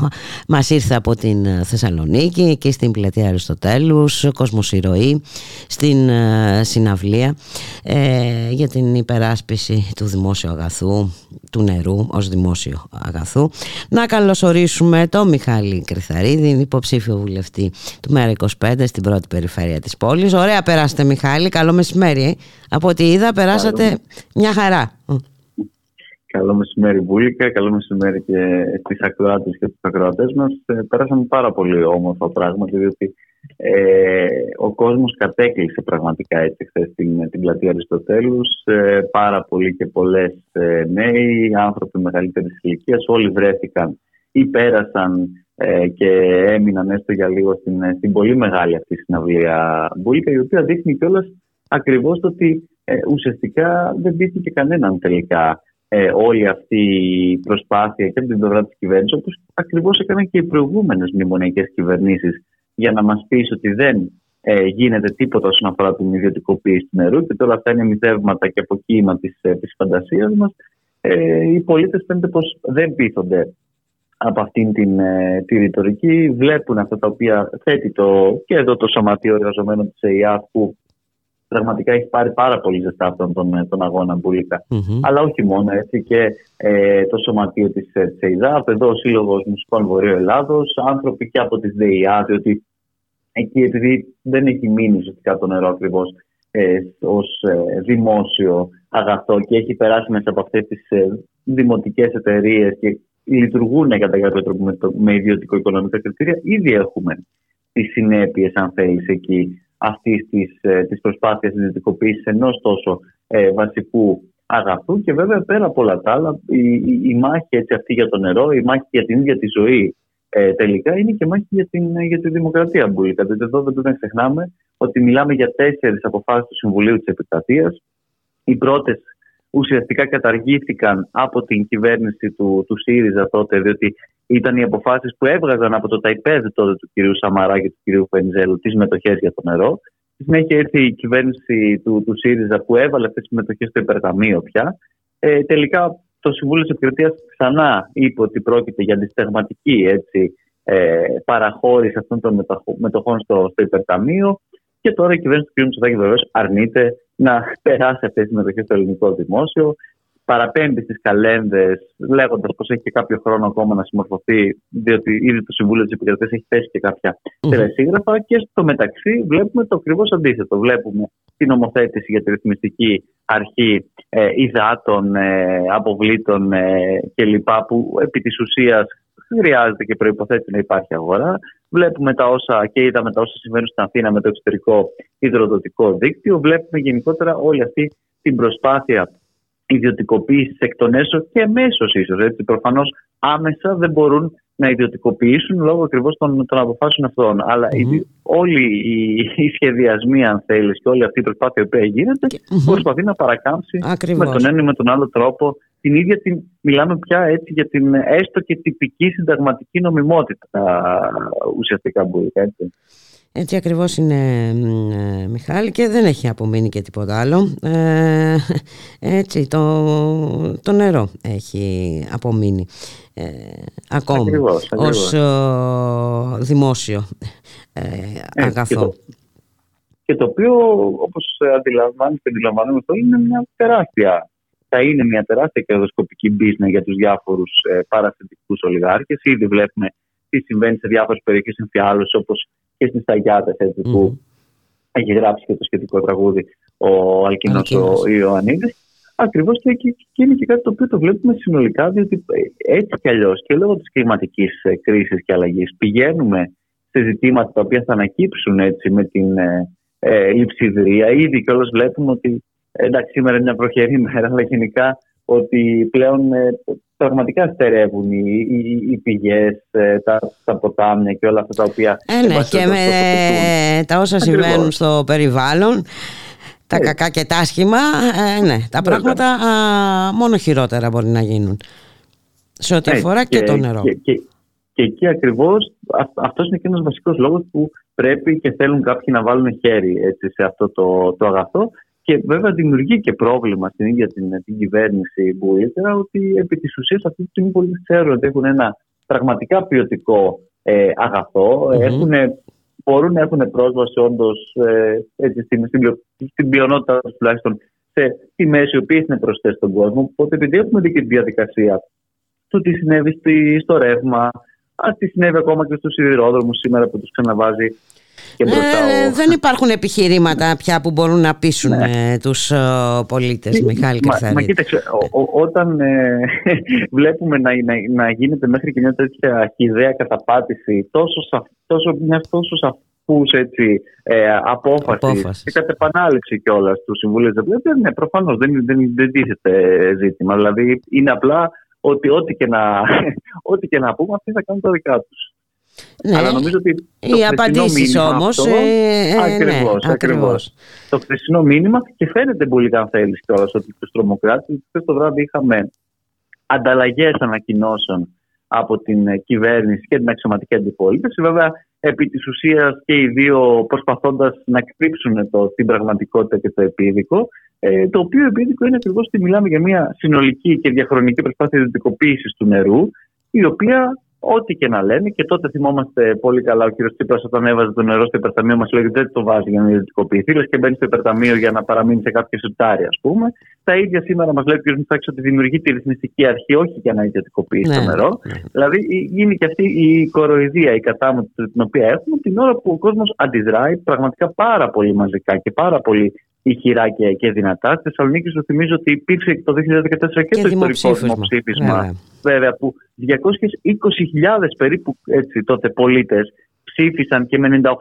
Speaker 1: Μας ήρθε από την Θεσσαλονίκη και στην πλατεία Αριστοτέλους, Κοσμοσυρωή, στην ε, συναυλία ε, για την υπεράσπιση του δημόσιου αγαθού, του νερού ως δημόσιο αγαθού. Να καλωσορίσουμε τον Μιχάλη Κρυθαρίδη, υποψήφιο βουλευτή του ΜΕΡΑ25 στην πρώτη περιφέρεια της πόλης. Ωραία περάσατε Μιχάλη, καλό μεσημέρι. Από ό,τι είδα περάσατε μια χαρά.
Speaker 15: Καλό μεσημέρι Βούλικα, καλό μεσημέρι και στις ακροάτες και τους ακροατές μας. Ε, πέρασαμε πάρα πολύ όμορφα πράγματα, διότι ε, ο κόσμος κατέκλυσε πραγματικά έτσι χθες την, την πλατεία Αριστοτέλους. Ε, πάρα πολλοί και πολλές ε, νέοι, άνθρωποι μεγαλύτερης ηλικίας, όλοι βρέθηκαν ή πέρασαν ε, και έμειναν έστω για λίγο στην, στην πολύ μεγάλη αυτή συναυλία Μπούλικα, η οποία δείχνει κιόλας ακριβώς το ότι ουσιαστικά δεν πείθηκε κανέναν τελικά ε, όλη αυτή η προσπάθεια και από την πλευρά της κυβέρνησης, όπως ακριβώς έκαναν και οι προηγούμενες μνημονιακές κυβερνήσεις, για να μας πεις ότι δεν ε, γίνεται τίποτα όσον αφορά την ιδιωτικοποίηση του νερού και τώρα αυτά είναι μητεύματα και αποκύημα τη της ε, φαντασίας μας. Ε, οι πολίτες φαίνεται πως δεν πείθονται από αυτήν την ε, τη ρητορική. Βλέπουν αυτά τα οποία θέτει το, και εδώ το Σωματείο Εργαζομένων της ΕΙΑ που πραγματικά έχει πάρει πάρα πολύ ζεστά αυτόν τον, τον αγώνα μπουλικα Αλλά όχι μόνο έτσι και ε, το σωματείο της ΕΙΔΑΠ, εδώ ο Σύλλογος Μουσικών Βορείου Ελλάδος, άνθρωποι και από τη ΔΕΙΑ, διότι εκεί επειδή δεν έχει μείνει ουσιαστικά το νερό ακριβώς ε, ως ε, δημόσιο αγαθό και έχει περάσει μέσα από αυτές τις ε, δημοτικές εταιρείες και λειτουργούν κατά κάποιο τρόπο με, με ιδιωτικο-οικονομικά κριτήρια, ήδη έχουμε τις συνέπειες, αν θέλεις, εκεί αυτής της ε, της προσπάθειας ιδιωτικοποίησης ενός τόσο ε, βασικού αγαθού. Και βέβαια πέρα από όλα τα άλλα, η, η, η μάχη έτσι, αυτή για το νερό, η μάχη για την ίδια τη ζωή ε, τελικά είναι και μάχη για, την, για τη δημοκρατία μπουλίκα. Δηλαδή εδώ δεν πρέπει να ξεχνάμε ότι μιλάμε για τέσσερις αποφάσεις του Συμβουλίου της Επικρατείας. Οι πρώτες ουσιαστικά καταργήθηκαν από την κυβέρνηση του, του ΣΥΡΙΖΑ τότε, διότι ήταν οι αποφάσεις που έβγαζαν από το ΤΑΙΠΕΔ τότε του κ. Σαμαρά και του κ. Πενιζέλου τις μετοχές για το νερό. Στη συνέχεια ήρθε η κυβέρνηση του, του ΣΥΡΙΖΑ που έβαλε αυτές τις μετοχές στο υπερταμείο πια. Ε, τελικά το Συμβούλιο της Επικρατείας ξανά είπε ότι πρόκειται για αντισταγματική έτσι, ε, παραχώρηση αυτών των μετοχών στο, στο υπερταμείο. Και τώρα η κυβέρνηση του κ. Μητσοτάκη βεβαίως αρνείται να περάσει αυτέ τι μετοχέ στο ελληνικό δημόσιο παραπέμπει στις καλένδες, λέγοντας πως έχει και κάποιο χρόνο ακόμα να συμμορφωθεί, διότι ήδη το Συμβούλιο της Επικρατείας έχει θέσει και κάποια mm. τελεσίγραφα. Και στο μεταξύ βλέπουμε το ακριβώς αντίθετο. Βλέπουμε την νομοθέτηση για τη ρυθμιστική αρχή ε, υδάτων, ε, αποβλήτων ε, κλπ. που επί της ουσίας χρειάζεται και προϋποθέτει να υπάρχει αγορά. Βλέπουμε τα όσα και είδαμε τα όσα συμβαίνουν στην Αθήνα με το εξωτερικό υδροδοτικό δίκτυο. Βλέπουμε γενικότερα όλη αυτή την προσπάθεια ιδιωτικοποίησης εκ των έσω και μέσω ίσως. Προφανώς άμεσα δεν μπορούν να ιδιωτικοποιήσουν λόγω ακριβώς των, των αποφάσεων αυτών. Αλλά mm-hmm. όλοι οι, οι σχεδιασμοί, αν θέλεις, και όλη αυτή η προσπάθεια που γίνεται, mm-hmm. προσπαθεί να παρακάμψει Ακριβώς. με τον ένα ή με τον άλλο τρόπο την ίδια την. Μιλάμε πια έτσι για την έστω και τυπική συνταγματική νομιμότητα ουσιαστικά μπορεί. Έτσι.
Speaker 1: Έτσι ακριβώς είναι ε, Μιχάλη και δεν έχει απομείνει και τίποτα άλλο. Ε, έτσι το, το νερό έχει απομείνει ε, ακόμη ακριβώς, ως δημόσιο ε, αγαθό.
Speaker 15: Και το, και το οποίο όπως αντιλαμβάνεστε αντιλαμβάνομαι είναι μια τεράστια θα είναι μια τεράστια κερδοσκοπική μπίζνα για τους διάφορους ε, παρασυντικούς ολιγάρχες. Ήδη βλέπουμε τι συμβαίνει σε διάφορες περιοχές εμφιάλωσης όπως και στις Σταγιάτες που έχει γράψει και το σχετικό τραγούδι ο Αλκίνος ο Ιωαννίδης. Ακριβώς και, και, και, είναι και κάτι το οποίο το βλέπουμε συνολικά, διότι έτσι κι αλλιώς και λόγω της κλιματικής ε, κρίσης και αλλαγής πηγαίνουμε σε ζητήματα τα οποία θα ανακύψουν έτσι με την ε, ε, λειψιδρία. Ήδη κιόλας βλέπουμε ότι εντάξει, σήμερα είναι μια προχερή μέρα, αλλά γενικά ότι πλέον ε, πραγματικά στερεύουν οι, οι, οι πηγές, ε, τα, τα ποτάμια και όλα αυτά τα οποία...
Speaker 1: Ε, ναι, και με τα όσα συμβαίνουν στο περιβάλλον, τα ε. κακά και τα άσχημα, ε, ναι, τα ναι, πράγματα α, μόνο χειρότερα μπορεί να γίνουν. Σε ό,τι αφορά και, το νερό.
Speaker 15: Και, και, και εκεί ακριβώς αυτός είναι και ένας βασικός λόγος που πρέπει και θέλουν κάποιοι να βάλουν χέρι έτσι, σε αυτό το, το αγαθό και βέβαια δημιουργεί και πρόβλημα στην ίδια την, την κυβέρνηση Μπουίτερα ότι επί της ουσίας αυτή τη στιγμή πολλοί ξέρουν ότι έχουν ένα πραγματικά ποιοτικό ε, αγαθό. Έχουν, μπορούν να έχουν πρόσβαση όντως ε, στην, στην, στην ποιονότητα τουλάχιστον σε τιμές οι οποίες είναι προσθέσει στον κόσμο. Οπότε επειδή έχουμε δει και τη διαδικασία του τι συνέβη στο ρεύμα, τι συνέβη ακόμα και στους σιδηρόδρομους σήμερα που τους ξαναβάζει
Speaker 1: ε, δεν υπάρχουν επιχειρήματα πια που μπορούν να πείσουν ναι. τους uh, πολίτες, Μιχάλη
Speaker 15: Μα, μα κοίταξε, όταν ε, [LAUGHS] βλέπουμε να, να, να, γίνεται μέχρι και μια τέτοια ιδέα καταπάτηση τόσο, τόσο, μιας τόσο σαφούς έτσι, ε, απόφασης, και κατ' επανάληψη κιόλας του Συμβουλίου δεν ναι, προφανώς δεν, δεν, δεν τίθεται ζήτημα. Δηλαδή είναι απλά ότι ό,τι και να, [LAUGHS] ό,τι και να πούμε αυτοί θα κάνουν τα δικά τους.
Speaker 1: Ναι. Αλλά νομίζω ότι το Οι απαντήσεις όμως. Ε,
Speaker 15: ακριβώ.
Speaker 1: Ναι, ακριβώς.
Speaker 15: Το χθεσινό μήνυμα και φαίνεται πολύ, αν θέλεις κιόλα, ότι του τρομοκράτες. Χθε το βράδυ είχαμε ανταλλαγές ανακοινώσεων από την κυβέρνηση και την αξιωματική αντιπολίτευση. Βέβαια, επί της ουσίας και οι δύο προσπαθώντας να κρύψουν το, την πραγματικότητα και το επίδικο. Ε, το οποίο επίδικο είναι ακριβώς ότι μιλάμε για μια συνολική και διαχρονική προσπάθεια ιδιωτικοποίησης του νερού, η οποία Ό,τι και να λένε, και τότε θυμόμαστε πολύ καλά ο κ. Τσίπρας όταν έβαζε το νερό στο υπερταμείο μας, λέγεται δεν το βάζει για να ιδιωτικοποιηθεί, λες και μπαίνει στο υπερταμείο για να παραμείνει σε κάποια σουτάρια, ας πούμε. Τα ίδια σήμερα μας λέει ο κ. Μητσάκη ότι δημιουργεί τη ρυθμιστική αρχή, όχι για να ιδιωτικοποιήσει ναι. το νερό. Ναι. Δηλαδή είναι και αυτή η κοροϊδία, η κατάμετρη την οποία έχουμε, την ώρα που ο κόσμος αντιδράει πραγματικά πάρα πολύ μαζικά και πάρα πολύ ηχηρά και, και δυνατά. Στη Θεσσαλονίκη σου θυμίζω ότι υπήρξε το 2014 και, και το ιστορικό δημοψήφισμα. Βέβαια, που 220.000 περίπου έτσι, τότε πολίτες ψήφισαν και με 98%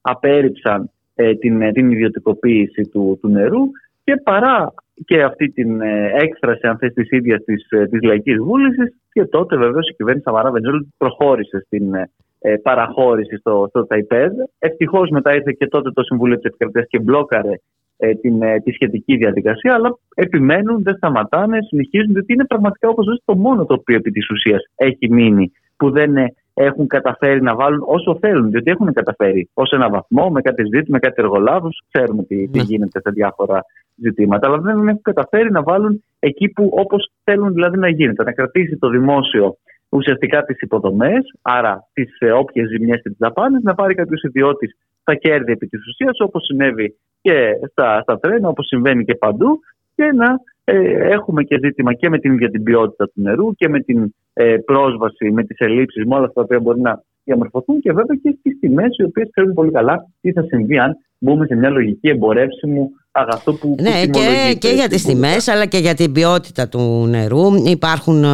Speaker 15: απέρριψαν ε, την, ε, την ιδιωτικοποίηση του, του νερού και παρά και αυτή την ε, έκφραση αν θες της ίδιας της, ε, της Λαϊκής Βούλησης και τότε βεβαίως η κυβέρνηση Σαμαρά Βεντζόλου προχώρησε στην ε, παραχώρηση στο, στο ΤΑΙΠΕΔ. Ευτυχώς μετά ήρθε και τότε το Συμβούλιο της Επικρατείας και μπλόκαρε ε, την, ε, τη σχετική διαδικασία, αλλά επιμένουν, δεν σταματάνε, συνεχίζουν, διότι είναι πραγματικά όπως το μόνο το οποίο επί της ουσίας έχει μείνει, που δεν ε, έχουν καταφέρει να βάλουν όσο θέλουν, διότι έχουν καταφέρει ως ένα βαθμό, με κάτι ζήτημα, με κάτι εργολάβους, ξέρουμε τι, τι ναι. γίνεται σε διάφορα ζητήματα, αλλά δεν έχουν καταφέρει να βάλουν εκεί που όπως θέλουν δηλαδή να γίνεται, να κρατήσει το δημόσιο ουσιαστικά τις υποδομές, άρα τις ε, όποιες ζημιές και τις δαπάνες, να πάρει κάποιος ιδιώτης τα κέρδη επί της ουσίας, όπως συνέβη και στα, στα τρένα, όπως συμβαίνει και παντού, και να ε, έχουμε και ζήτημα και με την ίδια την ποιότητα του νερού και με την ε, πρόσβαση, με τις ελλείψεις, με όλα αυτά τα οποία μπορεί να διαμορφωθούν και βέβαια και στι τιμές, οι οποίες ξέρουν πολύ καλά τι θα συμβεί αν μπούμε σε μια λογική εμπορεύσιμου αγαθού που.
Speaker 1: Ναι,
Speaker 15: που
Speaker 1: και, και για τις τιμές, αλλά και για την ποιότητα του νερού. Υπάρχουν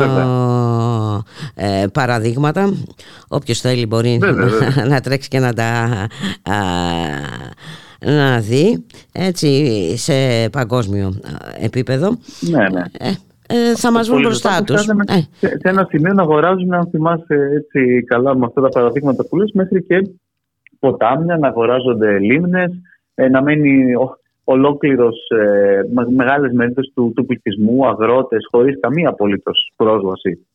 Speaker 1: ε, παραδείγματα. Όποιος θέλει μπορεί
Speaker 15: Βέβαια, βέβαια. [LAUGHS]
Speaker 1: να τρέξει και να τα. α, να δει έτσι σε παγκόσμιο α, επίπεδο
Speaker 15: Ναι, ναι.
Speaker 1: ε, ε, θα μας βρουν
Speaker 15: Πολύ
Speaker 1: μπροστά
Speaker 15: σωστά.
Speaker 1: τους
Speaker 15: Φτάσαμε
Speaker 1: Ε,
Speaker 15: σε, σε ένα σημείο να αγοράζουν, αν θυμάσαι έτσι καλά με αυτά τα παραδείγματα που λες, μέχρι και ποτάμια, να αγοράζονται λίμνες, ε, να μένει ο, ολόκληρος ε, με- μεγάλες μερίδες του, του πληθυσμού, αγρότες, χωρίς καμία απολύτως πρόσβαση.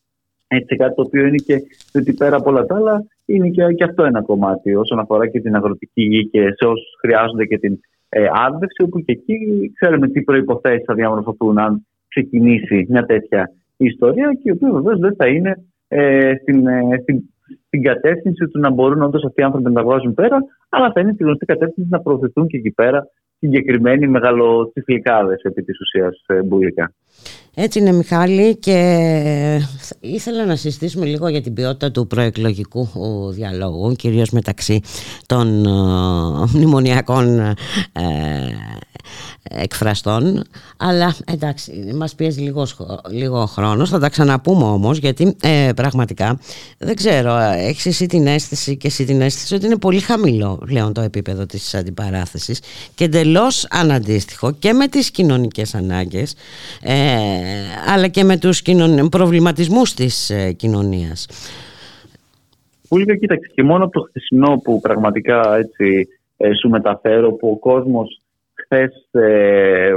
Speaker 15: Έτσι, κάτι το οποίο είναι και ότι πέρα από όλα τα άλλα είναι και, και αυτό ένα κομμάτι όσον αφορά και την αγροτική γη και σε όσους χρειάζονται και την ε, άρδευση, όπου και εκεί ξέρουμε τι προϋποθέσεις θα διαμορφωθούν αν ξεκινήσει μια τέτοια ιστορία και η οποία βεβαίως δεν θα είναι ε, στην, ε, στην, στην κατεύθυνση του να μπορούν όντως αυτοί οι άνθρωποι να τα βγάζουν πέρα, αλλά θα είναι στη γνωστή κατεύθυνση να προωθηθούν και εκεί πέρα συγκεκριμένοι μεγαλοτσιφλικάδες επί της ουσίας ε, μπουλικά.
Speaker 1: Έτσι είναι Μιχάλη και ήθελα να συζητήσουμε λίγο για την ποιότητα του προεκλογικού ο, διαλόγου κυρίως μεταξύ των ε, μνημονιακών ε, εκφραστών. Αλλά εντάξει μας πιέζει λίγο, σχο- λίγο χρόνος. Θα τα ξαναπούμε όμως γιατί ε, πραγματικά δεν ξέρω έχεις εσύ την αίσθηση και εσύ την αίσθηση ότι είναι πολύ χαμηλό πλέον το επίπεδο της αντιπαράθεσης και εντελώς αναντίστοιχο και με τις κοινωνικές ανάγκες ε, αλλά και με τους κοινων... προβληματισμούς της ε, κοινωνίας.
Speaker 15: Πούλικα, κοίταξε, και μόνο από το χθεσινό που πραγματικά έτσι ε, σου μεταφέρω, που ο κόσμος χθε ε,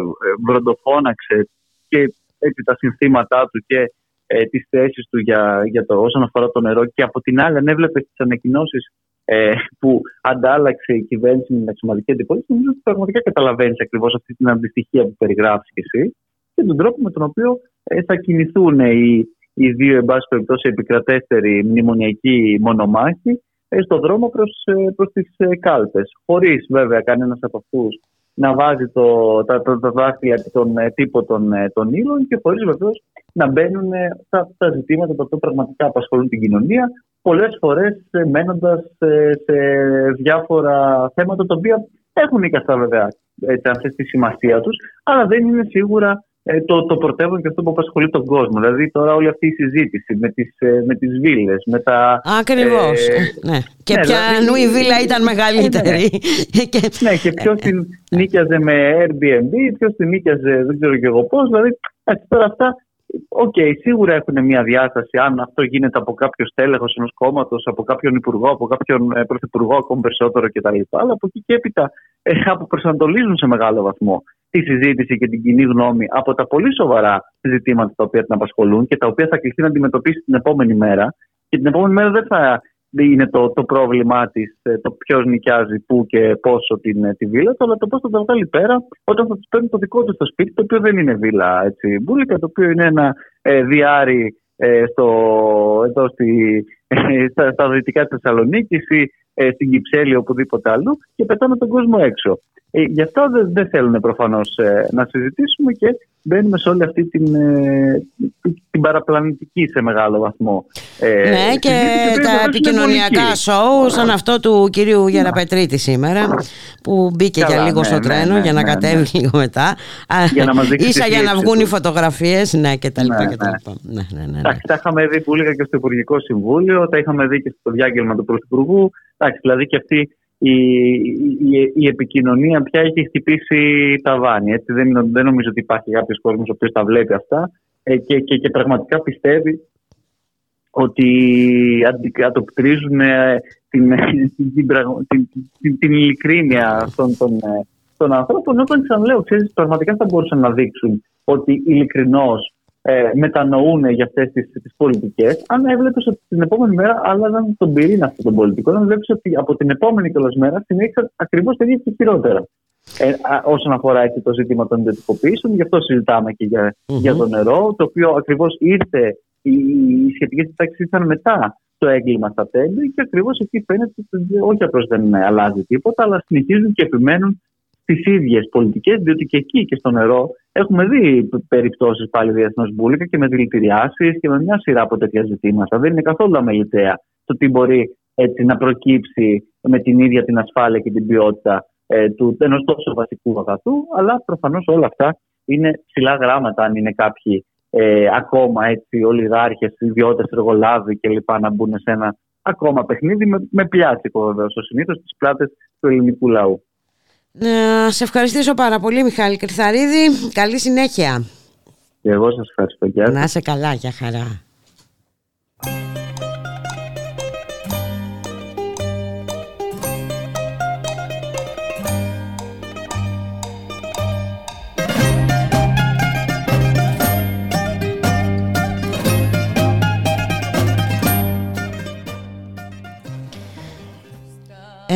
Speaker 15: βροντοφώναξε και έτσι, τα συνθήματά του και ε, τις θέσεις του για, για το όσον αφορά το νερό και από την άλλη αν έβλεπε τις ανακοινώσεις ε, που αντάλλαξε η κυβέρνηση με την αξιωματική αντιπολίτευση, νομίζω ότι πραγματικά καταλαβαίνεις ακριβώς αυτή την αντιστοιχία που περιγράφεις και εσύ και τον τρόπο με τον οποίο ε, θα κινηθούν οι, οι δύο, εν πάση περιπτώσει, επικρατέστεροι μνημονιακοί μονομάχοι ε, στον δρόμο προς, ε, προς τις ε, κάλπες. Χωρίς βέβαια κανένας από αυτούς να βάζει το, τα, τα, τα δάχτυλα και τον ε, τύπο των, ε, των ύλων και χωρίς βεβαίως να μπαίνουν ε, στα, στα ζητήματα τα οποία πραγματικά απασχολούν την κοινωνία, πολλές φορές ε, μένοντας ε, σε διάφορα θέματα τα οποία έχουν και αυτά βέβαια έτσι, αυτή τη σημασία τους, αλλά δεν είναι σίγουρα ε, το, το πρωτεύον και αυτό που απασχολεί τον κόσμο. Δηλαδή τώρα όλη αυτή η συζήτηση με τις, ε, με τις βίλες, με τα...
Speaker 1: Ακριβώς,
Speaker 15: ε,
Speaker 1: ναι. Και
Speaker 15: ναι,
Speaker 1: ποιανού
Speaker 15: δηλαδή-
Speaker 1: η βίλα ήταν μεγαλύτερη. [LAUGHS]
Speaker 15: και... Ναι, και ποιος την νίκιαζε με Airbnb, ποιος την νίκιαζε δεν ξέρω και εγώ πώς. Δηλαδή, εντάξει, τώρα αυτά, οκ, σίγουρα έχουν μια διάσταση. Αν αυτό γίνεται από κάποιο στέλεχος ενός κόμματος, από κάποιον υπουργό, από κάποιον ε, πρωθυπουργό, ακόμη περισσότερο κτλ. Αλλά από εκεί και έπειτα ε, αποπροσανατολίζουν σε μεγάλο βαθμό τη συζήτηση και την κοινή γνώμη από τα πολύ σοβαρά ζητήματα τα οποία την απασχολούν και τα οποία θα κληθεί να αντιμετωπίσει την επόμενη μέρα. Και την επόμενη μέρα δεν θα είναι το, το πρόβλημά της, το ποιος νοικιάζει πού και πόσο την, ε, τη βίλα του, αλλά το πώς θα τα βγάλει πέρα όταν θα τους παίρνει το δικό τους το σπίτι, το οποίο δεν είναι βίλα έτσι, μπουλικα, το οποίο είναι ένα ε, διάρρη ε, στο, εδώ στη, ε, στα, στα δυτικά τη Θεσσαλονίκη ή ε, στην Κυψέλη ή οπουδήποτε αλλού και πετάνε τον κόσμο έξω. Ε, γι' αυτό δεν, δεν θέλουν προφανώς να συζητήσουμε και μπαίνουμε σε όλη αυτή την, ε, την, την παραπλανητική σε μεγάλο βαθμό. Ε,
Speaker 1: ναι, και
Speaker 15: συζήτηση, η οποία
Speaker 1: τα
Speaker 15: βεβαίως είναι
Speaker 1: επικοινωνιακά
Speaker 15: πολιτική.
Speaker 1: σοου, σαν αυτό του κυρίου Γεραπετρίτη σήμερα, που μπήκε
Speaker 15: Καλά,
Speaker 1: για λίγο
Speaker 15: ναι,
Speaker 1: στο
Speaker 15: ναι,
Speaker 1: τρένο
Speaker 15: ναι,
Speaker 1: για να
Speaker 15: ναι, ναι.
Speaker 1: κατέβει λίγο μετά. Α,
Speaker 15: Για να μας δείξει
Speaker 1: ίσα
Speaker 15: τη
Speaker 1: για να
Speaker 15: θλίψη
Speaker 1: βγουν οι
Speaker 15: του.
Speaker 1: φωτογραφίες, ναι, και τα λοιπά
Speaker 15: Ναι,
Speaker 1: και τα
Speaker 15: ναι.
Speaker 1: λοιπά. Ναι, ναι, ναι, ναι.
Speaker 15: Εντάξει, τα είχαμε δει που έλεγα και στο Υπουργικό Συμβούλιο, τα είχαμε δει και στο διάγγελμα του Πρωθυπουργού. Εντάξει, δηλαδή και αυτή η, η, η επικοινωνία πια έχει χτυπήσει τα βάνη. Έτσι. Δεν, δεν νομίζω ότι υπάρχει κάποιος κόσμος ο οποίος τα βλέπει αυτά ε, και, και, και πραγματικά πιστεύει ότι αντικατοπτρίζουν ε, την, την, την, πραγμα- την, την, την ειλικρίνεια των, των, ε, των ανθρώπων. Όταν ξαναλέω, ξέρεις, πραγματικά θα μπορούσαν να δείξουν ότι ειλικρινώς ε, μετανοούν για αυτές τις, τις πολιτικές, αν έβλεπες ότι την επόμενη μέρα άλλαζαν τον πυρήνα αυτών των πολιτικών, αν βλέπεις ότι από την επόμενη κιόλας μέρα συνέχισαν ακριβώς τα ίδια και χειρότερα. Ε, α, όσον αφορά έτσι, το ζήτημα των ιδιωτικοποιήσεων, γι' αυτό συζητάμε και για, για το νερό, το οποίο ακριβώς ήρθε, οι, οι σχετικές τάξεις ήρθαν μετά το έγκλημα στα τέλη και ακριβώς εκεί φαίνεται ότι όχι απλώς δεν αλλάζει τίποτα, αλλά συνεχίζουν και επιμένουν στις ίδιες πολιτικές, διότι και εκεί και στο νερό έχουμε δει περιπτώσεις πάλι διεθνώς μπουλικα και με δηλητηριάσεις και με μια σειρά από τέτοια ζητήματα. Δεν είναι καθόλου αμεληταία το τι μπορεί έτσι, να προκύψει με την ίδια την ασφάλεια και την ποιότητα ε, του ενός τόσο βασικού αγαθού, αλλά προφανώς όλα αυτά είναι ψηλά γράμματα αν είναι κάποιοι ε, ακόμα έτσι, ολιγάρχες, ιδιώτες, εργολάβοι κλπ. να μπουν σε ένα ακόμα παιχνίδι με, με πιάτσικο βεβαίω, ο συνήθως στι πλάτες του ελληνικού λαού.
Speaker 1: Να σε ευχαριστήσω πάρα πολύ Μιχάλη Κρυθαρίδη. Καλή συνέχεια.
Speaker 15: Και εγώ σας ευχαριστώ.
Speaker 1: Να είσαι καλά, για χαρά.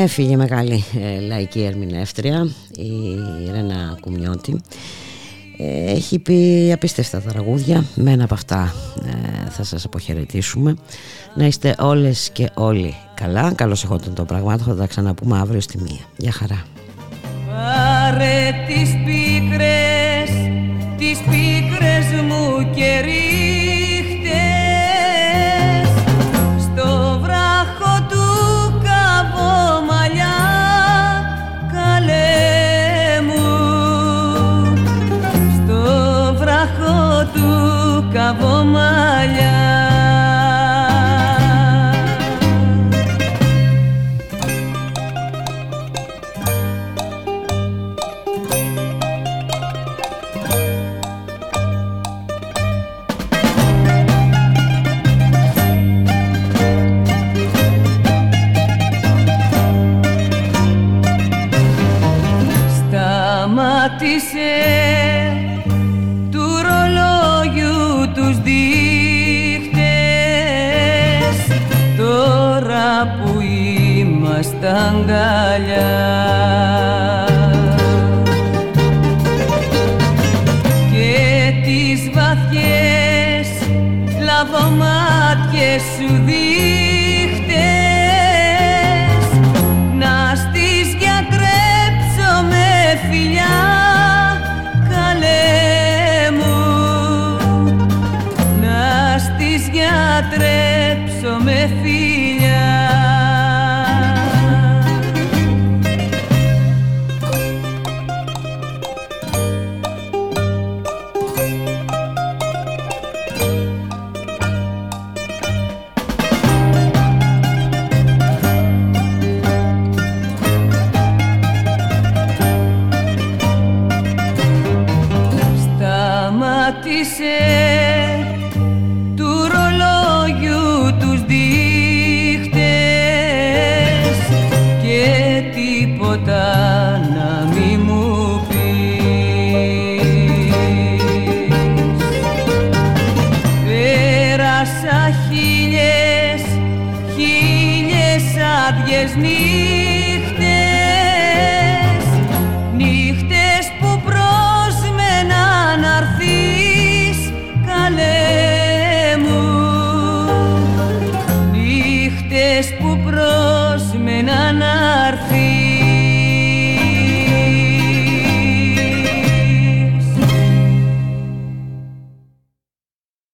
Speaker 1: Έφυγε μεγάλη ε, λαϊκή ερμηνεύτρια η Ρένα Κουμιώτη. Ε, έχει πει απίστευτα τραγούδια. Με ένα από αυτά ε, θα σας αποχαιρετήσουμε. Να είστε όλες και όλοι καλά. Καλώς εχόταν το πραγμάτων. Θα τα ξαναπούμε αύριο στη μία. Γεια χαρά.
Speaker 14: Πάρε τις πίκρες τις πίκρες μου και
Speaker 16: που yang